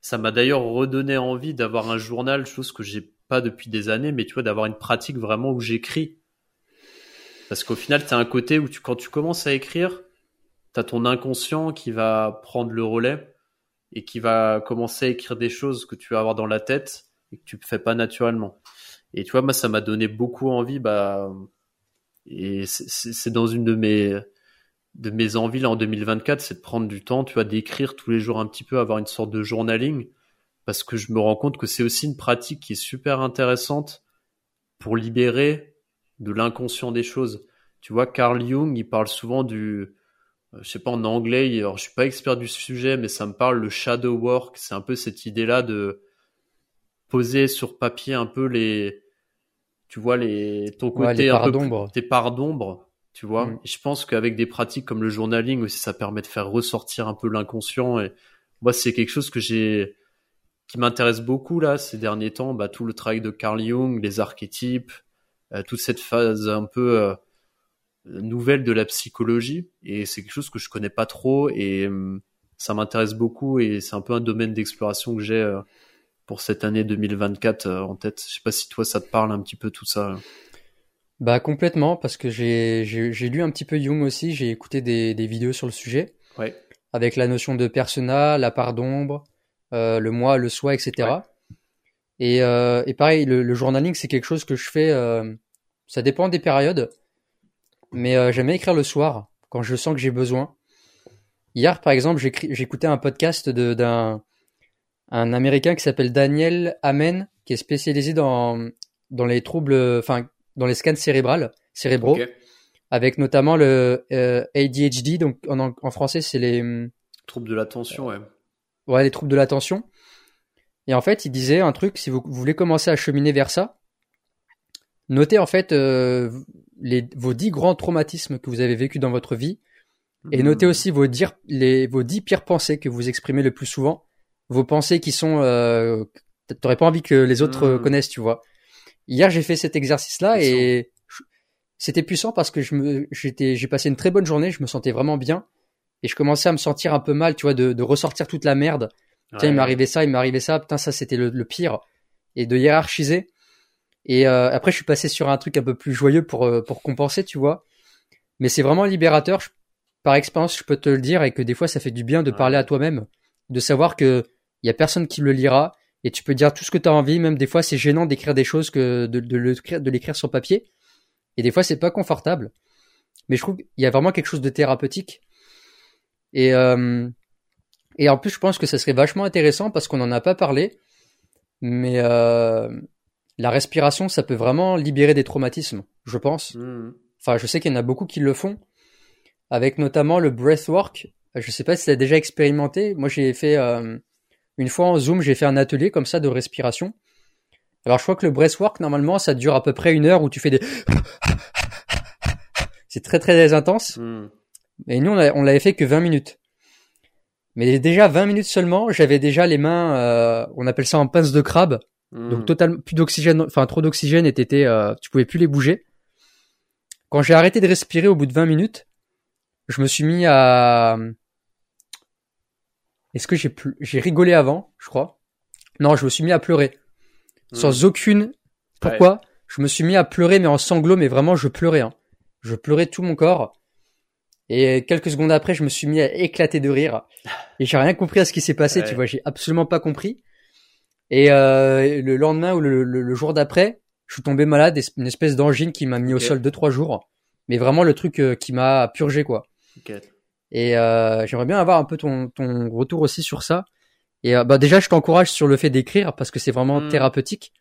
Speaker 2: ça m'a d'ailleurs redonné envie d'avoir un journal, chose que j'ai pas depuis des années, mais tu vois, d'avoir une pratique vraiment où j'écris. Parce qu'au final, t'as un côté où tu, quand tu commences à écrire, t'as ton inconscient qui va prendre le relais et qui va commencer à écrire des choses que tu vas avoir dans la tête et que tu fais pas naturellement. Et tu vois, moi, ça m'a donné beaucoup envie, bah, et c'est- dans une de mes, de mes envies là en 2024, c'est de prendre du temps, tu vois, d'écrire tous les jours un petit peu, avoir une sorte de journaling, parce que je me rends compte que c'est aussi une pratique qui est super intéressante pour libérer de l'inconscient des choses. Tu vois, Carl Jung, il parle souvent du, je sais pas en anglais, alors je suis pas expert du sujet, mais ça me parle le shadow work. C'est un peu cette idée-là de poser sur papier un peu les, tu vois les, ton côté
Speaker 1: Ouais, les
Speaker 2: un peu tes parts d'ombre, tu vois.
Speaker 1: Mm.
Speaker 2: Je pense qu'avec des pratiques comme le journaling aussi, ça permet de faire ressortir un peu l'inconscient. Et moi, c'est quelque chose que j'ai, qui m'intéresse beaucoup là ces derniers temps. Bah, tout le travail de Carl Jung, les archétypes, euh, toute cette phase un peu euh, nouvelle de la psychologie. Et c'est quelque chose que je connais pas trop et hum, ça m'intéresse beaucoup et c'est un peu un domaine d'exploration que j'ai euh, pour cette année 2024 euh, en tête. Je sais pas si toi ça te parle un petit peu tout ça.
Speaker 1: Bah complètement, parce que j'ai j'ai j'ai lu un petit peu Jung aussi, j'ai écouté des, des vidéos sur le sujet,
Speaker 2: Ouais.
Speaker 1: avec la notion de persona, la part d'ombre, euh, le moi, le soi, etc.
Speaker 2: Ouais.
Speaker 1: Et, euh, et pareil, le, le journaling, c'est quelque chose que je fais, euh, ça dépend des périodes, mais euh, j'aime écrire le soir, quand je sens que j'ai besoin. Hier, par exemple, j'écoutais un podcast d'un un Américain qui s'appelle Daniel Amen, qui est spécialisé dans, dans les troubles, enfin, dans les scans cérébrales, cérébraux, avec notamment le euh, ADHD, donc en, en français, c'est les, hum,
Speaker 2: Trouble de l'attention, ouais.
Speaker 1: ouais, les troubles de l'attention. Et en fait, il disait un truc, si vous, vous voulez commencer à cheminer vers ça, notez en fait euh, les, vos dix grands traumatismes que vous avez vécus dans votre vie, et
Speaker 2: Hmm.
Speaker 1: notez aussi vos, dire, les, vos dix pires pensées que vous exprimez le plus souvent, vos pensées qui sont, euh, t'aurais pas envie que les autres euh, connaissent, tu vois. Hier, j'ai fait cet exercice-là et c'était puissant parce que je me, j'étais, j'ai passé une très bonne journée, je me sentais vraiment bien et je commençais à me sentir un peu mal, tu vois, de, de ressortir toute la merde. Tiens, il m'est arrivé ça, il m'est arrivé ça, putain, ça c'était le, le pire. Et de hiérarchiser. Et euh, après, je suis passé sur un truc un peu plus joyeux pour, euh, pour compenser, tu vois. Mais c'est vraiment libérateur. Je- par expérience, je peux te le dire, et que des fois, ça fait du bien de
Speaker 2: Ouais.
Speaker 1: parler à toi-même, de savoir que il y a personne qui le lira, et tu peux dire tout ce que tu as envie. Même des fois, c'est gênant d'écrire des choses que de, de l'écrire, de l'écrire sur papier. Et des fois, c'est pas confortable. Mais je trouve qu'il y a vraiment quelque chose de thérapeutique. Et euh, et en plus, je pense que ça serait vachement intéressant parce qu'on n'en a pas parlé, mais euh, la respiration, ça peut vraiment libérer des traumatismes, je pense.
Speaker 2: Hmm.
Speaker 1: Enfin, je sais qu'il y en a beaucoup qui le font, avec notamment le breathwork. Je sais pas si tu as déjà expérimenté. Moi, j'ai fait euh, une fois en Zoom, j'ai fait un atelier comme ça de respiration. Alors, je crois que le breathwork, normalement, ça dure à peu près une heure où tu fais des... C'est très très intense.
Speaker 2: Hmm.
Speaker 1: Et nous, on, on l'avait fait que 20 minutes. Mais déjà 20 minutes seulement, j'avais déjà les mains, euh, on appelle ça en pince de crabe.
Speaker 2: Hmm.
Speaker 1: Donc totalement plus d'oxygène, enfin trop d'oxygène et t'étais, euh, tu pouvais plus les bouger. Quand j'ai arrêté de respirer au bout de 20 minutes, je me suis mis à. Est-ce que j'ai plus, j'ai rigolé avant, je crois? Non, je me suis mis à pleurer sans
Speaker 2: Hmm.
Speaker 1: aucune. Pourquoi? Je me suis mis à pleurer mais en sanglots, mais vraiment je pleurais. Hein. Je pleurais tout mon corps. Et quelques secondes après, je me suis mis à éclater de rire. Et j'ai rien compris à ce qui s'est passé.
Speaker 2: Ouais.
Speaker 1: Tu vois, j'ai absolument pas compris. Et euh, le lendemain ou le, le- le jour d'après, je suis tombé malade, une espèce d'angine qui m'a mis au sol deux trois jours. Mais vraiment le truc euh, qui m'a purgé quoi. Et euh, j'aimerais bien avoir un peu ton, ton retour aussi sur ça. Et euh, bah déjà, je t'encourage sur le fait d'écrire parce que c'est vraiment
Speaker 2: Mm.
Speaker 1: thérapeutique.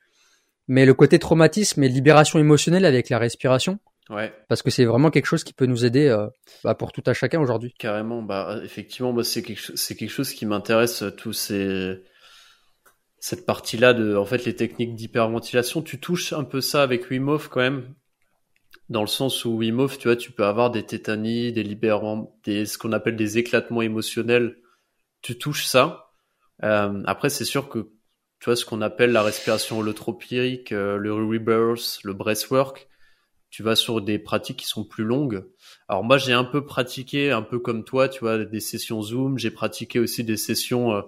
Speaker 1: Mais le côté traumatisme et libération émotionnelle avec la respiration,
Speaker 2: Ouais.
Speaker 1: parce que c'est vraiment quelque chose qui peut nous aider euh, bah, pour tout à chacun aujourd'hui.
Speaker 2: Carrément, bah effectivement, moi c'est quelque quelque chose qui m'intéresse tous ces cette partie-là de, en fait, les techniques d'hyperventilation. Tu touches un peu ça avec Wim quand même, dans le sens où Wim tu vois, tu peux avoir des tétanies, des libérants, des ce qu'on appelle des éclatements émotionnels. Tu touches ça. Euh, après, c'est sûr que tu vois ce qu'on appelle la respiration holotropique, euh, le rebirth, le breathwork. Tu vas sur des pratiques qui sont plus longues. Alors moi j'ai un peu pratiqué, un peu comme toi, tu vois, des sessions Zoom. J'ai pratiqué aussi des sessions euh,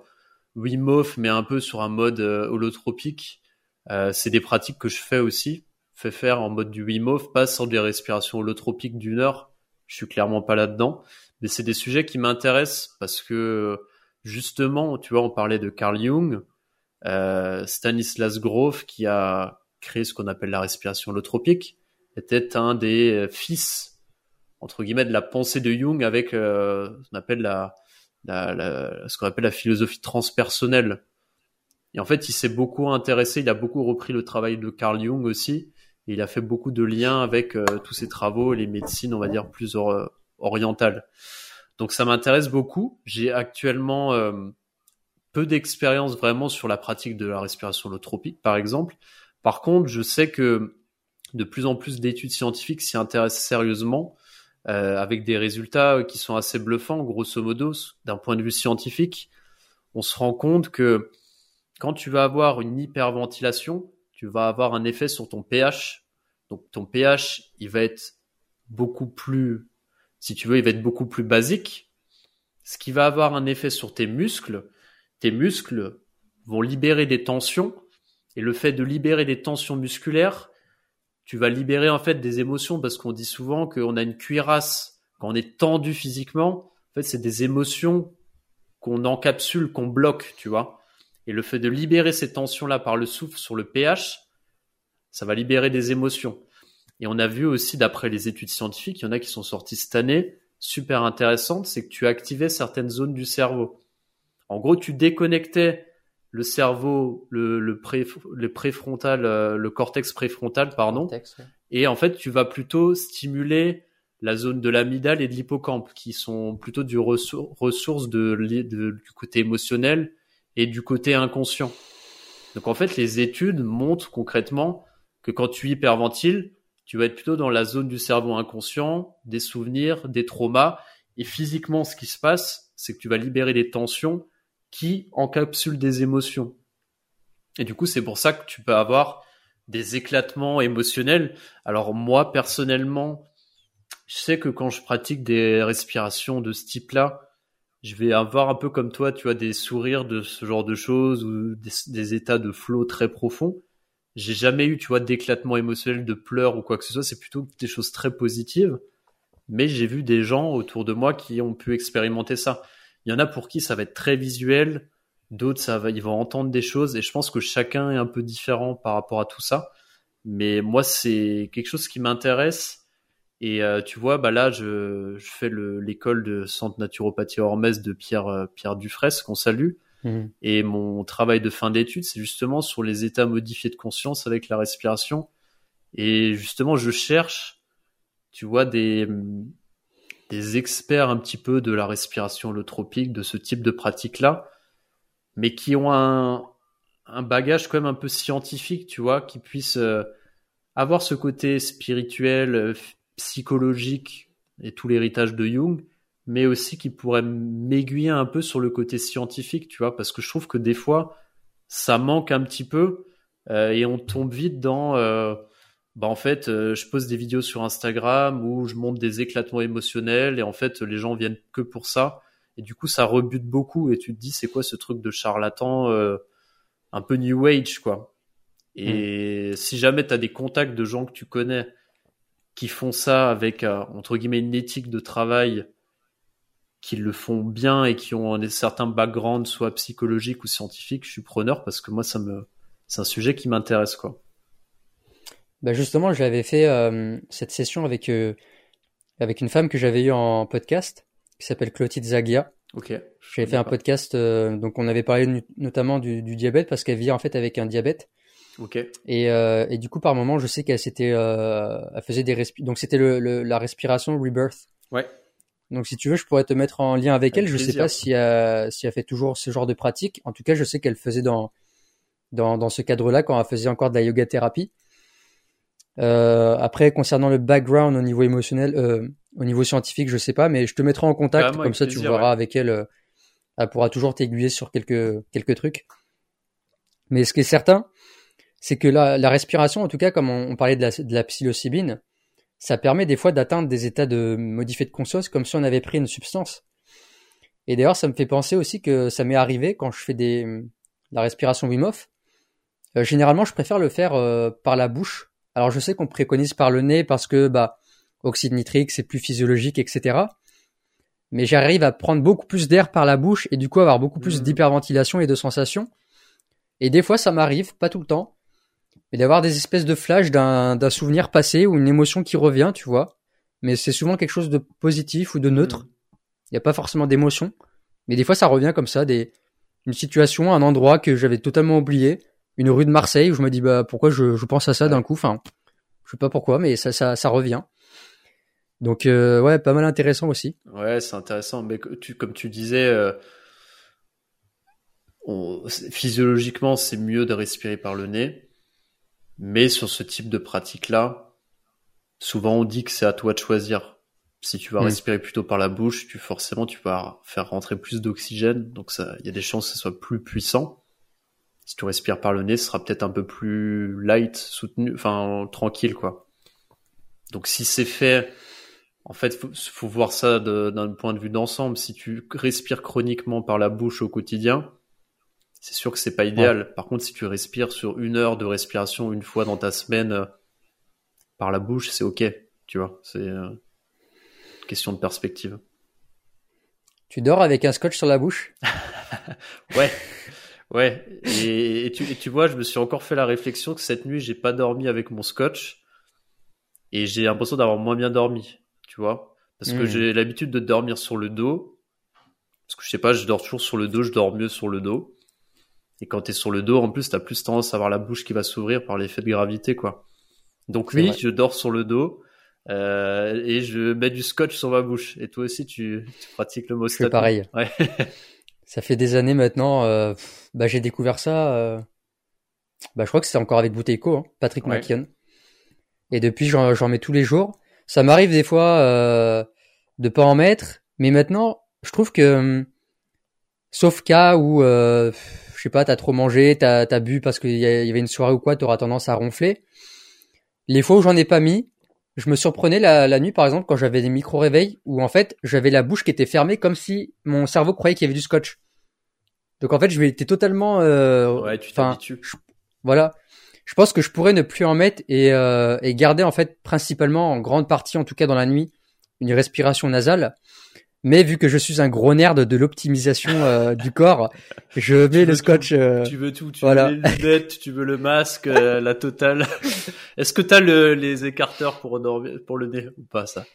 Speaker 2: Wim Hof, mais un peu sur un mode euh, holotropique. Euh, c'est des pratiques que je fais aussi, fais faire en mode du Wim Hof, pas sur des respirations holotropiques d'une heure. Je suis clairement pas là-dedans, mais c'est des sujets qui m'intéressent parce que justement, tu vois, on parlait de Carl Jung, euh, Stanislas Grof qui a créé ce qu'on appelle la respiration holotropique était un des fils entre guillemets de la pensée de Jung avec euh, ce qu'on appelle la, ce qu'on appelle la philosophie transpersonnelle. Et en fait, il s'est beaucoup intéressé, il a beaucoup repris le travail de Carl Jung aussi, et il a fait beaucoup de liens avec euh, tous ses travaux les médecines, on va dire plus or- orientales. Donc ça m'intéresse beaucoup. J'ai actuellement euh, peu d'expérience vraiment sur la pratique de la respiration holotropique, par exemple. Par contre, je sais que de plus en plus d'études scientifiques s'y intéressent sérieusement, euh, avec des résultats qui sont assez bluffants, grosso modo, d'un point de vue scientifique. On se rend compte que quand tu vas avoir une hyperventilation, tu vas avoir un effet sur ton pH. Donc ton pH, il va être beaucoup plus, si tu veux, il va être beaucoup plus basique, ce qui va avoir un effet sur tes muscles. Tes muscles vont libérer des tensions, et le fait de libérer des tensions musculaires, tu vas libérer en fait des émotions parce qu'on dit souvent qu'on a une cuirasse quand on est tendu physiquement. En fait, c'est des émotions qu'on encapsule, qu'on bloque, tu vois. Et le fait de libérer ces tensions-là par le souffle sur le pH, ça va libérer des émotions. Et on a vu aussi, d'après les études scientifiques, il y en a qui sont sorties cette année, super intéressantes, c'est que tu activais certaines zones du cerveau. En gros, tu déconnectais le cerveau, le, le, pré, le préfrontal, euh, le cortex préfrontal, pardon, et en fait, tu vas plutôt stimuler la zone de l'amygdale et de l'hippocampe, qui sont plutôt du ressou- ressources de, de- du côté émotionnel et du côté inconscient. Donc en fait, les études montrent concrètement que quand tu hyperventiles, tu vas être plutôt dans la zone du cerveau inconscient, des souvenirs, des traumas, et physiquement, ce qui se passe, c'est que tu vas libérer des tensions qui encapsulent des émotions. Et du coup, c'est pour ça que tu peux avoir des éclatements émotionnels. Alors moi, personnellement, je sais que quand je pratique des respirations de ce type-là, je vais avoir un peu comme toi, tu vois, des sourires de ce genre de choses ou des, des états de flow très profonds. J'ai jamais eu, tu vois, d'éclatement émotionnel, de pleurs ou quoi que ce soit. C'est plutôt des choses très positives. Mais j'ai vu des gens autour de moi qui ont pu expérimenter ça. Il y en a pour qui ça va être très visuel, d'autres ça va, ils vont entendre des choses. Et je pense que chacun est un peu différent par rapport à tout ça. Mais moi, c'est quelque chose qui m'intéresse. Et euh, tu vois, bah là, je, je fais le- l'école de centre naturopathie Hormès de Pierre euh, Pierre Dufresne, qu'on salue.
Speaker 1: Mhm.
Speaker 2: Et mon travail de fin d'études, c'est justement sur les états modifiés de conscience avec la respiration. Et justement, je cherche, tu vois, des, des experts un petit peu de la respiration holotropique, de ce type de pratique-là, mais qui ont un, un bagage quand même un peu scientifique, tu vois, qui puissent euh, avoir ce côté spirituel, euh, psychologique et tout l'héritage de Jung, mais aussi qui pourrait m'aiguiller un peu sur le côté scientifique, tu vois, parce que je trouve que des fois, ça manque un petit peu euh, et on tombe vite dans, bah en fait, euh, je pose des vidéos sur Instagram où je montre des éclatements émotionnels et en fait, les gens viennent que pour ça et du coup, ça rebute beaucoup et tu te dis, c'est quoi ce truc de charlatan un peu new age, quoi. Et hmm. si jamais tu as des contacts de gens que tu connais qui font ça avec, entre guillemets, une éthique de travail qui le font bien et qui ont un certain background, soit psychologique ou scientifique, je suis preneur parce que moi, ça me, c'est un sujet qui m'intéresse, quoi.
Speaker 1: Bah justement, j'avais fait euh, cette session avec euh, avec une femme que j'avais eue en podcast qui s'appelle Clotilde Zagia.
Speaker 2: Ok.
Speaker 1: J'avais fait un podcast, euh, donc on avait parlé notamment du, du diabète parce qu'elle vit en fait avec un diabète.
Speaker 2: Ok.
Speaker 1: Et, et du coup, par moment, je sais qu'elle s'était, elle faisait des respi donc c'était le, la respiration rebirth.
Speaker 2: Ouais.
Speaker 1: Donc si tu veux, je pourrais te mettre en lien avec, elle. Je sais pas si elle, si elle fait toujours ce genre de pratique. En tout cas, je sais qu'elle faisait dans, dans, dans ce cadre-là quand elle faisait encore de la yoga thérapie. Euh, après, concernant le background au niveau émotionnel, euh, au niveau scientifique, je sais pas, mais je te mettrai en contact, comme ça tu verras avec elle. Euh, elle pourra toujours t'aiguiller sur quelques quelques trucs. Mais ce qui est certain, c'est que la, la respiration, en tout cas, comme on, parlait de la, de la psilocybine, ça permet des fois d'atteindre des états de modifié de conscience comme si on avait pris une substance. Et d'ailleurs, ça me fait penser aussi que ça m'est arrivé quand je fais des la respiration Wim Hof. Euh, généralement, je préfère le faire euh, par la bouche. Alors, je sais qu'on préconise par le nez parce que bah oxyde nitrique, c'est plus physiologique, etc. Mais j'arrive à prendre beaucoup plus d'air par la bouche et du coup avoir beaucoup plus mmh. d'hyperventilation et de sensations. Et des fois, ça m'arrive, pas tout le temps, mais d'avoir des espèces de flashs d'un souvenir passé ou une émotion qui revient, tu vois. Mais c'est souvent quelque chose de positif ou de neutre. Mm. Il n'y a pas forcément d'émotion. Mais des fois, ça revient comme ça, des, une situation, un endroit que j'avais totalement oublié, une rue de Marseille où je me dis bah pourquoi je, je pense à ça d'un coup? Enfin, je sais pas pourquoi, mais ça, ça, ça revient. Donc euh, ouais, pas mal intéressant aussi.
Speaker 2: Ouais, c'est intéressant. Mais tu, comme tu disais, euh, on, physiologiquement, c'est mieux de respirer par le nez. Mais sur ce type de pratique-là, souvent on dit que c'est à toi de choisir. Si tu vas mm. respirer plutôt par la bouche, tu forcément tu vas faire rentrer plus d'oxygène, donc ça, il y a des chances que ce soit plus puissant. Si tu respires par le nez, ce sera peut-être un peu plus light, soutenu, enfin tranquille quoi. Donc si c'est fait, en fait, faut, faut voir ça d'un point de vue d'ensemble. Si tu respires chroniquement par la bouche au quotidien, c'est sûr que c'est pas idéal. Par contre, si tu respires sur une heure de respiration une fois dans ta semaine euh, par la bouche, c'est ok. Tu vois, c'est euh, question de perspective.
Speaker 1: Tu dors avec un scotch sur la bouche?
Speaker 2: Ouais, ouais. Et, tu, tu, vois, je me suis encore fait la réflexion que cette nuit, j'ai pas dormi avec mon scotch et j'ai l'impression d'avoir moins bien dormi. Tu vois, parce que hmm. j'ai l'habitude de dormir sur le dos. Parce que je sais pas, je dors toujours sur le dos, je dors mieux sur le dos. Et quand tu es sur le dos, en plus, tu as plus tendance à avoir la bouche qui va s'ouvrir par l'effet de gravité, quoi. Donc oui, je dors sur le dos euh, et je mets du scotch sur ma bouche. Et toi aussi, tu, tu pratiques le mot
Speaker 1: C'est pareil. Ouais. ça fait des années maintenant. Euh, bah, j'ai découvert ça. Euh, bah, je crois que c'est encore avec Bouteco, hein, Patrick ouais. Et depuis, j'en mets tous les jours. Ça m'arrive des fois euh, de pas en mettre, mais maintenant, je trouve que, sauf cas où euh, je sais pas, t'as trop mangé, t'as as bu parce qu'il y, avait une soirée ou quoi, t'auras tendance à ronfler. Les fois où j'en ai pas mis, je me surprenais la, la nuit, par exemple, quand j'avais des micro-réveils, où en fait, j'avais la bouche qui était fermée comme si mon cerveau croyait qu'il y avait du scotch. Donc en fait, je m'étais totalement... Euh,
Speaker 2: ouais, tu t'habitues.
Speaker 1: Voilà. Je pense que je pourrais ne plus en mettre et, euh, et garder en fait principalement, en grande partie, en tout cas dans la nuit, une respiration nasale. Mais vu que je suis un gros nerd de l'optimisation euh, du corps, je mets le scotch.
Speaker 2: Euh, tu veux tout, tu veux les lunettes, tu veux le masque, euh, la totale. Est-ce que t'as le, les écarteurs pour dormir, pour le nez ou pas ça?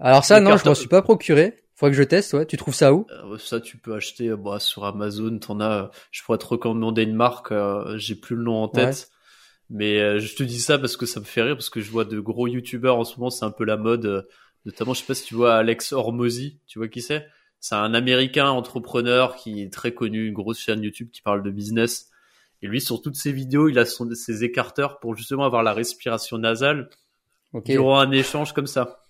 Speaker 1: Alors ça, non, je m'en suis pas procuré. Faudrait que je teste. Ouais, tu trouves ça où?
Speaker 2: Ça, tu peux acheter bah, sur Amazon. T'en as. Je pourrais te recommander une marque. J'ai plus le nom en tête. Mais je te dis ça parce que ça me fait rire parce que je vois de gros youtubeurs en ce moment. C'est un peu la mode Notamment, je sais pas si tu vois Alex Hormozy, tu vois qui c'est? C'est un Américain entrepreneur qui est très connu, une grosse chaîne YouTube qui parle de business. Et lui, sur toutes ses vidéos, il a son, ses écarteurs pour justement avoir la respiration nasale okay. durant un échange comme ça.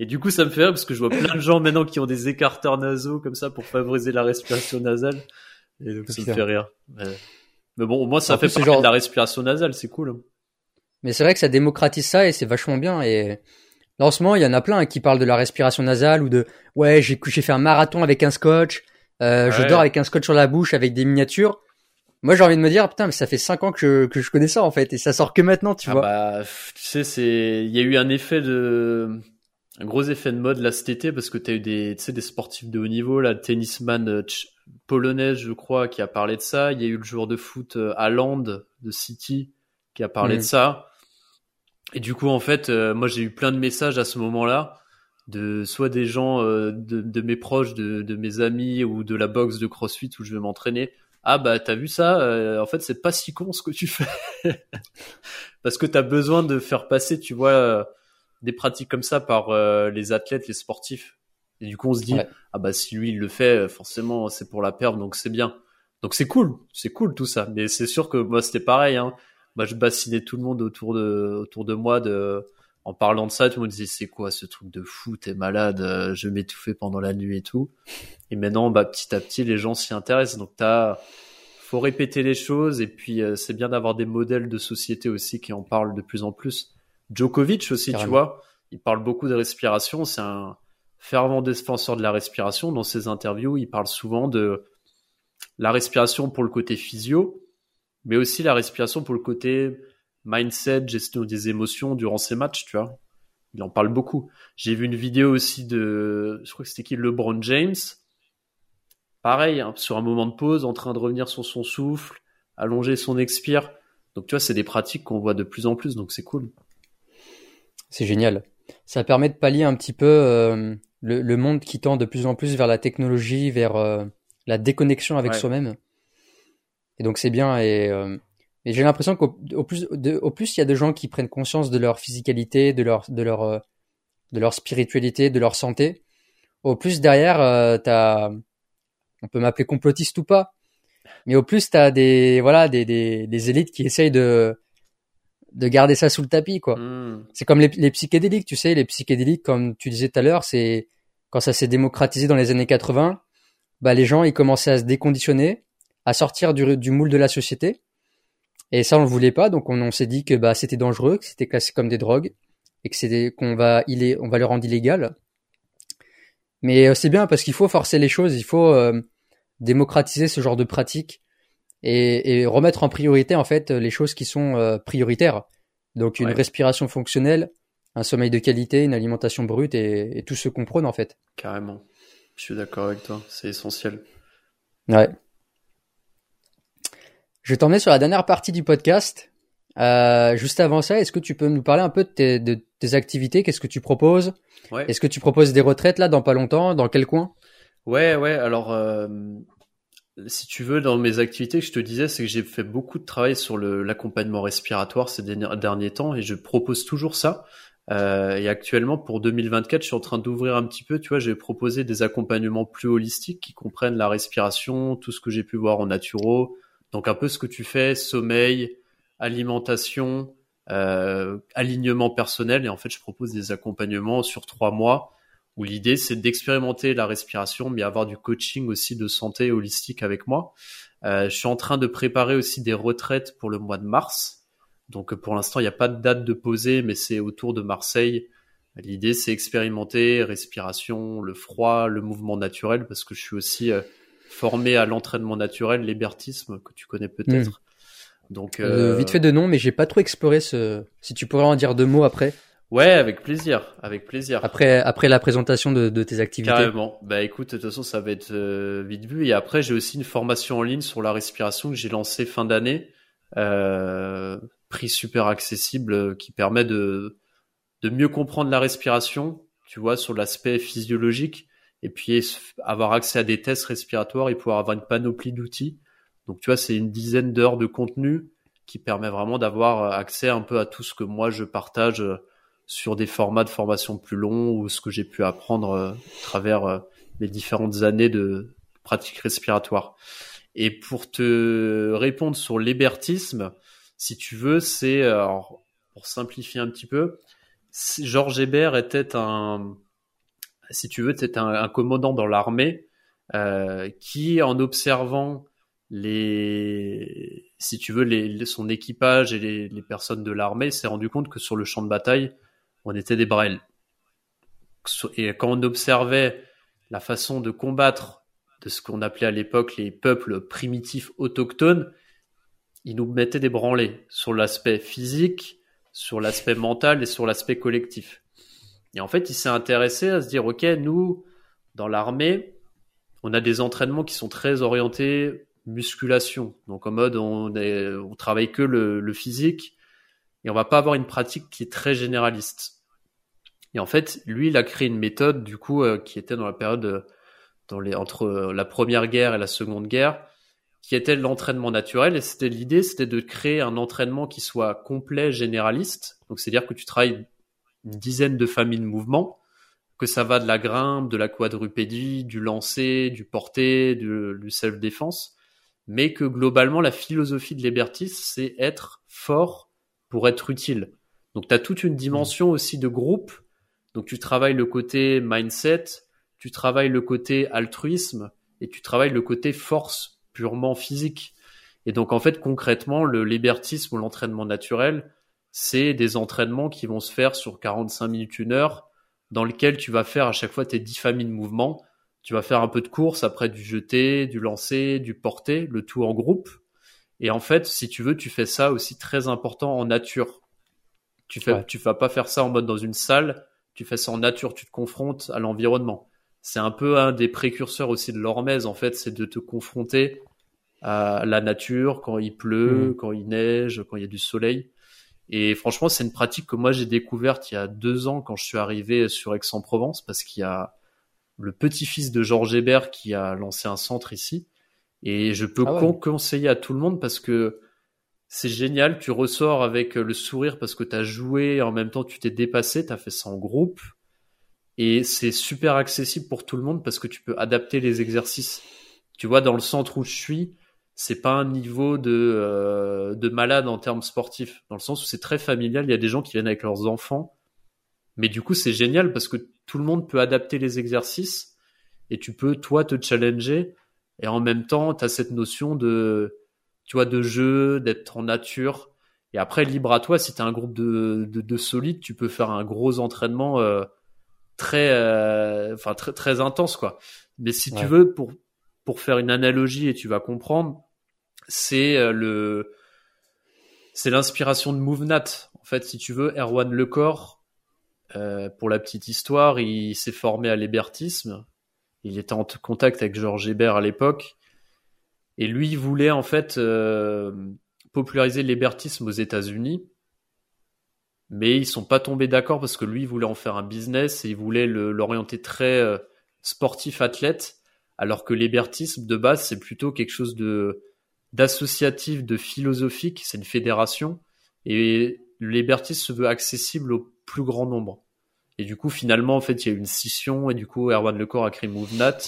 Speaker 2: Et du coup, ça me fait rire parce que je vois plein de gens maintenant qui ont des écarteurs nasaux comme ça pour favoriser la respiration nasale. Et donc, ça me fait rire. Mais, bon, au moins, ça fait partie de la respiration nasale, c'est cool. Hein.
Speaker 1: Mais c'est vrai que ça démocratise ça et c'est vachement bien. Et en ce moment, il y en a plein qui parlent de la respiration nasale ou de ouais, j'ai j'ai fait un marathon avec un scotch, euh, je dors avec un scotch sur la bouche avec des miniatures. Moi, j'ai envie de me dire putain, mais ça fait cinq ans que je, que je connais ça en fait et ça sort que maintenant, tu
Speaker 2: ah
Speaker 1: vois.
Speaker 2: Bah, tu sais, c'est il y a eu un effet de un gros effet de mode là cet été parce que tu as eu des tu sais des sportifs de haut niveau là, tennisman euh, polonaise, je crois, qui a parlé de ça. Il y a eu le joueur de foot euh, à Land de City qui a parlé mm. de ça. Et du coup, en fait, euh, moi, j'ai eu plein de messages à ce moment-là de soit des gens euh, de, de, mes proches, de, de, mes amis ou de la boxe de CrossFit où je vais m'entraîner. Ah bah t'as vu ça euh, En fait, c'est pas si con ce que tu fais parce que t'as besoin de faire passer, tu vois, des pratiques comme ça par les athlètes, les sportifs. Et du coup, on se dit ah bah si lui il le fait, forcément c'est pour la perdre, donc c'est bien. Donc c'est cool, c'est cool tout ça. Mais c'est sûr que moi c'était pareil. Hein bah, je bassinais tout le monde autour de, autour de moi de, en parlant de ça, tout le monde disait c'est quoi ce truc de fou, t'es malade, euh, je m'étouffais pendant la nuit et tout. Et maintenant, bah, petit à petit, les gens s'y intéressent. Donc t'as, faut répéter les choses et puis euh, c'est bien d'avoir des modèles de société aussi qui en parlent de plus en plus. Djokovic aussi, tu vois, il parle beaucoup de respiration. C'est un fervent défenseur de la respiration. Dans ses interviews, il parle souvent de la respiration pour le côté physio, mais aussi la respiration pour le côté mindset, gestion des émotions durant ces matchs, tu vois. Il en parle beaucoup. J'ai vu une vidéo aussi de, je crois que c'était qui, LeBron James. Pareil, hein, sur un moment de pause, en train de revenir sur son souffle, allonger son expire. Donc tu vois, c'est des pratiques qu'on voit de plus en plus, donc c'est cool.
Speaker 1: C'est génial. Ça permet de pallier un petit peu euh, le, monde qui tend de plus en plus vers la technologie, vers euh, la déconnexion avec soi-même. Et donc c'est bien. Et, euh, et j'ai l'impression qu'au plus, au plus il y a de gens qui prennent conscience de leur physicalité, de leur, de leur, euh, de leur spiritualité, de leur santé, au plus derrière, euh, t'as, on peut m'appeler complotiste ou pas, mais au plus t'as des, voilà, des, des, des élites qui essayent de, de garder ça sous le tapis, quoi. Hmm. C'est comme les, les, psychédéliques, tu sais, les psychédéliques, comme tu disais tout à l'heure, c'est quand ça s'est démocratisé dans les années 80, bah les gens ils commençaient à se déconditionner, à sortir du, moule de la société. Et ça, on le voulait pas, donc on, s'est dit que bah c'était dangereux, que c'était classé comme des drogues et que c'était qu'on va il est, on va le rendre illégal. Mais euh, c'est bien parce qu'il faut forcer les choses, il faut euh, démocratiser ce genre de pratiques et, remettre en priorité en fait les choses qui sont euh, prioritaires. Donc une respiration fonctionnelle, un sommeil de qualité, une alimentation brute et, et tout ce qu'on prône en fait.
Speaker 2: Carrément. Je suis d'accord avec toi, c'est essentiel.
Speaker 1: Ouais. Je vais t'emmener sur la dernière partie du podcast. Euh, juste avant ça, est-ce que tu peux nous parler un peu de tes, activités? Qu'est-ce que tu proposes? Est-ce que tu proposes des retraites là dans pas longtemps? Dans quel coin?
Speaker 2: Ouais, ouais. Alors, euh, si tu veux, dans mes activités, je te disais, c'est que j'ai fait beaucoup de travail sur l'accompagnement respiratoire ces derniers temps et je propose toujours ça. Euh, et actuellement, pour 2024, je suis en train d'ouvrir un petit peu. Tu vois, j'ai proposé des accompagnements plus holistiques qui comprennent la respiration, tout ce que j'ai pu voir en naturo, donc un peu ce que tu fais, sommeil, alimentation, euh, alignement personnel. Et en fait, je propose des accompagnements sur trois mois où l'idée c'est d'expérimenter la respiration, mais avoir du coaching aussi de santé holistique avec moi. Euh, je suis en train de préparer aussi des retraites pour le mois de mars. Donc pour l'instant, il n'y a pas de date de posée, mais c'est autour de Marseille. L'idée c'est expérimenter respiration, le froid, le mouvement naturel, parce que je suis aussi euh, formé à l'entraînement naturel, l'hébertisme que tu connais peut-être.
Speaker 1: Hmm. Donc euh, vite fait de nom, mais j'ai pas trop exploré ce. Si tu pourrais en dire deux mots après.
Speaker 2: Ouais, avec plaisir, avec plaisir.
Speaker 1: Après, après la présentation de, de tes activités.
Speaker 2: Carrément. Bah écoute, de toute façon, ça va être euh, vite vu. Et après, j'ai aussi une formation en ligne sur la respiration que j'ai lancée fin d'année, euh, prix super accessible, euh, qui permet de de mieux comprendre la respiration. Tu vois, sur l'aspect physiologique et puis avoir accès à des tests respiratoires et pouvoir avoir une panoplie d'outils. Donc tu vois, c'est une dizaine d'heures de contenu qui permet vraiment d'avoir accès un peu à tout ce que moi je partage euh, sur des formats de formation plus longs ou ce que j'ai pu apprendre euh, à travers euh, mes différentes années de pratique respiratoire. Et pour te répondre sur l'hébertisme, si tu veux, c'est, pour simplifier un petit peu, Georges Hébert était un, si tu veux, c'était un, un, commandant dans l'armée euh, qui, en observant les, si tu veux, son équipage et les, les personnes de l'armée, s'est rendu compte que sur le champ de bataille, on était des brels. Et quand on observait la façon de combattre de ce qu'on appelait à l'époque les peuples primitifs autochtones, ils nous mettaient des branlés sur l'aspect physique, sur l'aspect mental et sur l'aspect collectif. Et en fait, il s'est intéressé à se dire, OK, nous, dans l'armée, on a des entraînements qui sont très orientés musculation. Donc en mode, on, est, travaille que le, physique et on va pas avoir une pratique qui est très généraliste. Et en fait, lui, il a créé une méthode, du coup, euh, qui était dans la période euh, entre euh, la première guerre et la seconde guerre, qui était l'entraînement naturel. Et c'était l'idée, c'était de créer un entraînement qui soit complet, généraliste. Donc, c'est-à-dire que tu travailles une dizaine de familles de mouvements, que ça va de la grimpe, de la quadrupédie, du lancer, du porté, du, du self-défense, mais que globalement, la philosophie de l'hébertis, c'est être fort pour être utile. Donc, tu as toute une dimension aussi de groupe. Donc, tu travailles le côté mindset, tu travailles le côté altruisme et tu travailles le côté force purement physique. Et donc en fait concrètement le libertisme ou l'entraînement naturel, c'est des entraînements qui vont se faire sur 45 minutes, une heure, dans lequel tu vas faire à chaque fois tes 10 familles de mouvements. Tu vas faire un peu de course, après du jeter, du lancer, du porter, le tout en groupe. Et en fait, si tu veux, tu fais ça aussi très important en nature. Tu fais, tu vas pas faire ça en mode dans une salle. Tu fais ça en nature. Tu te confrontes à l'environnement c'est un peu un des précurseurs aussi de l'hormèse en fait, c'est de te confronter à la nature quand il pleut, mm. quand il neige, quand il y a du soleil. Et franchement, c'est une pratique que moi j'ai découverte il y a deux ans quand je suis arrivé sur Aix-en-Provence parce qu'il y a le petit-fils de Georges Hébert qui a lancé un centre ici. Et je peux ah conseiller à tout le monde parce que c'est génial. Tu ressors avec le sourire parce que tu as joué en même temps tu t'es dépassé, tu as fait ça en groupe. Et c'est super accessible pour tout le monde parce que tu peux adapter les exercices. Tu vois, dans le centre où je suis, c'est pas un niveau de, euh, de malade en termes sportifs, dans le sens où c'est très familial. Il y a des gens qui viennent avec leurs enfants, mais du coup c'est génial parce que tout le monde peut adapter les exercices et tu peux toi te challenger et en même temps tu as cette notion de tu vois de jeu, d'être en nature. Et après libre à toi si tu as un groupe de, de, de solides, tu peux faire un gros entraînement. Euh, très, euh, enfin très très intense quoi. Mais si tu veux pour pour faire une analogie et tu vas comprendre, c'est euh, le c'est l'inspiration de MoveNat. En fait, si tu veux, Erwan Lecor, euh, pour la petite histoire, il s'est formé à l'hébertisme. Il était en contact avec Georges Hébert à l'époque. Et lui, voulait en fait euh, populariser l'hébertisme aux États-Unis mais ils sont pas tombés d'accord parce que lui voulait en faire un business et il voulait l'orienter très euh, sportif athlète alors que l'hébertisme de base c'est plutôt quelque chose de d'associatif de philosophique c'est une fédération et l'hébertisme se veut accessible au plus grand nombre et du coup finalement en fait il y a eu une scission et du coup Erwan Lecor a créé MoveNat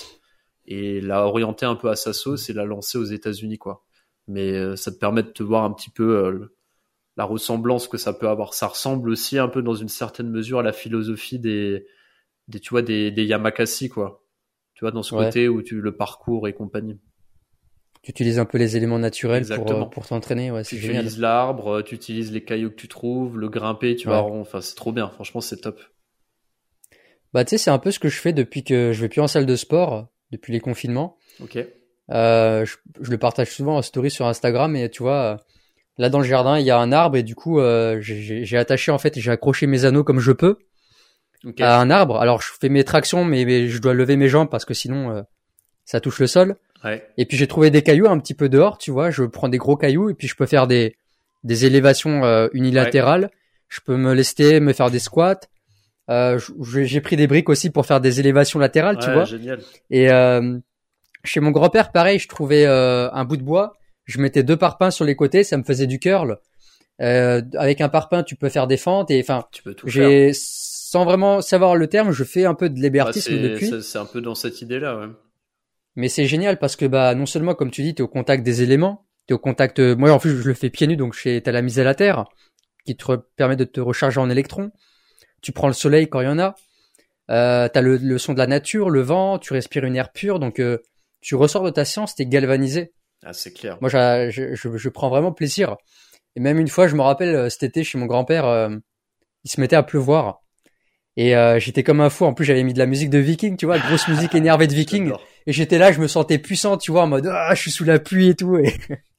Speaker 2: et l'a orienté un peu à sa sauce et l'a lancé aux États-Unis quoi mais euh, ça te permet de te voir un petit peu euh, la ressemblance que ça peut avoir. Ça ressemble aussi un peu dans une certaine mesure à la philosophie des, des tu vois, des, des Yamakasi, quoi. Tu vois, dans ce côté où tu le parcours et compagnie.
Speaker 1: Tu utilises un peu les éléments naturels pour, euh, pour t'entraîner, ouais,
Speaker 2: Tu utilises l'arbre, tu utilises les cailloux que tu trouves, le grimper, tu vois, enfin, c'est trop bien. Franchement, c'est top.
Speaker 1: Bah, tu sais, c'est un peu ce que je fais depuis que je vais plus en salle de sport, depuis les confinements.
Speaker 2: Ok.
Speaker 1: Euh, je, je, le partage souvent en story sur Instagram et tu vois, Là dans le jardin, il y a un arbre et du coup, euh, j'ai attaché en fait, j'ai accroché mes anneaux comme je peux à un arbre. Alors je fais mes tractions, mais, je dois lever mes jambes parce que sinon euh, ça touche le sol.
Speaker 2: Ouais.
Speaker 1: Et puis j'ai trouvé des cailloux un petit peu dehors, tu vois. Je prends des gros cailloux et puis je peux faire des des élévations euh, unilatérales. Je peux me lester, me faire des squats. j'ai pris des briques aussi pour faire des élévations latérales, tu vois.
Speaker 2: Génial.
Speaker 1: Et chez mon grand-père, pareil, je trouvais un bout de bois je mettais deux parpaings sur les côtés, ça me faisait du curl. Euh, avec un parpaing, tu peux faire des fentes et enfin, j'ai sans vraiment savoir le terme, je fais un peu de l'hébertisme depuis.
Speaker 2: C'est un peu dans cette idée-là, ouais.
Speaker 1: Mais c'est génial parce que bah non seulement comme tu dis, tu es au contact des éléments, tu es au contact. Moi en plus je le fais pieds nus donc tu as la mise à la terre qui te permet de te recharger en électrons. Tu prends le soleil quand il y en a. Euh, t'as le, le son de la nature, le vent, tu respires une air pure, donc euh, tu ressors de ta séance, t'es galvanisé.
Speaker 2: Ah, c'est clair.
Speaker 1: Moi, je, je, je, je prends vraiment plaisir. Et même une fois, je me rappelle euh, cet été chez mon grand-père, euh, il se mettait à pleuvoir. Et euh, j'étais comme un fou. En plus, j'avais mis de la musique de Viking, tu vois, grosse musique énervée de Viking. Et j'étais là, je me sentais puissant, tu vois, en mode ah, je suis sous la pluie et tout. Et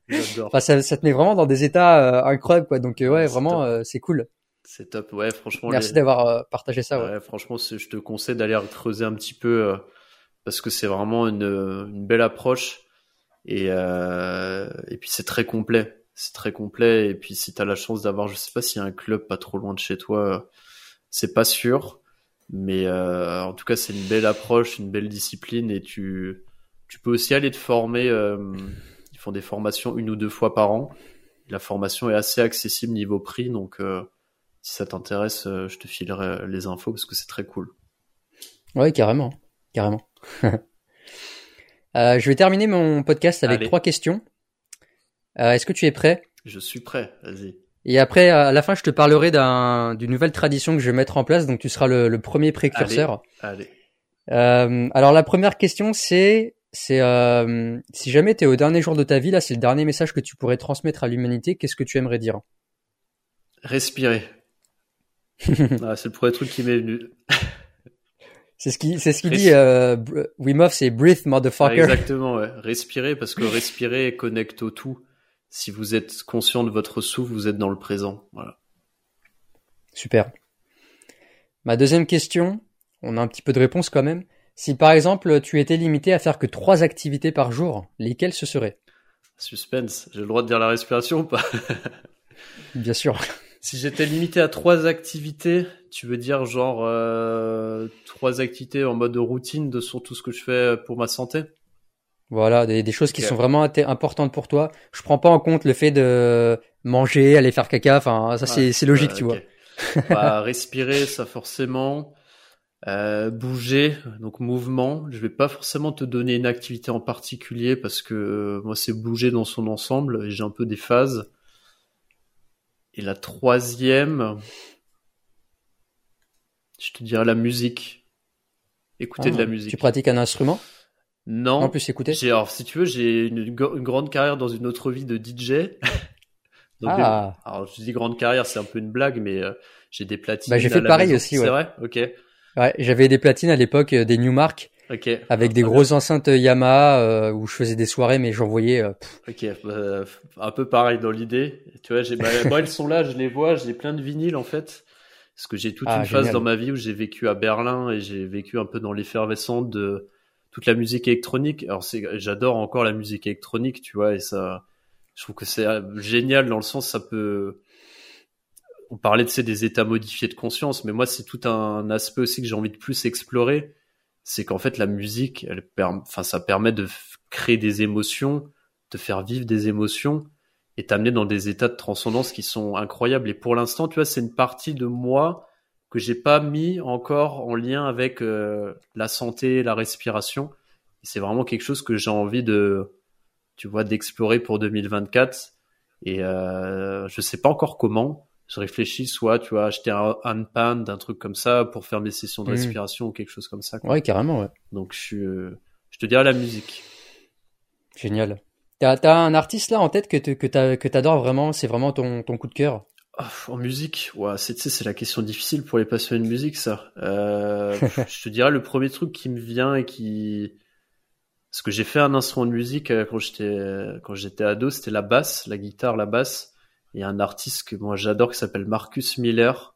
Speaker 1: enfin, ça, ça te met vraiment dans des états euh, incroyables, quoi. Donc euh, ouais, vraiment, euh, c'est cool.
Speaker 2: C'est top. Ouais, franchement.
Speaker 1: Merci
Speaker 2: les-
Speaker 1: d'avoir euh, partagé ça. Ouais.
Speaker 2: Ouais, franchement, je te conseille d'aller creuser un petit peu euh, parce que c'est vraiment une, une belle approche et euh, et puis c'est très complet. C'est très complet et puis si t'as la chance d'avoir, je sais pas s'il y a un club pas trop loin de chez toi, c'est pas sûr, mais euh, en tout cas c'est une belle approche, une belle discipline et tu tu peux aussi aller te former. euh, ils font des formations une ou deux fois par an. La formation est assez accessible niveau prix donc. euh, si ça t'intéresse, je te filerai les infos parce que c'est très cool.
Speaker 1: Ouais, carrément, carrément. Je vais terminer mon podcast avec
Speaker 2: Allez.
Speaker 1: trois questions. Est-ce que tu es prêt?
Speaker 2: Je suis prêt, vas-y.
Speaker 1: Et après, à la fin, je te parlerai d'un- d'une nouvelle tradition que je vais mettre en place. Donc, tu seras le, le premier précurseur.
Speaker 2: Allez.
Speaker 1: Euh, alors, la première question, c'est, c'est euh, si jamais tu es au dernier jour de ta vie, là, c'est le dernier message que tu pourrais transmettre à l'humanité. Qu'est-ce que tu aimerais dire?
Speaker 2: Respirer. Ah, c'est le premier truc qui m'est venu.
Speaker 1: C'est ce qui, c'est ce qu'il dit. Euh, Wim Hof, c'est breathe,
Speaker 2: Ah,
Speaker 1: motherfucker.
Speaker 2: exactement, ouais. Respirer parce que respirer connecte au tout. Si vous êtes conscient de votre souffle, vous êtes dans le présent. Voilà.
Speaker 1: Super. Ma deuxième question, on a un petit peu de réponse quand même. Si par exemple tu étais limité à faire que trois activités par jour, lesquelles ce seraient?
Speaker 2: Suspense. J'ai le droit de dire la respiration ou pas?
Speaker 1: Bien sûr.
Speaker 2: Si j'étais limité à trois activités, tu veux dire genre euh, trois activités en mode routine de sur tout ce que je fais pour ma santé?
Speaker 1: Voilà, des, des choses qui sont vraiment importantes pour toi. Je prends pas en compte le fait de manger, aller faire caca. Enfin, ça c'est logique,
Speaker 2: euh,
Speaker 1: tu vois.
Speaker 2: Bah, respirer, ça forcément. Euh, bouger, donc mouvement. Je vais pas forcément te donner une activité en particulier parce que euh, moi c'est bouger dans son ensemble et j'ai un peu des phases. Et la troisième, je te dirais la musique. Écouter
Speaker 1: Ah,
Speaker 2: de la musique.
Speaker 1: Tu pratiques un instrument?
Speaker 2: Non.
Speaker 1: En plus, écouter.
Speaker 2: J'ai, alors, si tu veux, j'ai une, une gr- une grande carrière dans une autre vie de DJ. Donc, des-
Speaker 1: Ah,
Speaker 2: alors, je dis grande carrière, c'est un peu une blague, mais euh, j'ai des platines.
Speaker 1: Bah, j'ai fait pareil
Speaker 2: maison.
Speaker 1: aussi, ouais.
Speaker 2: C'est vrai? Ok.
Speaker 1: ouais, j'avais des platines à l'époque, euh, des Newmark,
Speaker 2: Ok.
Speaker 1: avec
Speaker 2: Ah,
Speaker 1: des
Speaker 2: très
Speaker 1: grosses enceintes Yamaha euh, où je faisais des soirées, mais j'en voyais. euh.
Speaker 2: Ok. bah, un peu pareil dans l'idée. Tu vois, j'ai, bah, moi, elles sont là, je les vois, j'ai plein de vinyles, en fait. Parce que j'ai toute
Speaker 1: Ah,
Speaker 2: une phase dans ma vie où j'ai vécu à Berlin et j'ai vécu un peu dans l'effervescence de toute la musique électronique. Alors, c'est, j'adore encore la musique électronique, tu vois, et ça, je trouve que c'est euh, génial dans le sens, ça peut, on parlait de ces des états modifiés de conscience, mais moi c'est tout un aspect aussi que j'ai envie de plus explorer, c'est qu'en fait la musique, elle enfin ça permet de créer des émotions, de faire vivre des émotions et t'amener dans des états de transcendance qui sont incroyables. Et pour l'instant, tu vois, c'est une partie de moi que j'ai pas mis encore en lien avec euh, la santé, la respiration. C'est vraiment quelque chose que j'ai envie de, tu vois, d'explorer pour 2024. Et euh, je sais pas encore comment. Je réfléchis soit, tu vois, acheter un handpan, un truc comme ça pour faire mes sessions de
Speaker 1: Mhm.
Speaker 2: respiration ou quelque chose comme ça. quoi.
Speaker 1: Ouais, carrément, ouais.
Speaker 2: Donc je suis, euh, je te dirais la musique.
Speaker 1: Génial. T'as un artiste là en tête que t'as- que t'adores vraiment, c'est vraiment ton, ton coup de cœur?
Speaker 2: Ah, en musique, ouais, c'est, la question difficile pour les passionnés de musique, ça. Euh, je te dirais le premier truc qui me vient et qui, parce que j'ai fait un instrument de musique euh, quand j'étais, quand j'étais ado, c'était la basse, la guitare, la basse. Il y a un artiste que moi j'adore qui s'appelle Marcus Miller,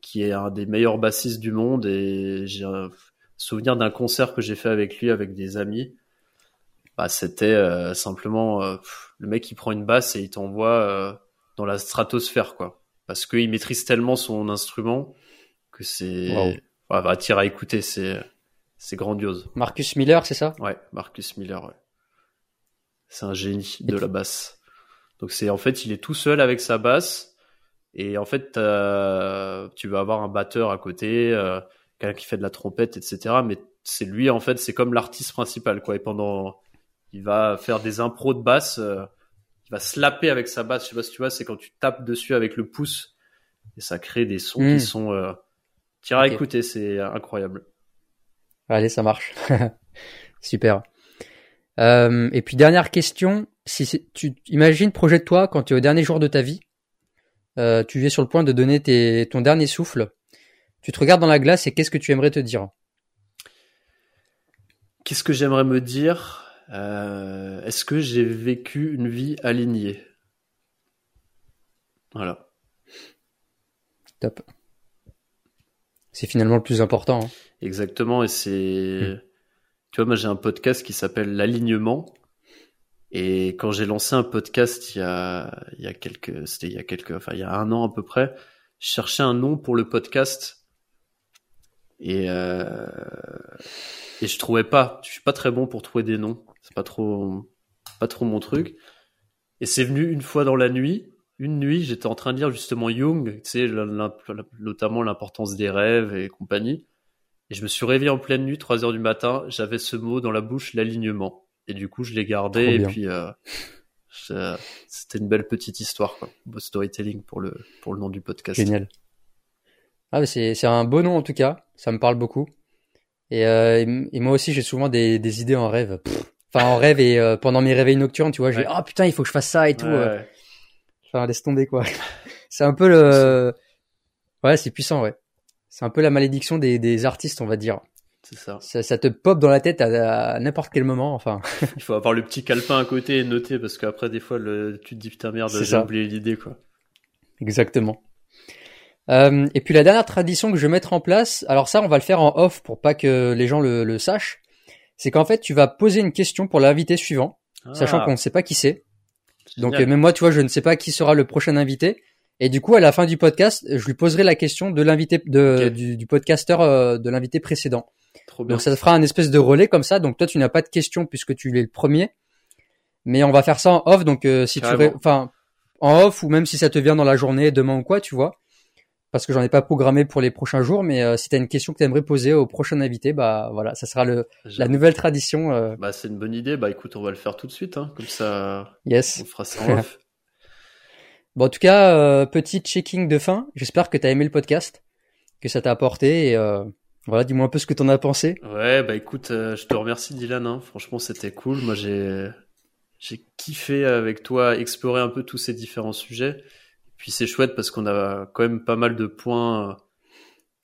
Speaker 2: qui est un des meilleurs bassistes du monde et j'ai un souvenir d'un concert que j'ai fait avec lui, avec des amis. Bah, c'était euh, simplement euh, le mec qui prend une basse et il t'envoie euh, dans la stratosphère, quoi. Parce qu'il maîtrise tellement son instrument que c'est,
Speaker 1: Wow.
Speaker 2: ouais, bah, attire à écouter, c'est, c'est grandiose.
Speaker 1: Marcus Miller, c'est ça?
Speaker 2: Ouais, Marcus Miller, ouais. C'est un génie de la basse. Donc c'est, en fait, il est tout seul avec sa basse et en fait, tu vas avoir un batteur à côté, euh, quelqu'un qui fait de la trompette, etc. Mais c'est lui, en fait, c'est comme l'artiste principal, quoi. Et pendant, il va faire des impros de basse, euh, il va slapper avec sa basse. Je sais pas si tu vois, c'est quand tu tapes dessus avec le pouce et ça crée des sons qui sont, euh, Tu iras écouter, c'est incroyable.
Speaker 1: Allez, ça marche. Super. Euh, et puis dernière question, si tu imagines projette-toi quand tu es au dernier jour de ta vie, euh, tu es sur le point de donner tes, ton dernier souffle, tu te regardes dans la glace et qu'est-ce que tu aimerais te dire?
Speaker 2: Qu'est-ce que j'aimerais me dire? Euh, Est-ce que j'ai vécu une vie alignée? Voilà.
Speaker 1: Top. C'est finalement le plus important. Hein.
Speaker 2: Exactement, et c'est... Hmm. Tu vois, moi j'ai un podcast qui s'appelle L'alignement. Et quand j'ai lancé un podcast il y a, il y a quelques, c'était il y a quelques, enfin il y a un an à peu près, je cherchais un nom pour le podcast et euh, et je trouvais pas. Je suis pas très bon pour trouver des noms. C'est pas trop, pas trop mon truc. Et c'est venu une fois dans la nuit. Une nuit, j'étais en train de lire justement Jung, tu sais, notamment l'importance des rêves et compagnie. Et je me suis réveillé en pleine nuit, 3 heures du matin. J'avais ce mot dans la bouche, l'alignement. Et du coup, je l'ai gardé. et puis, euh, c'était une belle petite histoire, quoi. Storytelling pour le, pour le nom du podcast.
Speaker 1: Génial. Ah, c'est, c'est un beau nom en tout cas. Ça me parle beaucoup. Et, euh, et, moi aussi, j'ai souvent des, des idées en rêve. Enfin, en rêve et euh, pendant mes réveils nocturnes, tu vois, je dis, oh putain, il faut que je fasse ça et tout. Euh. Enfin, laisse tomber, quoi. c'est un peu le, ouais, c'est puissant, ouais. C'est un peu la malédiction des, des artistes, on va dire.
Speaker 2: C'est ça.
Speaker 1: ça. ça. te pop dans la tête à, n'importe quel moment, enfin.
Speaker 2: il faut avoir le petit calepin à côté et noter parce qu'après, des fois, le, tu te dis, putain merde, j'ai oublié l'idée, quoi.
Speaker 1: Exactement. Euh, et puis la dernière tradition que je vais mettre en place, alors ça on va le faire en off pour pas que les gens le, le sachent, c'est qu'en fait tu vas poser une question pour l'invité suivant, sachant ah. qu'on ne sait pas qui c'est. Donc euh, même moi tu vois je ne sais pas qui sera le prochain invité. Et du coup à la fin du podcast je lui poserai la question de l'invité de, du, du podcasteur euh, de l'invité précédent. Trop bien. Donc ça fera un espèce de relais comme ça. Donc toi tu n'as pas de question puisque tu es le premier, mais on va faire ça en off. Donc euh, si tu, enfin en off ou même si ça te vient dans la journée demain ou quoi tu vois parce que j'en ai pas programmé pour les prochains jours, mais euh, si tu as une question que tu aimerais poser au prochain invité, bah voilà, ça sera le, la nouvelle tradition. Euh.
Speaker 2: Bah c'est une bonne idée. Bah écoute, on va le faire tout de suite, hein, comme ça.
Speaker 1: Yes.
Speaker 2: On fera ça en off.
Speaker 1: bon, en tout cas, euh, petit checking de fin. J'espère que tu as aimé le podcast, que ça t'a apporté et voilà, dis-moi un peu ce que t'en as pensé.
Speaker 2: Ouais, bah écoute, je te remercie Dylan. Hein. Franchement, c'était cool. Moi, j'ai j'ai kiffé avec toi explorer un peu tous ces différents sujets. Puis c'est chouette parce qu'on a quand même pas mal de points,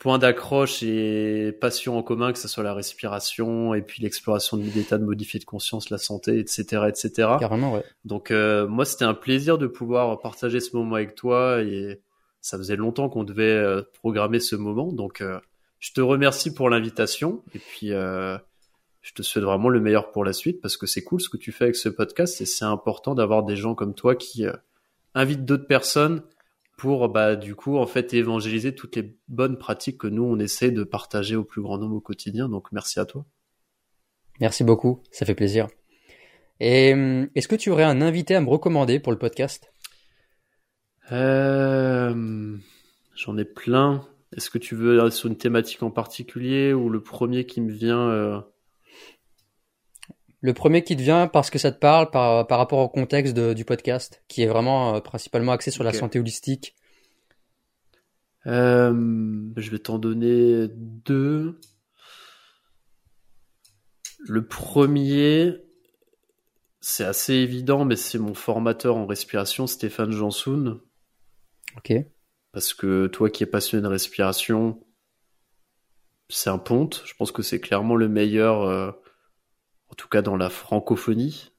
Speaker 2: points d'accroche et passion en commun, que ce soit la respiration et puis l'exploration de l'état de modifier de conscience, la santé, etc., etc.
Speaker 1: Carrément, ouais.
Speaker 2: Donc euh, moi, c'était un plaisir de pouvoir partager ce moment avec toi et ça faisait longtemps qu'on devait euh, programmer ce moment. Donc euh, je te remercie pour l'invitation et puis je te souhaite vraiment le meilleur pour la suite parce que c'est cool ce que tu fais avec ce podcast et c'est important d'avoir des gens comme toi qui invite d'autres personnes pour bah du coup en fait évangéliser toutes les bonnes pratiques que nous on essaie de partager au plus grand nombre au quotidien. Donc merci à toi.
Speaker 1: Merci beaucoup, ça fait plaisir. Et hum, est-ce que tu aurais un invité à me recommander pour le podcast?
Speaker 2: Euh, J'en ai plein. Est-ce que tu veux sur une thématique en particulier ou le premier qui me vient euh,
Speaker 1: le premier qui te vient parce que ça te parle par, par rapport au contexte du podcast, qui est vraiment euh, principalement axé sur la santé holistique.
Speaker 2: Euh, je vais t'en donner deux. Le premier, c'est assez évident, mais c'est mon formateur en respiration, Stéphane Jansoun.
Speaker 1: Ok.
Speaker 2: Parce que toi qui es passionné de respiration, c'est un ponte. Je pense que c'est clairement le meilleur. Euh, en tout cas dans la francophonie,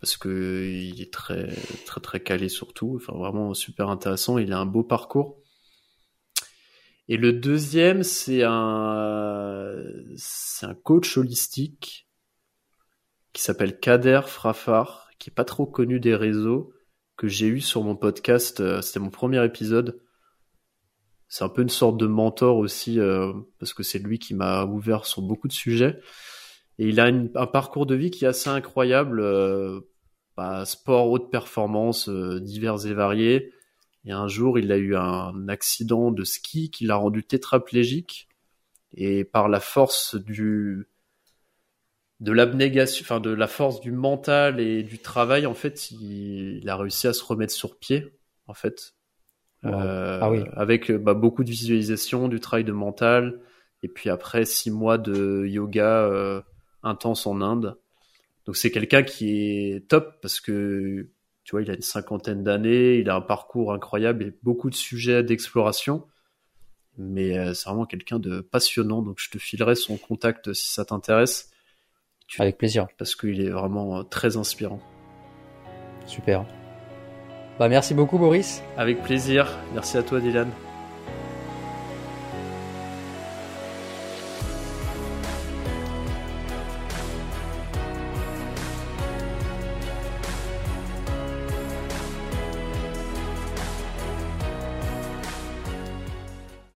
Speaker 2: parce que il est très très très calé surtout, enfin vraiment super intéressant. Il a un beau parcours. Et le deuxième, c'est un c'est un coach holistique qui s'appelle Kader Frafar, qui est pas trop connu des réseaux, que j'ai eu sur mon podcast. Euh, c'était mon premier épisode. C'est un peu une sorte de mentor aussi, euh, parce que c'est lui qui m'a ouvert sur beaucoup de sujets. Et il a un parcours de vie qui est assez incroyable. Euh, bah, sport, haute performance, euh, divers et variés. Et un jour, il a eu un accident de ski qui l'a rendu tétraplégique. Et par la force du de l'abnégation, enfin de la force du mental et du travail, en fait, il, a réussi à se remettre sur pied, en fait. Euh,
Speaker 1: Ah oui.
Speaker 2: avec bah, beaucoup de visualisation, du travail de mental, et puis après six mois de yoga euh, intense en Inde. Donc c'est quelqu'un qui est top parce que tu vois, il a une cinquantaine d'années, il a un parcours incroyable et beaucoup de sujets d'exploration. Mais euh, c'est vraiment quelqu'un de passionnant, donc je te filerai son contact si ça t'intéresse.
Speaker 1: Avec plaisir.
Speaker 2: Parce qu'il est vraiment euh, très inspirant.
Speaker 1: Super. Bah merci beaucoup Boris.
Speaker 2: Avec plaisir. Merci à toi, Dylan.